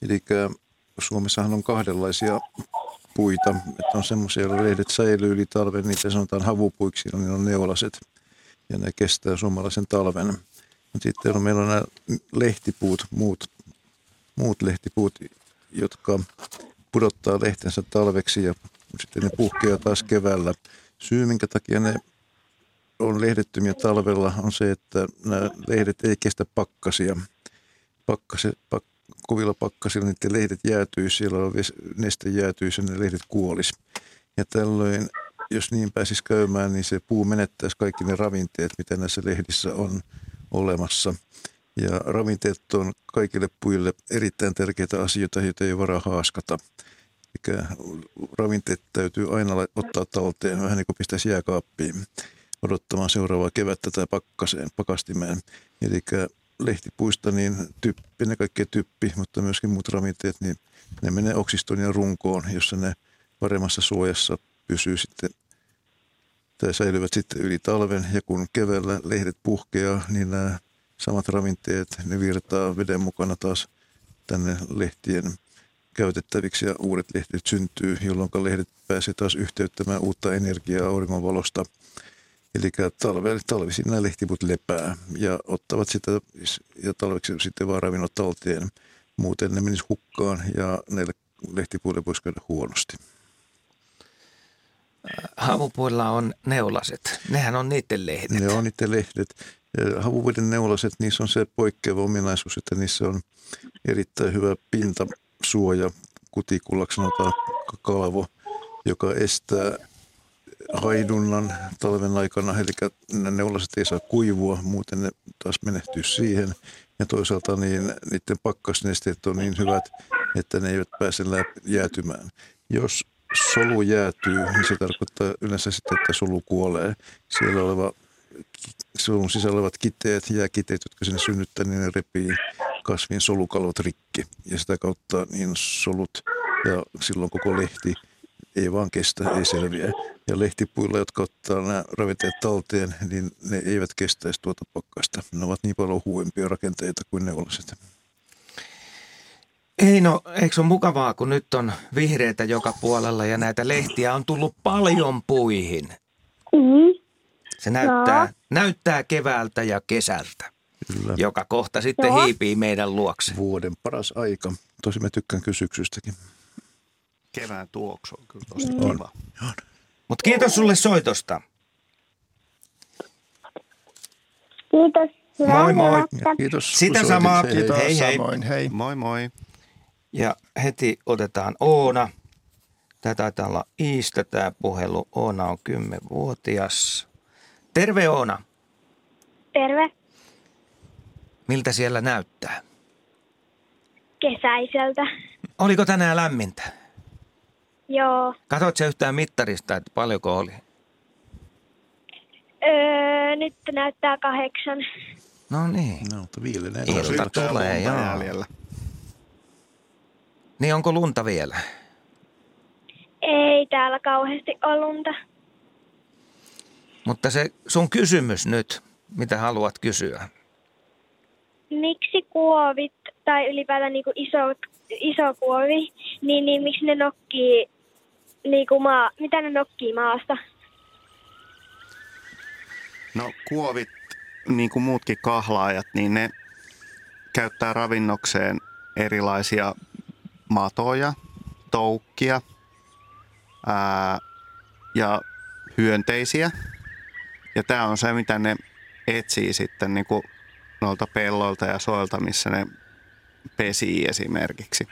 Eli Suomessahan on kahdenlaisia puita. Että on semmoisia, joilla lehdet säilyy yli talven, niitä sanotaan havupuiksi, niin on neulaset. Ja ne kestää suomalaisen talven. Mutta sitten on, meillä on nämä lehtipuut, muut, muut lehtipuut, jotka pudottaa lehtensä talveksi ja sitten ne puhkeaa taas keväällä. Syy, minkä takia ne on lehdettömiä talvella, on se, että nämä lehdet ei kestä pakkasia. Pakkase, pak, kovilla pakkasilla niiden lehdet jäätyy, siellä on neste jäätyy, ja ne lehdet kuolis. Ja tällöin, jos niin pääsisi käymään, niin se puu menettäisi kaikki ne ravinteet, mitä näissä lehdissä on olemassa. Ja ravinteet on kaikille puille erittäin tärkeitä asioita, joita ei varaa haaskata. Eli ravinteet täytyy aina ottaa talteen, vähän niin kuin pistäisi jääkaappiin odottamaan seuraavaa kevättä tai pakkaseen, pakastimeen. Eli lehtipuista, niin typpi, ennen kaikkea typpi, mutta myöskin muut ravinteet, niin ne menee oksistoon ja runkoon, jossa ne paremmassa suojassa pysyy sitten tai säilyvät sitten yli talven. Ja kun keväällä lehdet puhkeaa, niin nämä samat ravinteet, ne virtaa veden mukana taas tänne lehtien käytettäviksi ja uudet lehdet syntyy, jolloin lehdet pääsee taas yhteyttämään uutta energiaa auringonvalosta. Eli talve, talvisin nämä lehtiput lepää ja ottavat sitä ja talveksi sitten vaan talteen. Muuten ne menisi hukkaan ja näille lehtipuille voisi käydä huonosti. Havupuilla on neulaset. Nehän on niiden lehdet. Ne on niiden lehdet. Havupuiden neulaset, niissä on se poikkeava ominaisuus, että niissä on erittäin hyvä pintasuoja, kutikullaksi sanotaan kalvo, joka estää haidunnan talven aikana, eli ne neulaset ei saa kuivua, muuten ne taas menehtyy siihen. Ja toisaalta niin niiden pakkasnesteet on niin hyvät, että ne eivät pääse jäätymään. Jos solu jäätyy, niin se tarkoittaa yleensä sitten, että solu kuolee. Siellä oleva, solun sisällä olevat kiteet, jääkiteet, jotka sinne synnyttää, niin ne repii kasvin solukalvot rikki. Ja sitä kautta niin solut ja silloin koko lehti ei vaan kestä, ei selviä. Ja lehtipuilla, jotka ottaa nämä ravinteet talteen, niin ne eivät kestäisi tuota pakkasta. Ne ovat niin paljon huuempia rakenteita kuin neulaset. Ei no, eikö ole mukavaa, kun nyt on vihreitä joka puolella ja näitä lehtiä on tullut paljon puihin. Mm. Se näyttää, no. näyttää keväältä ja kesältä, Kyllä. joka kohta sitten Joo. hiipii meidän luokse. Vuoden paras aika. Tosi mä tykkään kysyksystäkin. Kevään tuoksu on kyllä tosi mm. kiva. Mutta kiitos sulle soitosta. Kiitos. Hyvää moi moi. Kiitos. Sitä samaa. Kiitos. Hei hei. Samoin. Hei. Moi moi. Ja heti otetaan Oona. Tämä taitaa olla Iistä tämä puhelu. Oona on kymmenvuotias. Terve Oona. Terve. Miltä siellä näyttää? Kesäiseltä. Oliko tänään lämmintä? Joo. Katsoitko yhtään mittarista, että paljonko oli? Öö, nyt näyttää kahdeksan. No niin. No, mutta viilenee. Ilta tulee, joo. Jäljellä. Niin onko lunta vielä? Ei täällä kauheasti ole lunta. Mutta se sun kysymys nyt, mitä haluat kysyä? Miksi kuovit tai ylipäätään niin kuin iso, iso kuovi, niin, niin miksi ne nokkii, niin kuin maa, mitä ne nokkii maasta? No kuovit, niin kuin muutkin kahlaajat, niin ne käyttää ravinnokseen erilaisia matoja, toukkia ää, ja hyönteisiä. Ja tämä on se, mitä ne etsii sitten niin kuin noilta pelloilta ja soilta, missä ne pesii esimerkiksi.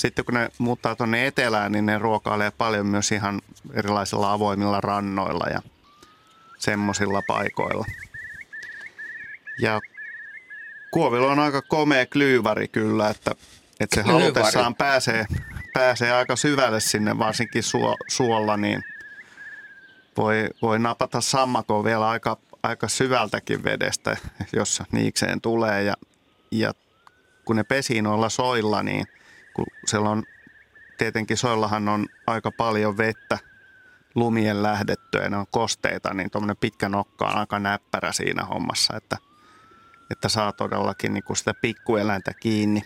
Sitten kun ne muuttaa tuonne etelään, niin ne ruokailee paljon myös ihan erilaisilla avoimilla rannoilla ja semmoisilla paikoilla. Ja Kuovilla on aika komea klyyvari kyllä, että, että se Klyyvari. halutessaan pääsee, pääsee aika syvälle sinne, varsinkin suo, suolla, niin voi, voi napata sammakon vielä aika, aika syvältäkin vedestä, jos niikseen tulee. Ja, ja kun ne pesii noilla soilla, niin kun siellä on, tietenkin soillahan on aika paljon vettä lumien lähdettyä ja ne on kosteita, niin tuommoinen pitkä nokka on aika näppärä siinä hommassa, että, että saa todellakin niin kuin sitä pikkueläintä kiinni,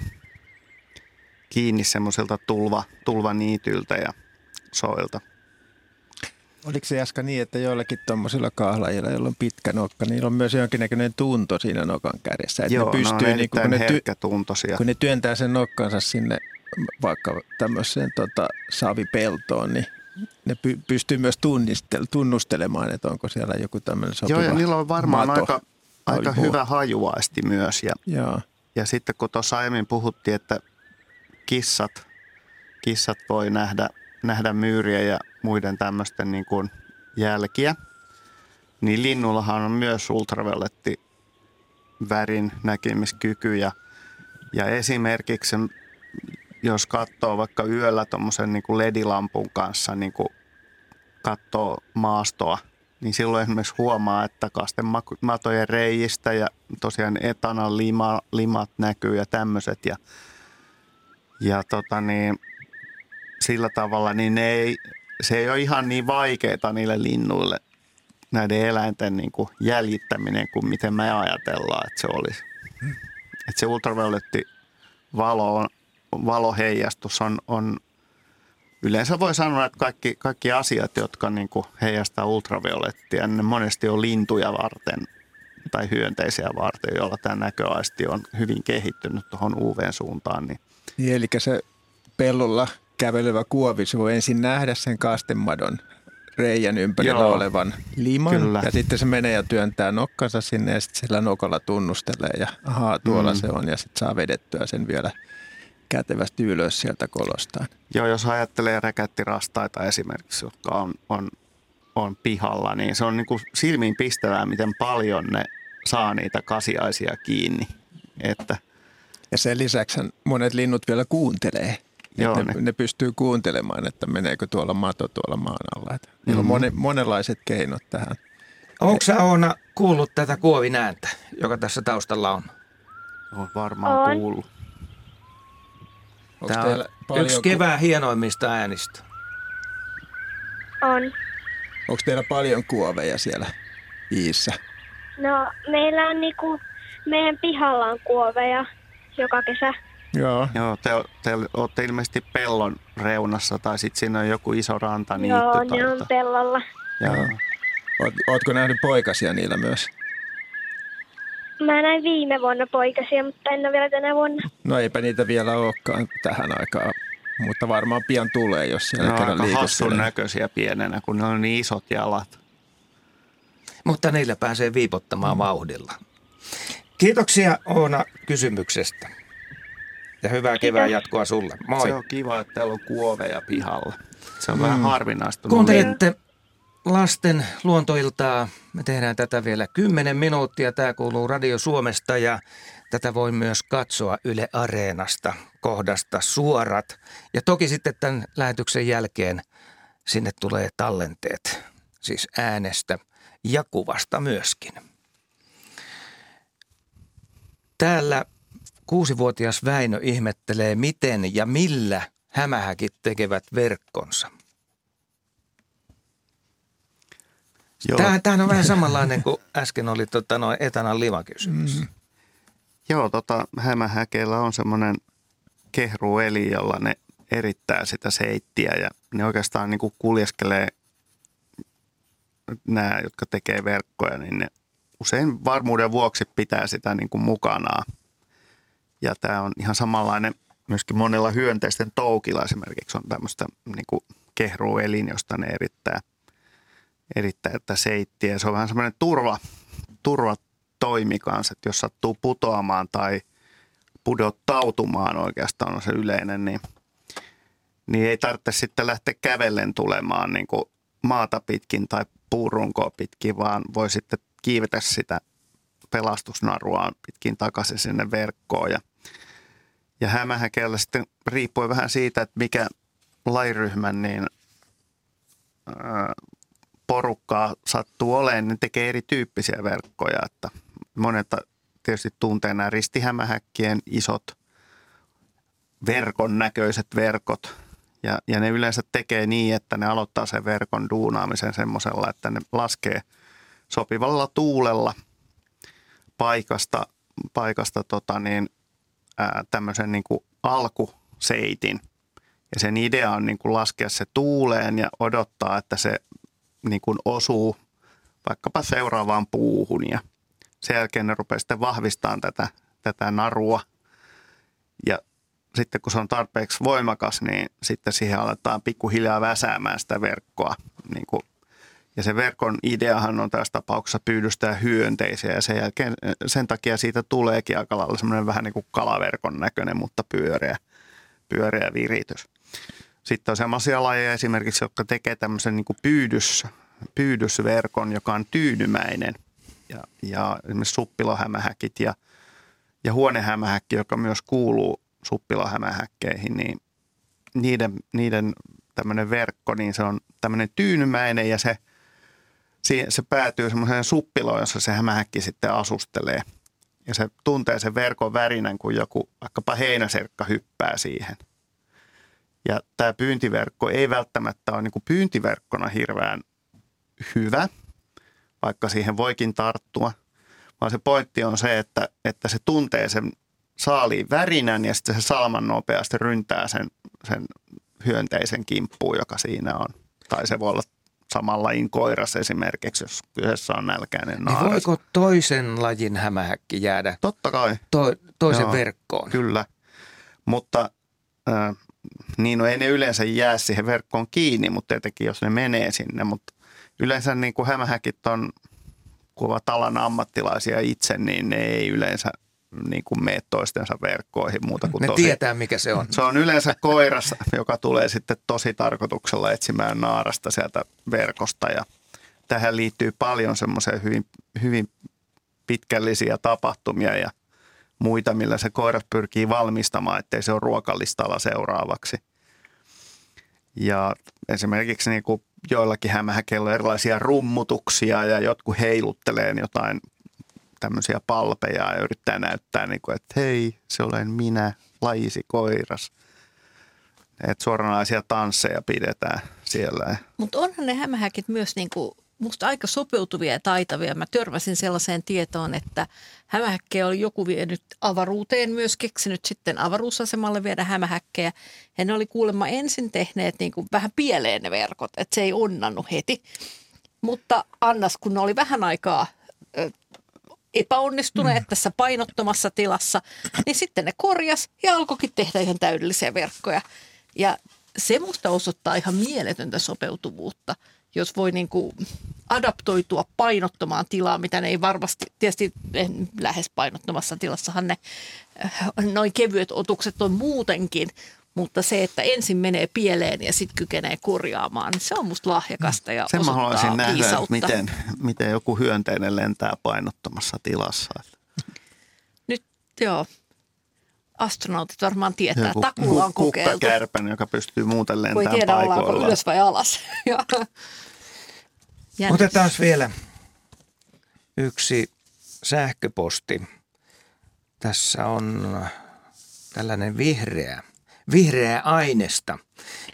kiinni semmoiselta tulva, tulvaniityltä ja soilta. Oliko se Jaska niin, että joillakin tuommoisilla kahlaajilla, joilla on pitkä nokka, niillä on myös jonkinnäköinen tunto siinä nokan kärjessä. Että Joo, ne pystyy, ne on niin kun, ne ty- kun ne työntää sen nokkansa sinne vaikka tämmöiseen tota, saavipeltoon, niin ne py- pystyy myös tunnistel- tunnustelemaan, että onko siellä joku tämmöinen sopiva Joo, ja niillä on varmaan mato. aika, aika hyvä hajuaisti myös. Ja, Joo. ja sitten kun tuossa aiemmin puhuttiin, että kissat, kissat voi nähdä, nähdä myyriä ja muiden tämmöisten niin kuin jälkiä, niin linnullahan on myös ultravioletti värin näkemiskyky ja, ja esimerkiksi jos katsoo vaikka yöllä tuommoisen niin kuin ledilampun kanssa niin kuin katsoo maastoa, niin silloin esimerkiksi huomaa, että kastematojen reijistä ja tosiaan etanan lima, limat näkyy ja tämmöiset. Ja, ja tota niin, sillä tavalla niin ne ei, se ei ole ihan niin vaikeaa niille linnuille näiden eläinten niin kuin jäljittäminen kuin miten me ajatellaan, että se olisi. Että se ultravioletti valo, on, valoheijastus on, on yleensä voi sanoa, että kaikki, kaikki asiat, jotka niin kuin heijastaa ultraviolettia, niin ne monesti on lintuja varten tai hyönteisiä varten, joilla tämä näköaisti on hyvin kehittynyt tuohon UV-suuntaan. Niin. Niin, eli se pellolla kävelevä kuovi, se voi ensin nähdä sen kastemadon reijän ympärillä Joo. olevan liman. Kyllä. Ja sitten se menee ja työntää nokkansa sinne ja sitten sillä nokolla tunnustelee ja ahaa, tuolla Mm. se on. Ja sitten saa vedettyä sen vielä kätevästi ylös sieltä kolostaan. Joo, jos ajattelee räkättirastaita esimerkiksi, jotka on, on, on pihalla, niin se on niin kuin silmiin pistävää, miten paljon ne saa niitä kasiaisia kiinni. Että Ja sen lisäksi monet linnut vielä kuuntelee. Joo, ne, ne- ne pystyy kuuntelemaan, että meneekö tuolla mato tuolla maan alla. Että Niillä on mone, monenlaiset keinot tähän. Onko sä Oona kuullut tätä kuovin ääntä, joka tässä taustalla on? on varmaan On. kuullut. Onko Tämä on yksi ku- kevään hienoimmista äänistä. On. Onko teillä paljon kuoveja siellä iissä? No, meillä on niinku, meidän pihalla on kuoveja joka kesä. Joo. Joo, te, te olette ilmeisesti pellon reunassa tai sitten siinä on joku iso ranta niitty. Joo, ne on pellolla. Joo. Oot, ootko nähnyt poikasia niillä myös? Mä näin viime vuonna poikasia, mutta en ole vielä tänä vuonna. No eipä niitä vielä olekaan tähän aikaan, mutta varmaan pian tulee, jos siellä on kerran aika hassun näköisiä pienenä, kun ne on niin isot jalat. Mutta niillä pääsee viipottamaan vauhdilla. Kiitoksia Oona kysymyksestä. Ja hyvää kevään jatkoa sulle. Moi. Se on kiva, että täällä on kuoveja pihalla. Se on mm. vähän harvinaista. Kuuntelette lasten luontoiltaa. Me tehdään tätä vielä 10 minuuttia. Tämä kuuluu Radio Suomesta ja tätä voi myös katsoa Yle Areenasta kohdasta suorat. Ja toki sitten tämän lähetyksen jälkeen sinne tulee tallenteet, siis äänestä ja kuvasta myöskin. Täällä kuusivuotias Väinö ihmettelee, miten ja millä hämähäkit tekevät verkkonsa. Joo, Tämähän, tämähän on vähän samanlainen kuin äsken oli tota, noin etanan livakysymys. Mm. joo tota, hämähäkeillä on semmoinen kehrueli, jolla ne erittää sitä seittiä ja ne oikeastaan niin kuin kuljeskelee nämä, jotka tekee verkkoja, niin ne usein varmuuden vuoksi pitää sitä niin kuin mukanaan. Ja tämä on ihan samanlainen myöskin monella hyönteisten toukilla esimerkiksi on tämmöistä niin kuin kehruelin, josta ne erittää, erittää tätä seittiä. Se on vähän semmoinen turva, turvatoimi kanssa, että jos sattuu putoamaan tai pudottautumaan oikeastaan on se yleinen, niin, niin ei tarvitse sitten lähteä kävellen tulemaan niin kuin maata pitkin tai puurunkoa pitkin, vaan voi sitten kiivetä sitä pelastusnaruaan pitkin takaisin sinne verkkoon. Ja, ja hämähäkeellä sitten riippuen vähän siitä, että mikä lajiryhmän niin, porukkaa sattuu olemaan, niin tekee erityyppisiä verkkoja. Että monet tietysti tuntee nämä ristihämähäkkien isot verkon näköiset verkot. Ja, ja ne yleensä tekee niin, että ne aloittaa sen verkon duunaamisen semmoisella, että ne laskee sopivalla tuulella paikasta, paikasta tota niin, ää, tämmöisen niin kuin alkuseitin. Ja sen idea on niin kuin laskea se tuuleen ja odottaa, että se niin kuin osuu vaikkapa seuraavaan puuhun ja sen jälkeen ne rupeaa sitten vahvistamaan tätä, tätä narua. Ja sitten kun se on tarpeeksi voimakas, niin sitten siihen aletaan pikkuhiljaa väsäämään sitä verkkoa. Niin kuin, ja se verkon ideahan on tässä tapauksessa pyydystää hyönteisiä ja sen jälkeen sen takia siitä tuleekin aika lailla semmoinen vähän niin kuin kalaverkon näköinen, mutta pyöreä, pyöreä viritys. Sitten on sellaisia lajeja esimerkiksi, jotka tekee tämmöisen niin pyydys, pyydysverkon, joka on tyynymäinen. Ja, ja esimerkiksi suppilohämähäkit ja, ja huonehämähäkki, joka myös kuuluu suppilohämähäkkeihin, niin niiden, niiden tämmöinen verkko, niin se on tämmöinen tyynymäinen ja se, se, se päätyy semmoiseen suppiloon, jossa se hämähäkki sitten asustelee. Ja se tuntee sen verkon värinän, kun joku vaikkapa heinäserkka hyppää siihen. Ja tämä pyyntiverkko ei välttämättä ole niin kuin pyyntiverkkona hirveän hyvä, vaikka siihen voikin tarttua, vaan se pointti on se, että, että se tuntee sen saaliin värinän ja sitten se salman nopeasti ryntää sen, sen hyönteisen kimppuun, joka siinä on. Tai se voi olla samalla lajin koiras esimerkiksi, jos kyseessä on nälkäinen Niin naaras. voiko toisen lajin hämähäkki jäädä Totta kai, to, toisen Joo, verkkoon? kyllä. Mutta äh, niin no ei ne yleensä jää siihen verkkoon kiinni, mutta tietenkin jos ne menee sinne. Mutta yleensä niin kuin hämähäkit on, kun ovat alan ammattilaisia itse, niin ne ei yleensä niin kuin mene toistensa verkkoihin muuta kuin Ne tosi, tietää, mikä se on. Se on yleensä koiras, joka tulee sitten tosi tarkoituksella etsimään naarasta sieltä verkosta ja tähän liittyy paljon semmoisia hyvin, hyvin pitkällisiä tapahtumia ja muita, millä se koiras pyrkii valmistamaan, ettei se ole ruokalistalla seuraavaksi. Ja esimerkiksi niin kuin joillakin hämähäkeillä on erilaisia rummutuksia ja jotkut heiluttelee jotain tämmöisiä palpeja ja yrittää näyttää, niin kuin, että hei, se olen minä, lajisi koiras. Että suoranaisia tansseja pidetään siellä. Mutta onhan ne hämähäkit myös niinku, musta aika sopeutuvia ja taitavia. Mä törmäsin sellaiseen tietoon, että hämähäkkejä oli joku vienyt avaruuteen myös keksinyt sitten avaruusasemalle viedä hämähäkkejä. Ja ne oli kuulemma ensin tehneet niinku vähän pieleen ne verkot, että se ei onnannut heti. Mutta annas, kun ne oli vähän aikaa epäonnistuneet mm. tässä painottomassa tilassa, niin sitten ne korjas ja alkoikin tehdä ihan täydellisiä verkkoja. Ja se musta osoittaa ihan mieletöntä sopeutuvuutta, jos voi niin kuin adaptoitua painottomaan tilaan, mitä ne ei varmasti, tietysti lähes painottomassa tilassahan ne äh, noin kevyet otukset on muutenkin, mutta se, että ensin menee pieleen ja sitten kykenee korjaamaan, niin se on musta lahjakasta ja Sen mä haluaisin nähdä, että miten, miten joku hyönteinen lentää painottomassa tilassa. Nyt joo, astronautit varmaan tietää. Joku Takulla on kokeiltu. kukkakärpänen, joka pystyy muuten lentämään tiedä, ollaanko paikoillaan. ylös vai alas. <laughs> Jännä. Otetaan vielä yksi sähköposti. Tässä on tällainen vihreä, vihreä aineesta.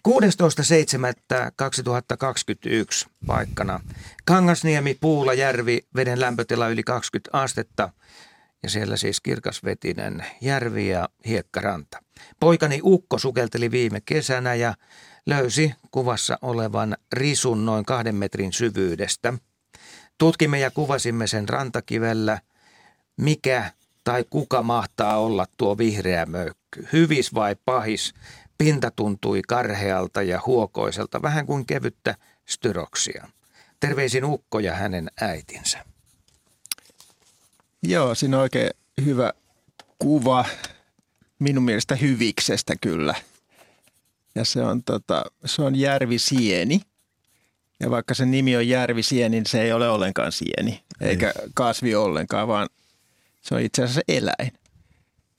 16.7.2021 paikkana Kangasniemi, Puulajärvi, veden lämpötila yli 20 astetta ja siellä siis kirkasvetinen järvi ja hiekkaranta. Poikani Ukko sukelteli viime kesänä ja löysi kuvassa olevan risun noin kahden metrin syvyydestä. Tutkimme ja kuvasimme sen rantakivellä, mikä tai kuka mahtaa olla tuo vihreä möykky. Hyvis vai pahis, pinta tuntui karhealta ja huokoiselta, vähän kuin kevyttä styroksia. Terveisin Ukko ja hänen äitinsä. Joo, siinä on oikein hyvä kuva minun mielestä hyviksestä kyllä. Ja se on, tota, se on järvisieni. Ja vaikka sen nimi on järvisieni, niin se ei ole ollenkaan sieni, eikä kasvi ollenkaan, vaan se on itse asiassa eläin.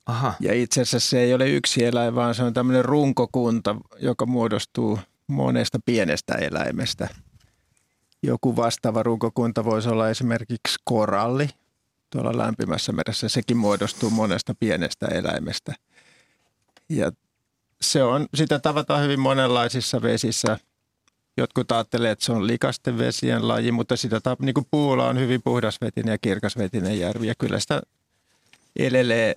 Aha, Ja itse asiassa se ei ole yksi eläin, vaan se on tämmöinen runkokunta, joka muodostuu monesta pienestä eläimestä. Joku vastaava runkokunta voisi olla esimerkiksi koralli tuolla lämpimässä meressä. Sekin muodostuu monesta pienestä eläimestä. Ja se on, sitä tavataan hyvin monenlaisissa vesissä. Jotkut ajattelee, että se on likasten vesien laji, mutta sitä niin kuin puulla on hyvin puhdasvetinen ja kirkasvetinen järvi. Ja kyllä sitä elelee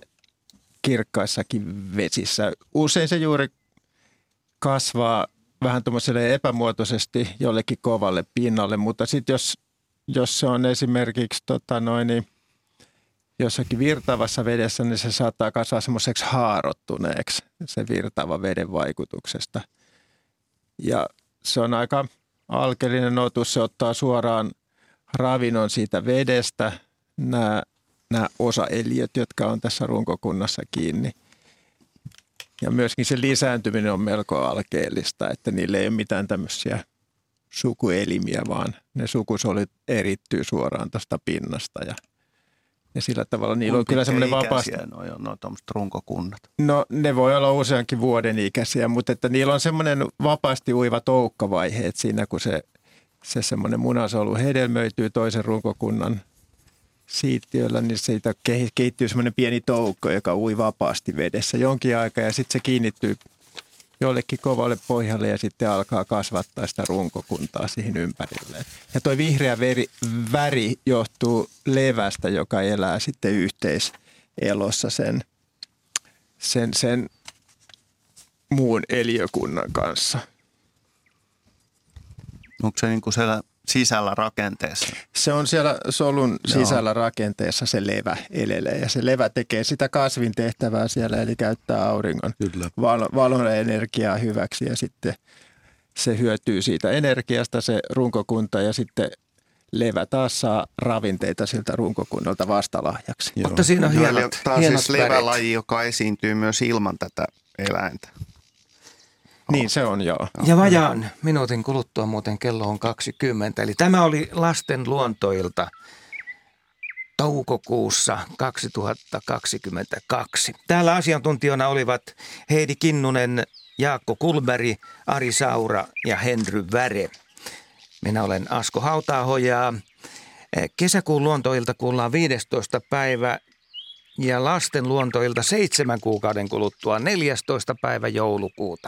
kirkkaissakin vesissä. Usein se juuri kasvaa vähän tuommoiselle epämuotoisesti jollekin kovalle pinnalle, mutta sitten jos, jos se on esimerkiksi tota noin, niin jossakin virtaavassa vedessä, niin se saattaa kasvaa semmoiseksi haarottuneeksi se virtaava veden vaikutuksesta. Ja se on aika alkeellinen otus, se ottaa suoraan ravinnon siitä vedestä, nämä, nämä osaeliöt, jotka on tässä runkokunnassa kiinni. Ja myöskin se lisääntyminen on melko alkeellista, että niille ei ole mitään tämmöisiä sukuelimiä, vaan ne sukusolit erittyy suoraan tuosta pinnasta ja, ja sillä tavalla niillä on kyllä semmoinen vapaasti. On noin tuommoiset runkokunnat. No ne voi olla useankin vuoden ikäisiä, mutta että niillä on semmoinen vapaasti uiva toukkavaihe, että siinä kun se, se semmoinen munasolu hedelmöityy toisen runkokunnan siittiöllä, niin siitä kehi- kehittyy semmoinen pieni toukko, joka ui vapaasti vedessä jonkin aikaa ja sitten se kiinnittyy jollekin kovalle pohjalle ja sitten alkaa kasvattaa sitä runkokuntaa siihen ympärille. Ja tuo vihreä veri, väri johtuu levästä, joka elää sitten yhteiselossa sen, sen, sen muun eliökunnan kanssa. Onko se niin kuin siellä sisällä rakenteessa? Se on siellä solun sisällä rakenteessa se levä elelee ja se levä tekee sitä kasvin tehtävää siellä eli käyttää auringon Kyllä. valo, valon energiaa hyväksi ja sitten se hyötyy siitä energiasta se runkokunta ja sitten levä taas saa ravinteita siltä runkokunnalta vastalahjaksi. Joo. Mutta siinä on hienot, Tämä on hienot siis levälaji, joka esiintyy myös ilman tätä eläintä. Niin se on joo. Ja vajaan minuutin kuluttua muuten kello on 20. Eli tämä oli lasten luontoilta toukokuussa 2022. Täällä asiantuntijana olivat Heidi Kinnunen, Jaakko Kulberi, Ari Saura ja Henry Väre. Minä olen Asko Hautaaho ja eh, kesäkuun luontoilta kuullaan 15. päivä ja lasten luontoilta seitsemän kuukauden kuluttua 14. päivä joulukuuta.